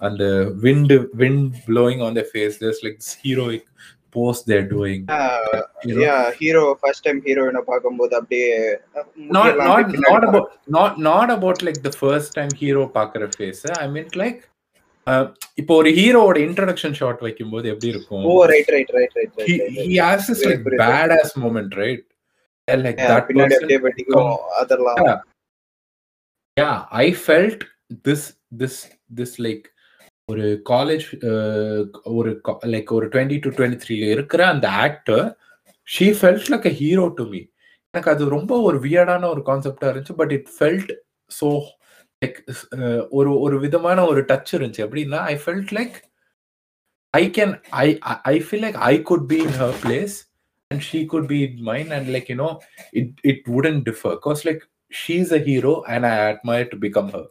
அந்த wind wind blowing on the face just like heroic pose there doing hero first time ஹீரோயினை பார்க்கும்போது அப்படியே not not not about not not about like the first time hero பாக்குற ஃபேஸ் ஐ மீன் லைக் இப்போ ஒரு ஹீரோவோட introduction shot வைக்கும்போது எப்படி இருக்கும்? ஓ right right right right he has this like badass moment right like that பின்னாடி அப்படியே வெட்டிக்கும் அதெல்லாம். Yeah I felt this this this like ஒரு காலேஜ் ஒரு லைக் ஒரு டுவெண்ட்டி டு டுவெண்ட்டி த்ரீல இருக்கிற அந்த actor she felt like a hero to me எனக்கு அது ரொம்ப ஒரு வியர்டான ஒரு கான்செப்டா இருந்துச்சு but it felt so like ஒரு ஒரு விதமான ஒரு டச் இருந்துச்சு எப்படின்னா I felt like I can I I feel like I could be in her place and she could be in mind and like you know it it wouldn't differ cause like she is a hero and I admire to become her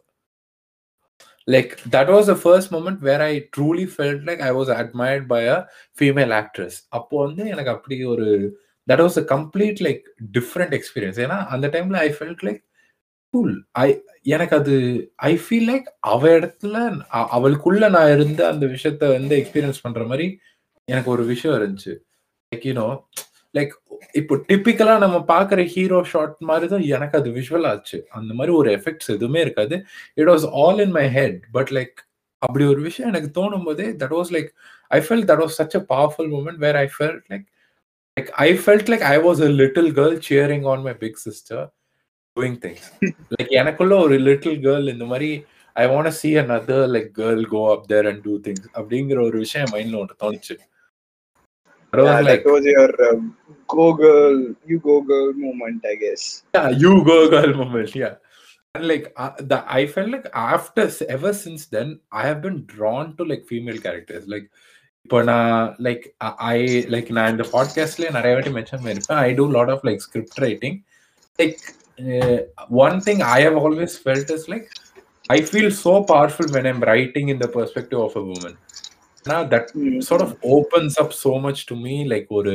like that was a first moment where I truly felt like I was admired by a female actress அப்போ வந்து எனக்கு அப்படி ஒரு that was a complete like different experience ஏன்னா அந்த டைம்ல I felt like full I எனக்கு அது ஐ ஃபீல் லைக் அவ இடத்துல அவளுக்குள்ள நான் இருந்த அந்த விஷயத்த வந்து எக்ஸ்பீரியன்ஸ் பண்ற மாதிரி எனக்கு ஒரு விஷயம் இருந்துச்சு. லைக் யூனோ லைக் இப்போ டிப்பிக்கலா நம்ம பாக்குற ஹீரோ ஷாட் மாதிரி தான் எனக்கு அது விஷுவல் ஆச்சு. அந்த மாதிரி ஒரு எஃபெக்ட்ஸ் எதுவுமே இருக்காது. It was all in my head but like அப்படி ஒரு விஷயம் எனக்கு தோணும் போதே that was like I fell that was such a powerful moment where I felt like like I felt like I was a little girl cheering on my big sister doing things like எனக்குள்ள ஒரு little girl இந்த மாதிரி I want see another like girl go up there and do things அப்படிங்கிற ஒரு விஷயம் மைண்ட்ல ஒன்று தோணுச்சு Yeah, that was your uh, go girl, you go girl moment, I guess. Yeah, you go girl moment. Yeah, and like uh, the I felt like after ever since then I have been drawn to like female characters. Like, இப்போ நான் like I like நான் இந்த பாட்காஸ்ட்லேயே நிறைய வாட்டி mention பண்ணியிருப்பேன் I do lot of like script writing like one thing I have always felt is like I feel so powerful when I'm writing in the perspective of a woman now that sort of opens up so much to me like ஒரு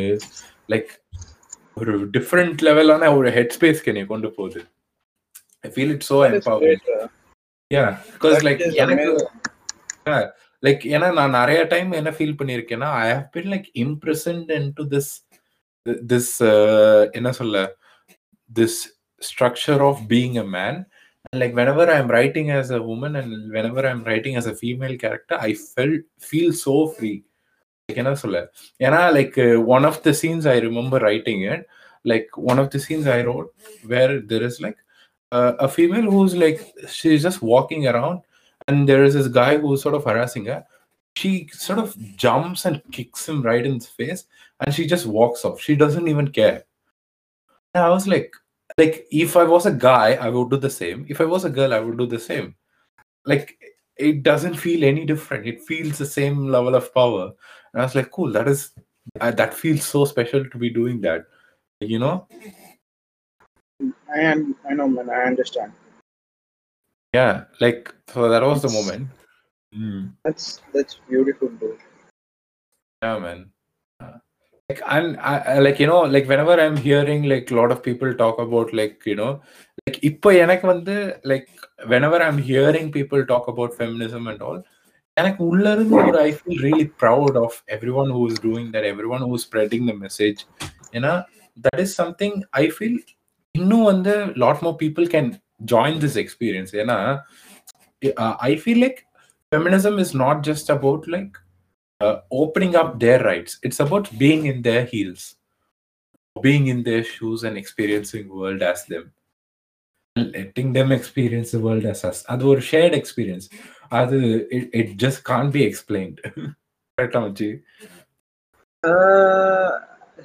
like ஒரு different லெவலான ஒரு head ஸ்பேஸ்க்கு என்னை கொண்டு போகுது. I feel it so empowering yeah because like எனக்கு like ஏன்னா நான் நிறைய டைம் என்ன ஃபீல் பண்ணியிருக்கேன்னா I have been like imprisoned in to this this என்ன சொல்ல this structure of being a man and like whenever i'm writing as a woman and whenever i'm writing as a female character i felt feel so free like என்ன சொல்ல ஏன்னா like uh, one of the scenes i remember writing it like one of the scenes i wrote where there is like uh, a female who's like she's just walking around and there is this guy who's sort of harassing her she sort of jumps and kicks him right in the face and she just walks off she doesn't even care and i was like like if I was a guy, I would do the same. If I was a girl, I would do the same. Like it doesn't feel any different. It feels the same level of power. And I was like, cool. That is uh, that feels so special to be doing that. You know? I am. I know, man. I understand. Yeah. Like so, that was the moment. Mm. That's that's beautiful, dude. Yeah, man like and I, like you know like whenever i'm hearing like a lot of people talk about like you know like இப்போ எனக்கு வந்து like whenever i'm hearing people talk about feminism and all எனக்கு உள்ள இருந்து ஒரு I feel really proud of everyone who is doing that everyone who spreading the message ஏன்னா that is something i feel இன்னும் வந்து lot more people can join this experience ஏன்னா uh, i feel like feminism is not just about like uh, opening up their rights it's about being in their heels being in their shoes and experiencing world as them letting them experience the world as us அது ஒரு shared experience அது it, it just can't be explained கரெக்டா மச்சி Uh,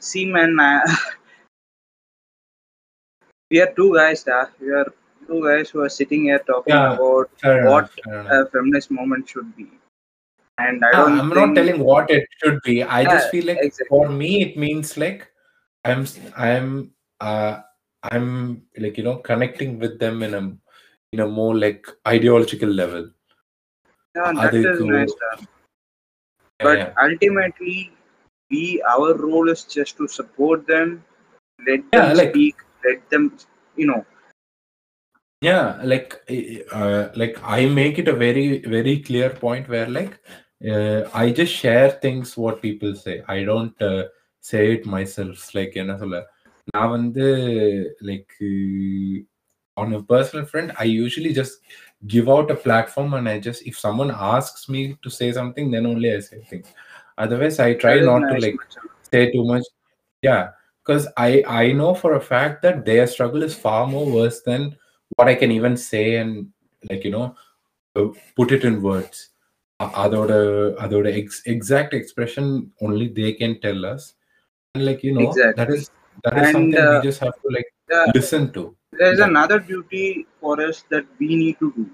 see, man, I, we are two guys, da. We are two guys who are sitting here talking Yeah, about Fair what enough, fair enough. a feminist movement should be. and I ah, don't. I'm not telling what it should be. I just feel like exactly. for me, it means like I'm I'm uh I'm like you know connecting with them in a in a more like ideological level. Yeah, nice. Uh, yeah, but yeah. ultimately, we our role is just to support them, let yeah, them like, speak, let them you know yeah like eh, eh, uh, like i make it a very very clear point where like uh, i just share things what people say i don't uh, say it myself like என்ன சொல்ல நான் வந்து like uh, on a personal front i usually just give out a platform and i just if someone asks me to say something then only i say things otherwise i try that is not to nice, like Macha. say too much yeah because i i know for a fact that their struggle is far more worse than what i can even say and like you know uh, put it in words அ- அதோட அதோட ex- exact expression only they can tell us and like you know that Exactly. is that is And, something we uh, just have to like yeah. listen to There's Yeah. another duty for us that we need to do.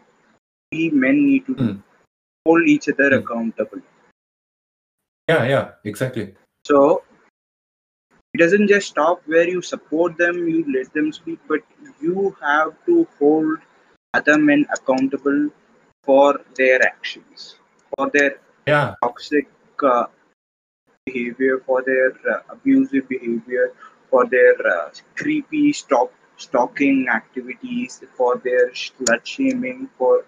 We men need to do. Hmm. Hold each other Hmm. accountable. yeah yeah exactly So it doesn't just stop where you support them, you let them speak, but you have to hold other men accountable for their actions, for their yeah toxic uh, behavior, for their uh, abusive behavior, for their uh, creepy stop stalking activities, for their slut shaming, for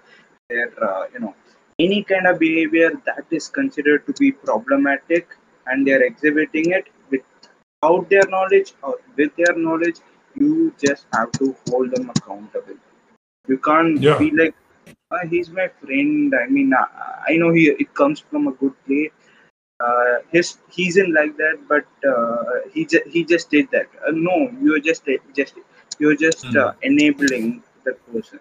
their uh, you know any kind of behavior that is considered to be problematic, and they are exhibiting it without their knowledge or with their knowledge. You just have to hold them accountable. You can't Yeah. be like, "Ah, he's my friend. I mean, I, I know he it comes from a good place. Uh, his he isn't like that, but uh, he just he just did that. Uh, no, you're just just you're just Hmm. uh, enabling that person.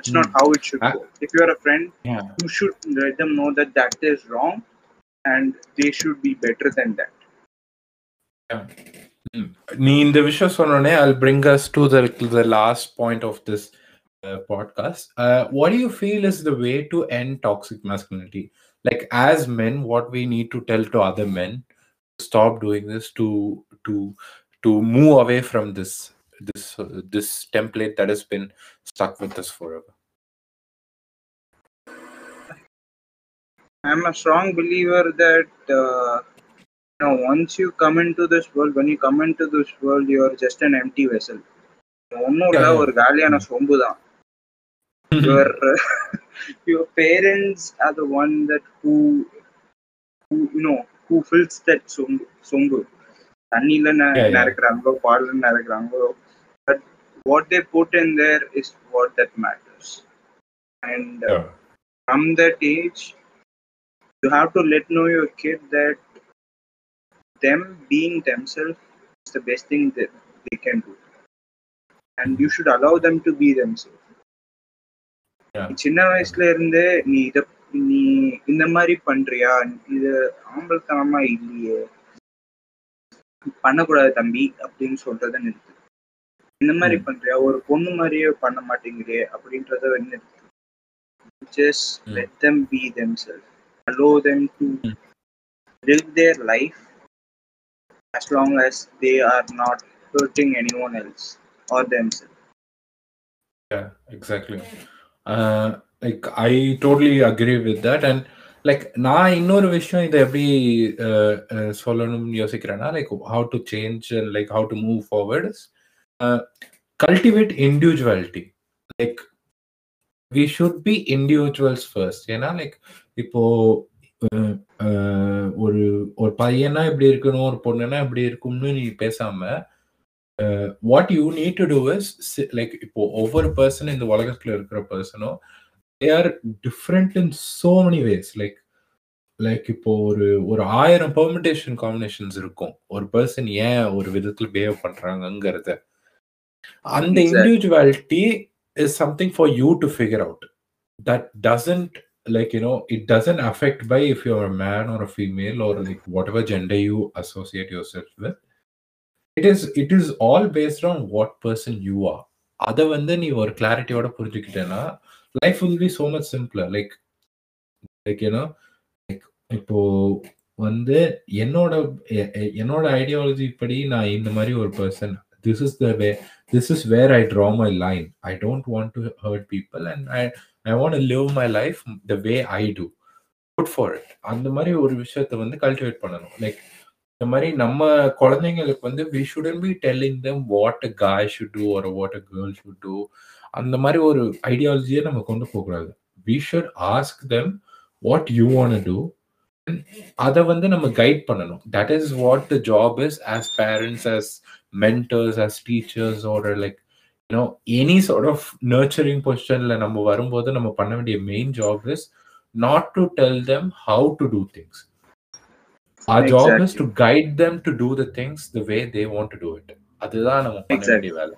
It's not Hmm. how it should I- go. If you're a friend, yeah you should let them know that that is wrong, and they should be better than that. நீ இந்த விஷயம் சொன்னோடனே I'll bring us to the to the last point of this uh, podcast. Uh, what do you feel is the way to end toxic masculinity? Like as men, what we need to tell to other men to stop doing this to to to move away from this this uh, this template that has been stuck with us forever. I'm a strong believer that uh, you know once you come into this world, when you come into this world, you're just an empty vessel. ஒன்றும் இல்லை Yeah, yeah. ஒரு காலியான சொம்பு தான் your your parents are the one that who who you know who fills that சொம்பு சொம்பு தண்ணியில ந- Yeah, yeah. நிரக்குறாங்களோ பால்ல நிரக்குறாங்களோ but what they put in there is what that matters and uh, Yeah. from that age you have to let know your kid that them being themselves is the best thing that they can do and you should allow them to be themselves Yeah. சின்ன வயசுல இருந்தே நீ இத நீ இந்த மாதிரி பண்றியா? இது ஆம்பளத்தனமா இல்லையே. பண்ணக்கூடாது தம்பி அப்படின்னு சொல்றத நிறுத்து. இந்த மாதிரி. பண்றியா? ஒரு பொண்ணு மாதிரியே பண்ண மாட்டேங்கிறியே அப்படின்றத நிறுத்து. Just ம். let them be themselves. Allow them to ம். live their life as long as they are not hurting anyone else or themselves. Yeah, exactly. Like I totally agree with that and like நான் இன்னொரு விஷயம் இதை எப்படி சொல்லணும்னு யோசிக்கிறேன்னா like how to change like how to move forward cultivate individuality like we should be individuals first ஏன்னா like இப்போ ஒரு ஒரு பையனா எப்படி இருக்கணும் ஒரு பொண்ணுன்னா எப்படி இருக்கும்னு நீ பேசாம what you need to do is like இப்போ ஒவ்வொரு பர்சன் இந்த உலகத்துல இருக்கிற பர்சனும் they are different in so many ways like like இப்போ ஒரு ஒரு ஆயிரம் பெர்மிட்டேஷன் காம்பினேஷன்ஸ் இருக்கும். ஒரு பர்சன் ஏன் ஒரு விதத்துல பிஹேவ் பண்றாங்கங்கிறத. அந்த individuality is something for you to figure out that doesn't like you know it doesn't affect by if you're a man or a female or like whatever gender you associate yourself with. It is it is all based on what person you are அதை வந்து நீ ஒரு கிளாரிட்டியோட புரிஞ்சுக்கிட்டேன்னா life will be so much simpler like like ஏன்னா like இப்போ வந்து என்னோட என்னோட ஐடியாலஜி படி நான் இந்த மாதிரி ஒரு person this is the way this is where I draw my line I don't want to hurt people and I I want live my life the way I do good for it அந்த மாதிரி ஒரு விஷயத்த வந்து cultivate பண்ணணும். Like இந்த மாதிரி நம்ம குழந்தைங்களுக்கு வந்து we shouldn't be telling them what a guy should do ஒரு what a girl should do அந்த மாதிரி ஒரு ஐடியாலஜியை நம்ம கொண்டு போகக்கூடாது we should ask them what you want to அதை வந்து நம்ம கைட் பண்ணணும். That is what the job is as parents as mentors as teachers order like you know any sort of nurturing பொசிஷனில் நம்ம வரும்போது நம்ம பண்ண வேண்டிய main job is not to tell them how to do things our job is to guide them to do the things the way they want to do it அதுதான் நம்ம பண்ண வேண்டிய வேலை.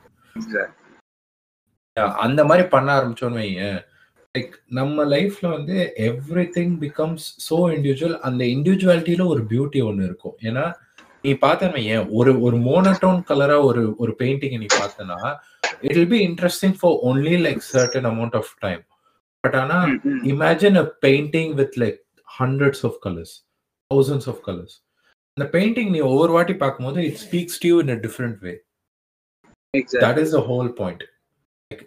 அந்த மாதிரி பண்ண ஆரம்பிச்சோன்னு வையேன். லைக் நம்ம லைஃப்ல வந்து everything becomes so individual அந்த இண்டிவிஜுவாலிட்டியில ஒரு பியூட்டி ஒன்று இருக்கும். ஏன்னா நீ பார்த்தன ஏன் ஒரு ஒரு மோனோட்டோன் கலரா ஒரு ஒரு பெயிண்டிங் நீ பார்த்தனா it will be interesting for only like certain amount of time but ஆனா imagine a painting with like hundreds of colours thousands of colours அந்த பெயிண்டிங் நீ ஒவ்வொரு வாட்டி பார்க்கும்போது it speaks to in a different way that is the whole point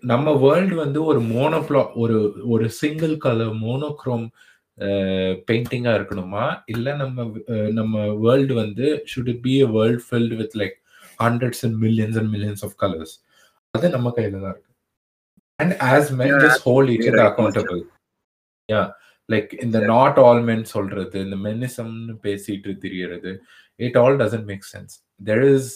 நம்ம world வந்து ஒரு மோனோப்ளா ஒரு ஒரு சிங்கிள் கலர் மோனோக்ரோம் பெயிண்டிங்கா இருக்கணுமா? இல்ல நம்ம நம்ம வேர்ல்டு வந்து should it be a world filled with like hundreds and millions and millions of colours அது நம்ம கையில தான் இருக்கு. And as men just hold each accountable yeah like இந்த நாட் ஆல் மென் சொல்றது இந்த மெனிசம்னு பேசிட்டு தெரியறது it all doesn't make sense there is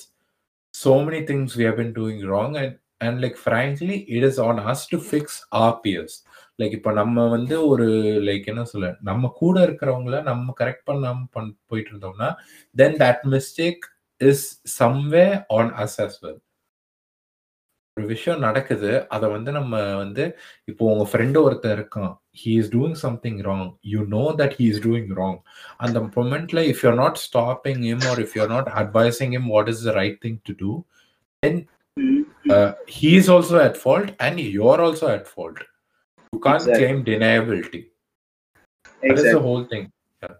so many things we have been doing wrong and and like frankly it is on us to fix our peers like இப்போ நம்ம வந்து ஒரு like என்ன சொல்ல நம்ம கூட இருக்கிறவங்கள நம்ம கரெக்ட் பண்ணாம பண் போயிட்டு இருந்தோம்னா then that mistake is some way on us as well ஒரு விஷயம் நடக்குது அதை வந்து நம்ம வந்து இப்போ உங்க ஃப்ரெண்டு ஒருத்தர் இருக்கான். he is doing something wrong you know that he is doing wrong and the moment like if you're not stopping him or if you're not advising him what is the right thing to do then uh, he is also at fault and you're also at fault you can't exactly. claim deniability exactly. that is the whole thing yeah.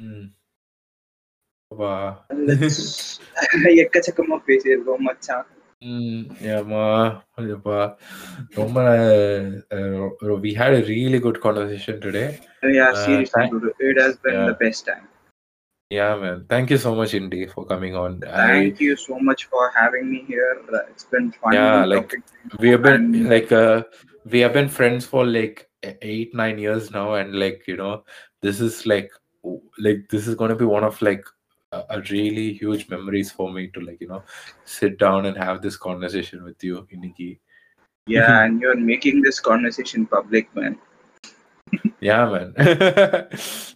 mm. wow. எக்கச்சக்கமா பேசியிருக்கோம் மச்சான் ரொம்ப we had a really good conversation today yeah seriously uh, thank, it has been yeah. the best time yeah man thank you so much indy for coming on thank I, you so much for having me here it's been fun yeah like we have been and, like uh, we have been friends for like eight nine years now and like you know this is like like this is going to be one of like a, really huge memories for me to like you know sit down and have this conversation with you iniki yeah and you're making this conversation public man yeah man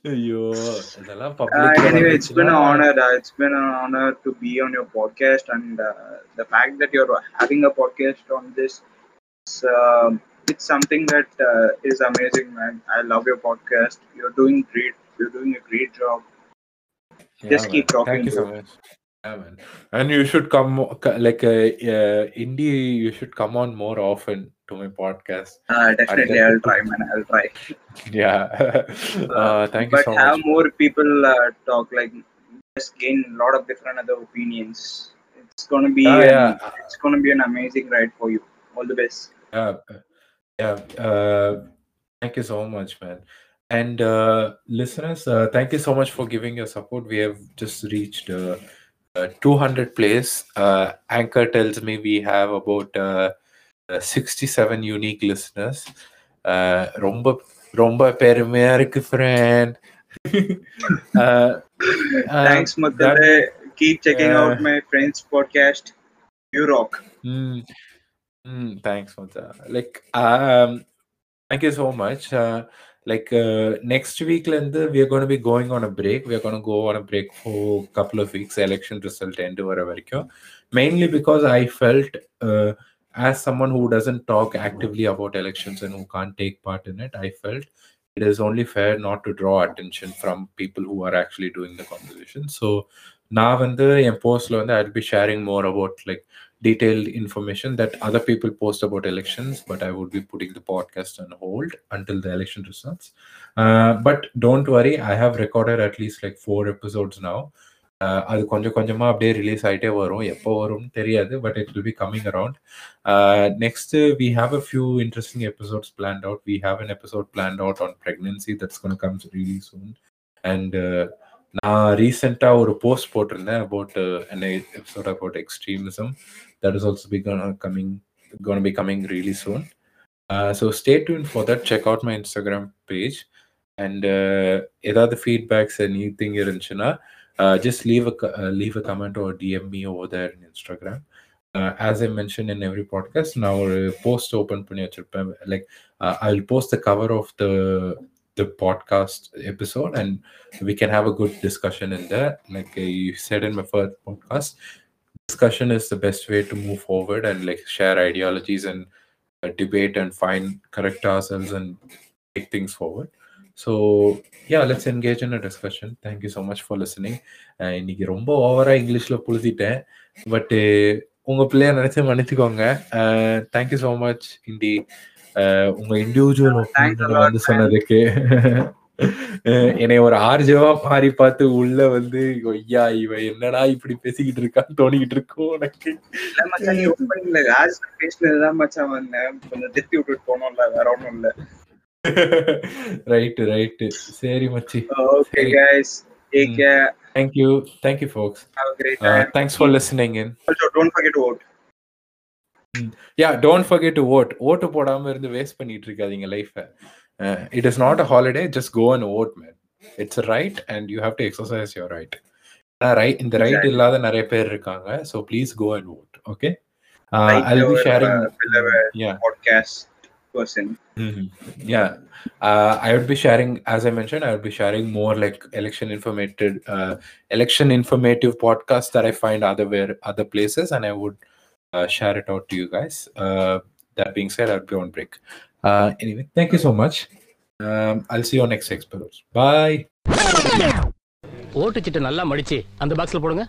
you uh, anyway it's been an honor uh, it's been an honor to be on your podcast and uh, the fact that you're having a podcast on this uh, it's something that uh, is amazing, man. I love your podcast. You're doing great. You're doing a great job. Yeah, Just keep man. talking. Thank you so much. Yeah, man. And you should come like uh, uh, Indie. You should come on more often to my podcast. Uh, definitely, I'll try, man. I'll try. Yeah. uh, thank you but so have much. more people uh, talk. Like, just gain a lot of different other opinions. It's gonna be. Ah, an, yeah. It's gonna be an amazing ride for you. All the best. Yeah. Yeah. Uh, thank you so much, man. And uh, listeners, uh, thank you so much for giving your support. We have just reached uh, uh 200 plays. Uh, Anchor tells me we have about uh, 67 unique listeners. Romba, Romba Perimerk friend. Thanks, Makale. Keep checking out my friend's podcast. You rock. Mm, mm, thanks, Mata. Like, um, thank you so much. Like uh, next week, Linda, we are going to be going on a break. We are going to go on a break for a couple of weeks. Election result end wherever. Mainly because I felt, uh, as someone who doesn't talk actively about elections and who can't take part in it, I felt it is only fair not to draw attention from people who are actually doing the conversation. So now, when the post, I'll be sharing more about like detailed information that other people post about elections, but I would be putting the podcast on hold until the election results. Uh, but don't worry, I have recorded at least like four episodes now. Uh, அது கொஞ்சம் கொஞ்சமா அப்படியே release ஆயிட்டே வரும் எப்போ வரும்னு தெரியாது but it will be coming around next we have a few interesting episodes planned out we have an episode planned out on pregnancy that's gonna comes really soon and நான் ரீசெண்டாக ஒரு போஸ்ட் போட்டிருந்தேன் about an episode about extremism that is also be coming gonna be coming really soon so stay tuned for that check out my Instagram page and ஏதாவது feedbacks நீ thing இருந்துச்சுன்னா just leave leave a comment or DM me or there in Instagram as I mention in every podcast நான் ஒரு post open பண்ணி வச்சுருப்பேன் like I will post the cover of the the podcast episode and we can have a good discussion in there. Like uh, you said in my first podcast, discussion is the best way to move forward and like share ideologies and uh, debate and find correct ourselves and take things forward so yeah let's engage in a discussion thank you so much for listening Uh, இன்னைக்கு ரொம்ப ஓவரா இங்கிலீஷ்ல புழுதிட்டேன் but உங்க பிள்ளைய நினைச்சு மன்னிச்சுக்கோங்க thank you so much Indi Uh, உங்க individual Thanks வந்து சொன்னதுக்கு. என்னை ஒரு ஆர்ஜவா மாறி பார்த்து உள்ள வந்து ஐயா இவன் என்னடா இப்படி பேசிக்கிட்டு இருக்கான்னு தோணிக்கிட்டு இருக்கும் ராஜ் பேசினதுதான் மச்சான் வந்தேன். கொஞ்சம் திருப்பி விட்டுட்டு போனோம்ல வேற ஒண்ணும் இல்ல. ரைட்டு ரைட்டு சரி மச்சி. Okay. Guys take. Care thank you thank you folks have a great time. Thanks for listening in also don't forget to vote. Ya don't forget to vote ஓட்டு போடாம இருந்து வேஸ்ட் பண்ணிட்டு இருக்காதீங்க லைஃபை it is not a holiday just go and vote man it's right and you have to exercise your right right இந்த right Exactly. இல்லாத நிறைய பேர் இருக்காங்க so please go and vote okay Like I be our, sharing uh, beloved ya podcast person Mhm. Yeah, uh, I would be sharing, as I mentioned, I would be sharing more like election informative, uh, election informative podcasts that I find other where other places, and I would uh, share it out to you guys. Uh, that being said, I'll be on break. Uh, anyway, thank you so much. Um, I'll see you on next episode. Bye. ஓட்டு சீட்டை நல்லா மடிச்சு அந்த பாக்ஸ்ல போடுங்க.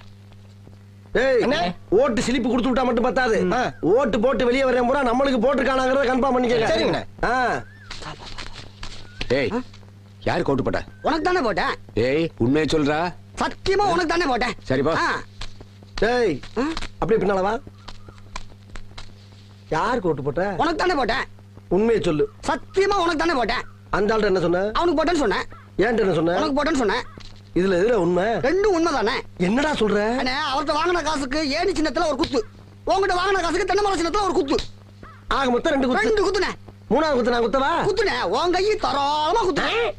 ஏய் அண்ணே. ஓட்டு சிலிப்பு கொடுத்து விட்டா மட்டும் பத்தாது. ஓட்டு போட்டு வெளியே வரேன் பூரா. நம்மளுக்கு போட்டுருக்கானாங்கிறத கன்ஃபார்ம் பண்ணிக்கங்க. சரிங்கண்ணே. ஆ. ஏய் யார் கோட்டு போட்ட? உனக்கு தானே போட்டேன் ஏய் உண்மையை சொல்றா. சத்தியமா உனக்கு தானே போட்டேன் சரிப்பா டேய் அப்படியே பின்னால வா. யாருக்கு ஓட்டு போட்ட? உனக்கு தானே போட்டேன். உண்மையை சொல்லு. சத்தியமா உனக்கு தானே போட்டேன். அந்த ஆள்கிட்ட என்ன சொன்ன? அவனுக்கு போட்டேன்னு சொன்னேன். ஏன்ட்ட என்ன சொன்ன? உனக்கு போட்டேன்னு சொன்னேன். இதுல எதுல உண்மை? ரெண்டும் உண்மைதானே என்னடா சொல்ற? அண்ணே அவர்கிட்ட வாங்கின காசுக்கு ஏணி சின்னத்துல ஒரு குத்து. உங்ககிட்ட வாங்கின காசுக்கு தென்னை மரம் சின்னத்துல ஒரு குத்து. ஆக மொத்தம் ரெண்டு குத்து. ரெண்டு குத்துனே மூணாவது குத்து நான் குத்தவா? குத்துனே உன் கையை தாராளமா குத்துனேன்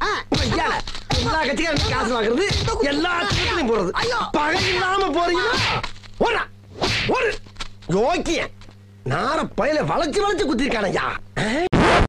எல்லா கட்சிக்காரும் காசு வாங்குறது எல்லா கட்சியும் போறது. ஐயோ. பகை இல்லாம போறீங்களா? ஓடா. ஒரு யோக்கிய நார பயல வளைச்சு வளைச்சு குத்திருக்கானையா